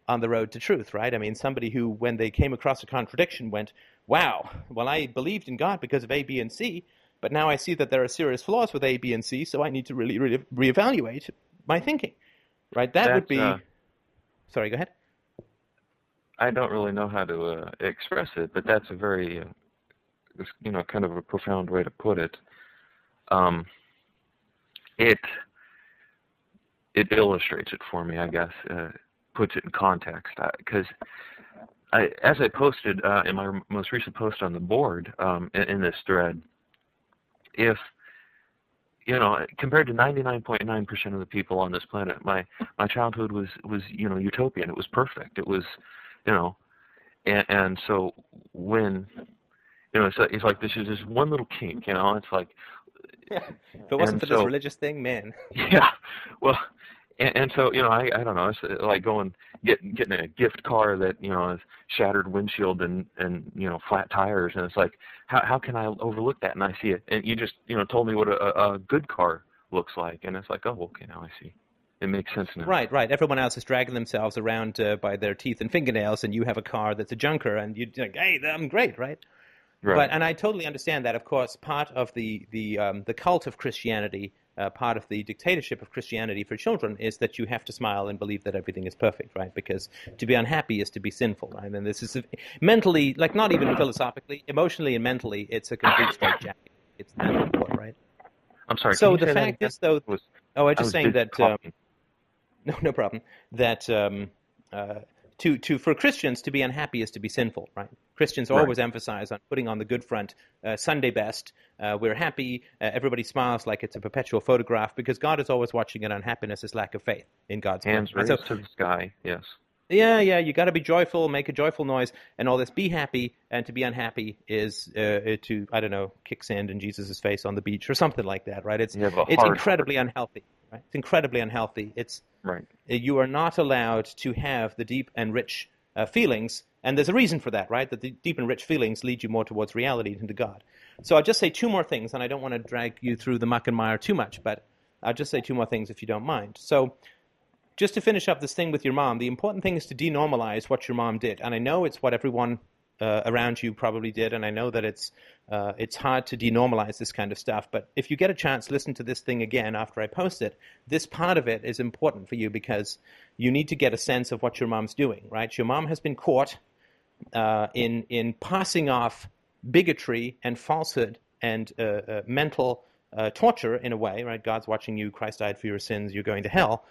on the road to truth, right? I mean, somebody who, when they came across a contradiction, went, wow, well, I believed in God because of A, B, and C, but now I see that there are serious flaws with A, B, and C, so I need to really, really reevaluate my thinking, right? That would be. uh, Sorry, go ahead. I don't really know how to uh, express it, but that's a very, uh, you know, kind of a profound way to put it. Um, it it illustrates it for me, I guess, uh, puts it in context. Because I, as I posted uh, in my most recent post on the board um, in, in this thread, if you know, compared to 99.9% of the people on this planet, my my childhood was was you know utopian. It was perfect. It was, you know, and and so when, you know, it's it's like this is just one little kink. You know, it's like. If it wasn't and for so- this religious thing, man. Yeah, well, and, and so you know, I I don't know. It's uh, like going getting getting a gift car that you know has shattered windshield and and you know flat tires, and it's like how how can I overlook that? And I see it, and you just you know told me what a, a good car looks like, and it's like oh okay now I see, it makes sense now. Right, right. Everyone else is dragging themselves around uh, by their teeth and fingernails, and you have a car that's a junker, and you're like, hey, I'm great, right? Right. But and I totally understand that. Of course, part of the the um, the cult of Christianity, uh, part of the dictatorship of Christianity for children, is that you have to smile and believe that everything is perfect, right? Because to be unhappy is to be sinful, right? And this is mentally, like not even philosophically, emotionally and mentally, it's a complete straitjacket. It's that important, right? I'm sorry. so the fact is, though, was oh, I I was just saying that. Um, no, no problem. That um, uh, to to for Christians to be unhappy is to be sinful, right? Christians Right. always emphasize on putting on the good front, uh, Sunday best. Uh, we're happy. Uh, everybody smiles like it's a perpetual photograph because God is always watching, and unhappiness is lack of faith in God's hands And raised so, to the sky. Yes. yeah, yeah, you got to be joyful, make a joyful noise, and all this. Be happy, and to be unhappy is uh, to I don't know, kick sand in Jesus' face on the beach or something like that, right? It's You have a it's incredibly unhealthy, right? It's incredibly unhealthy. It's Right. uh, you are not allowed to have the deep and rich uh, feelings, and there's a reason for that, right? That the deep and rich feelings lead you more towards reality than to God. So I'll just say two more things, and I don't want to drag you through the muck and mire too much, but I'll just say two more things if you don't mind. So just to finish up this thing with your mom, the important thing is to denormalize what your mom did, and I know it's what everyone uh, around you probably did, and I know that it's uh, it's hard to denormalize this kind of stuff. But if you get a chance, listen to this thing again after I post it. This part of it is important for you because you need to get a sense of what your mom's doing. Right? Your mom has been caught uh, in in passing off bigotry and falsehood and uh, uh, mental uh, torture in a way. Right? God's watching you. Christ died for your sins. You're going to hell.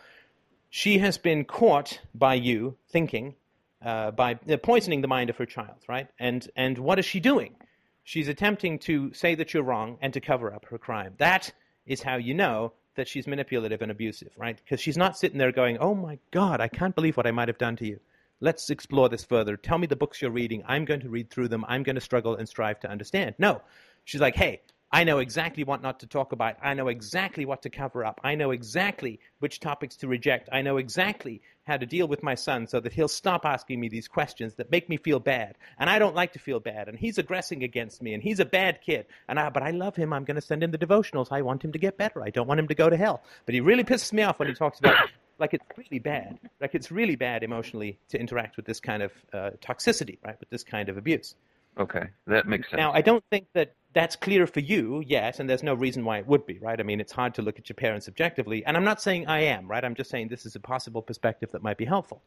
She has been caught by you thinking uh, by uh, poisoning the mind of her child, right? And and what is she doing? She's attempting to say that you're wrong and to cover up her crime. That is how you know that she's manipulative and abusive, right? Because she's not sitting there going, "Oh my God, I can't believe what I might have done to you." Let's explore this further. Tell me the books you're reading. I'm going to read through them. I'm going to struggle and strive to understand. No, she's like, "Hey, I know exactly what not to talk about. I know exactly what to cover up. I know exactly which topics to reject. I know exactly how to deal with my son so that he'll stop asking me these questions that make me feel bad. And I don't like to feel bad. And he's aggressing against me. And he's a bad kid. And I, but I love him. I'm going to send him the devotionals. I want him to get better. I don't want him to go to hell. But he really pisses me off when he talks about like it's really bad. Like it's really bad emotionally to interact with this kind of uh, toxicity, right? With this kind of abuse. Okay, that makes sense. Now, I don't think that that's clear for you yet, and there's no reason why it would be, right? I mean, it's hard to look at your parents objectively, and I'm not saying I am, right? I'm just saying this is a possible perspective that might be helpful.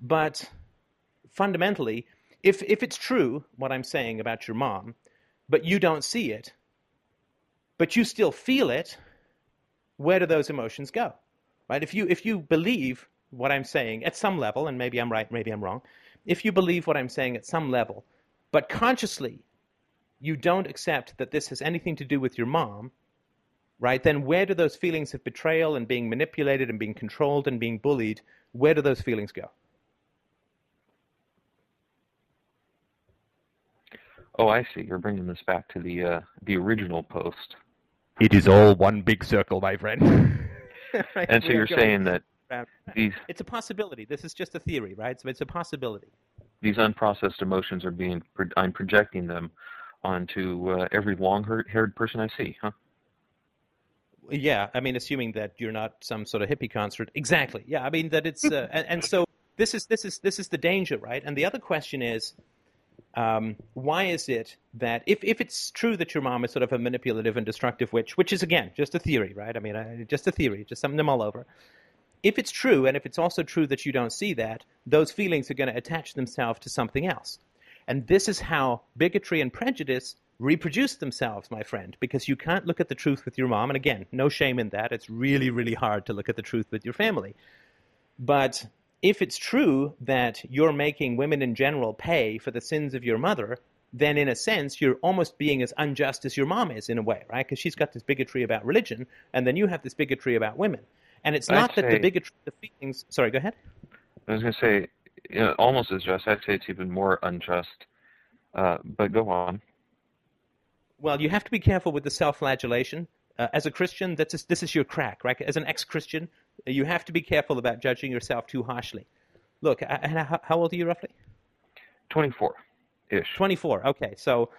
But fundamentally, if if it's true what I'm saying about your mom, but you don't see it, but you still feel it, where do those emotions go? Right? If you if you believe what I'm saying at some level, and maybe I'm right, maybe I'm wrong, if you believe what I'm saying at some level, but consciously you don't accept that this has anything to do with your mom, right? Then where do those feelings of betrayal and being manipulated and being controlled and being bullied, where do those feelings go? oh, I see. You're bringing this back to the uh, the original post, It is all one big circle, my friend. Right? and so you're saying that these It's a possibility. This is just a theory, right? So it's a possibility. These unprocessed emotions are being I'm projecting them onto uh, every long-haired person I see, huh? Yeah, I mean, assuming that you're not some sort of hippie concert. Exactly. Yeah, I mean that it's uh, and, and so this is this is this is the danger, right? And the other question is, um, why is it that if if it's true that your mom is sort of a manipulative and destructive witch, which is again just a theory, right? I mean, uh, just a theory, just something to mull over. If it's true, and if it's also true that you don't see that, those feelings are going to attach themselves to something else. And this is how bigotry and prejudice reproduce themselves, my friend, because you can't look at the truth with your mom. And again, no shame in that. It's really, really hard to look at the truth with your family. But if it's true that you're making women in general pay for the sins of your mother, then in a sense you're almost being as unjust as your mom is in a way, right? Because she's got this bigotry about religion, and then you have this bigotry about women. And it's not I'd that the bigotry, the feelings. Sorry, go ahead. I was going to say, you know, almost as just. I'd say it's even more unjust. Uh, but go on. Well, you have to be careful with the self-flagellation. Uh, as a Christian, that's just, this is your crack, right? As an ex-Christian, you have to be careful about judging yourself too harshly. Look, uh, and how, how old are you roughly? 24-ish. 24. Okay, so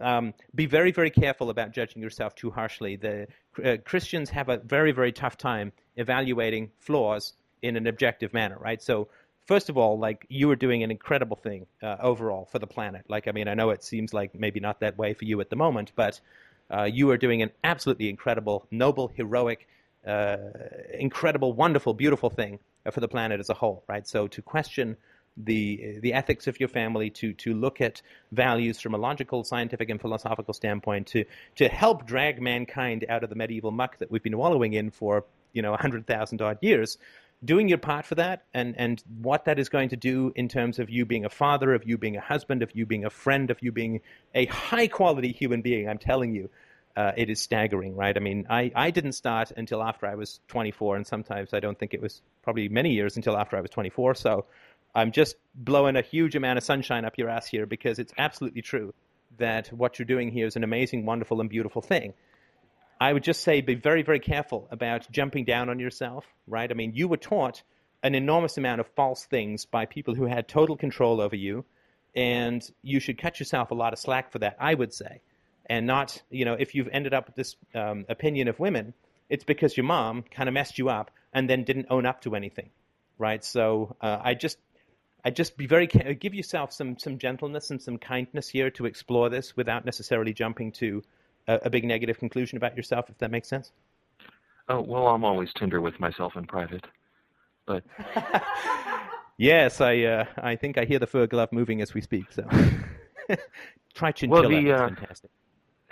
um, be very, very careful about judging yourself too harshly. The uh, Christians have a very, very tough time evaluating flaws in an objective manner, right? So, first of all, like you are doing an incredible thing uh, overall for the planet. Like, I mean, I know it seems like maybe not that way for you at the moment, but uh, you are doing an absolutely incredible, noble, heroic, uh, incredible, wonderful, beautiful thing for the planet as a whole, right? So, to question the the ethics of your family, to to look at values from a logical, scientific, and philosophical standpoint, to to help drag mankind out of the medieval muck that we've been wallowing in for you know a hundred thousand odd years. Doing your part for that, and and what that is going to do in terms of you being a father, of you being a husband, of you being a friend, of you being a high quality human being, I'm telling you. Uh, it is staggering, right? I mean, I, I didn't start until after I was 24, and sometimes I don't think it was probably many years until after I was 24. So I'm just blowing a huge amount of sunshine up your ass here because it's absolutely true that what you're doing here is an amazing, wonderful, and beautiful thing. I would just say be very, very careful about jumping down on yourself, right? I mean, you were taught an enormous amount of false things by people who had total control over you, and you should cut yourself a lot of slack for that, I would say. And not, you know, if you've ended up with this um, opinion of women, it's because your mom kind of messed you up and then didn't own up to anything, right? So uh, I just I just be very give yourself some some gentleness and some kindness here to explore this without necessarily jumping to a, a big negative conclusion about yourself, if that makes sense. Oh, well, I'm always tender with myself in private. But Yes, I uh, I think I hear the fur glove moving as we speak. So try chinchilla. Well, the, uh, fantastic.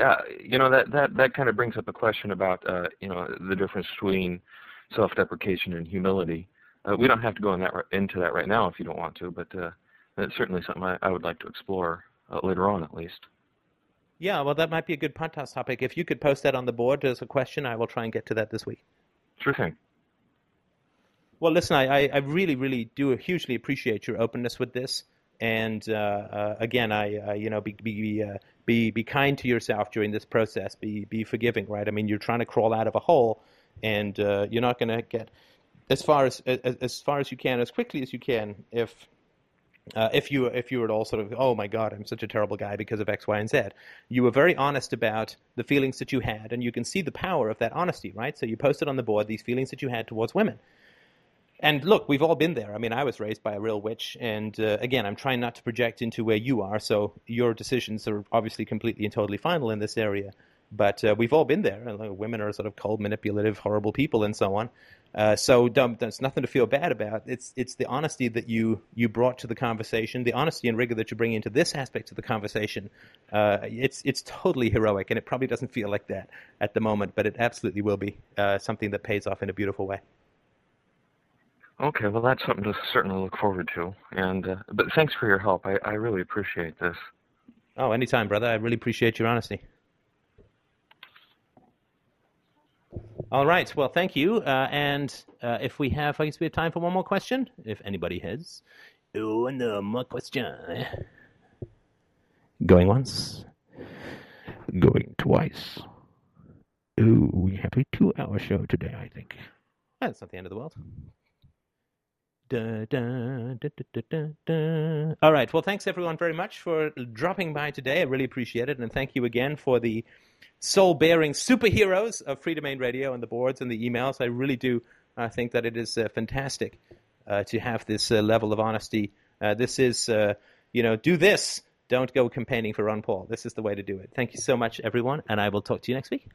uh, you know that that that kind of brings up a question about uh, you know the difference between self-deprecation and humility. Uh, we don't have to go in that, into that right now if you don't want to, but uh, it's certainly something I, I would like to explore uh, later on, at least. Yeah, well, that might be a good podcast topic. If you could post that on the board as a question, I will try and get to that this week. Sure thing. Well, listen, I, I, really, really do hugely appreciate your openness with this. And uh, uh, again, I, uh, you know, be be uh, be be kind to yourself during this process. Be be forgiving, right? I mean, you're trying to crawl out of a hole, and uh, you're not going to get as far as, as as far as you can, as quickly as you can, if uh, if you if you were at all sort of oh my god I'm such a terrible guy because of X Y and Z, you were very honest about the feelings that you had, and you can see the power of that honesty, right? So you posted on the board these feelings that you had towards women. And look, we've all been there. I mean, I was raised by a real witch, and uh, again, I'm trying not to project into where you are. So your decisions are obviously completely and totally final in this area. But uh, we've all been there. Women are sort of cold, manipulative, horrible people, and so on. Uh, so there's nothing to feel bad about. It's it's the honesty that you you brought to the conversation, the honesty and rigor that you bring into this aspect of the conversation. Uh, it's it's totally heroic, and it probably doesn't feel like that at the moment, but it absolutely will be uh, something that pays off in a beautiful way. Okay, well that's something to certainly look forward to. And uh, but thanks for your help. I, I really appreciate this. Oh, anytime, brother. I really appreciate your honesty. All right. Well, thank you. Uh, and uh, if we have, I guess we have time for one more question, if anybody has. Oh, no more question. Going once. Going twice. Oh, we have a two-hour show today, I think. That's not the end of the world. Da, da, da. All right. Well, thanks everyone very much for dropping by today. I really appreciate it, and thank you again for the soul-bearing superheroes of Freedomain Radio and the boards and the emails. I really do uh, think that it is uh, fantastic uh, to have this uh, level of honesty. Uh, this is, uh, you know, do this. Don't go campaigning for Ron Paul. This is the way to do it. Thank you so much, everyone, and I will talk to you next week.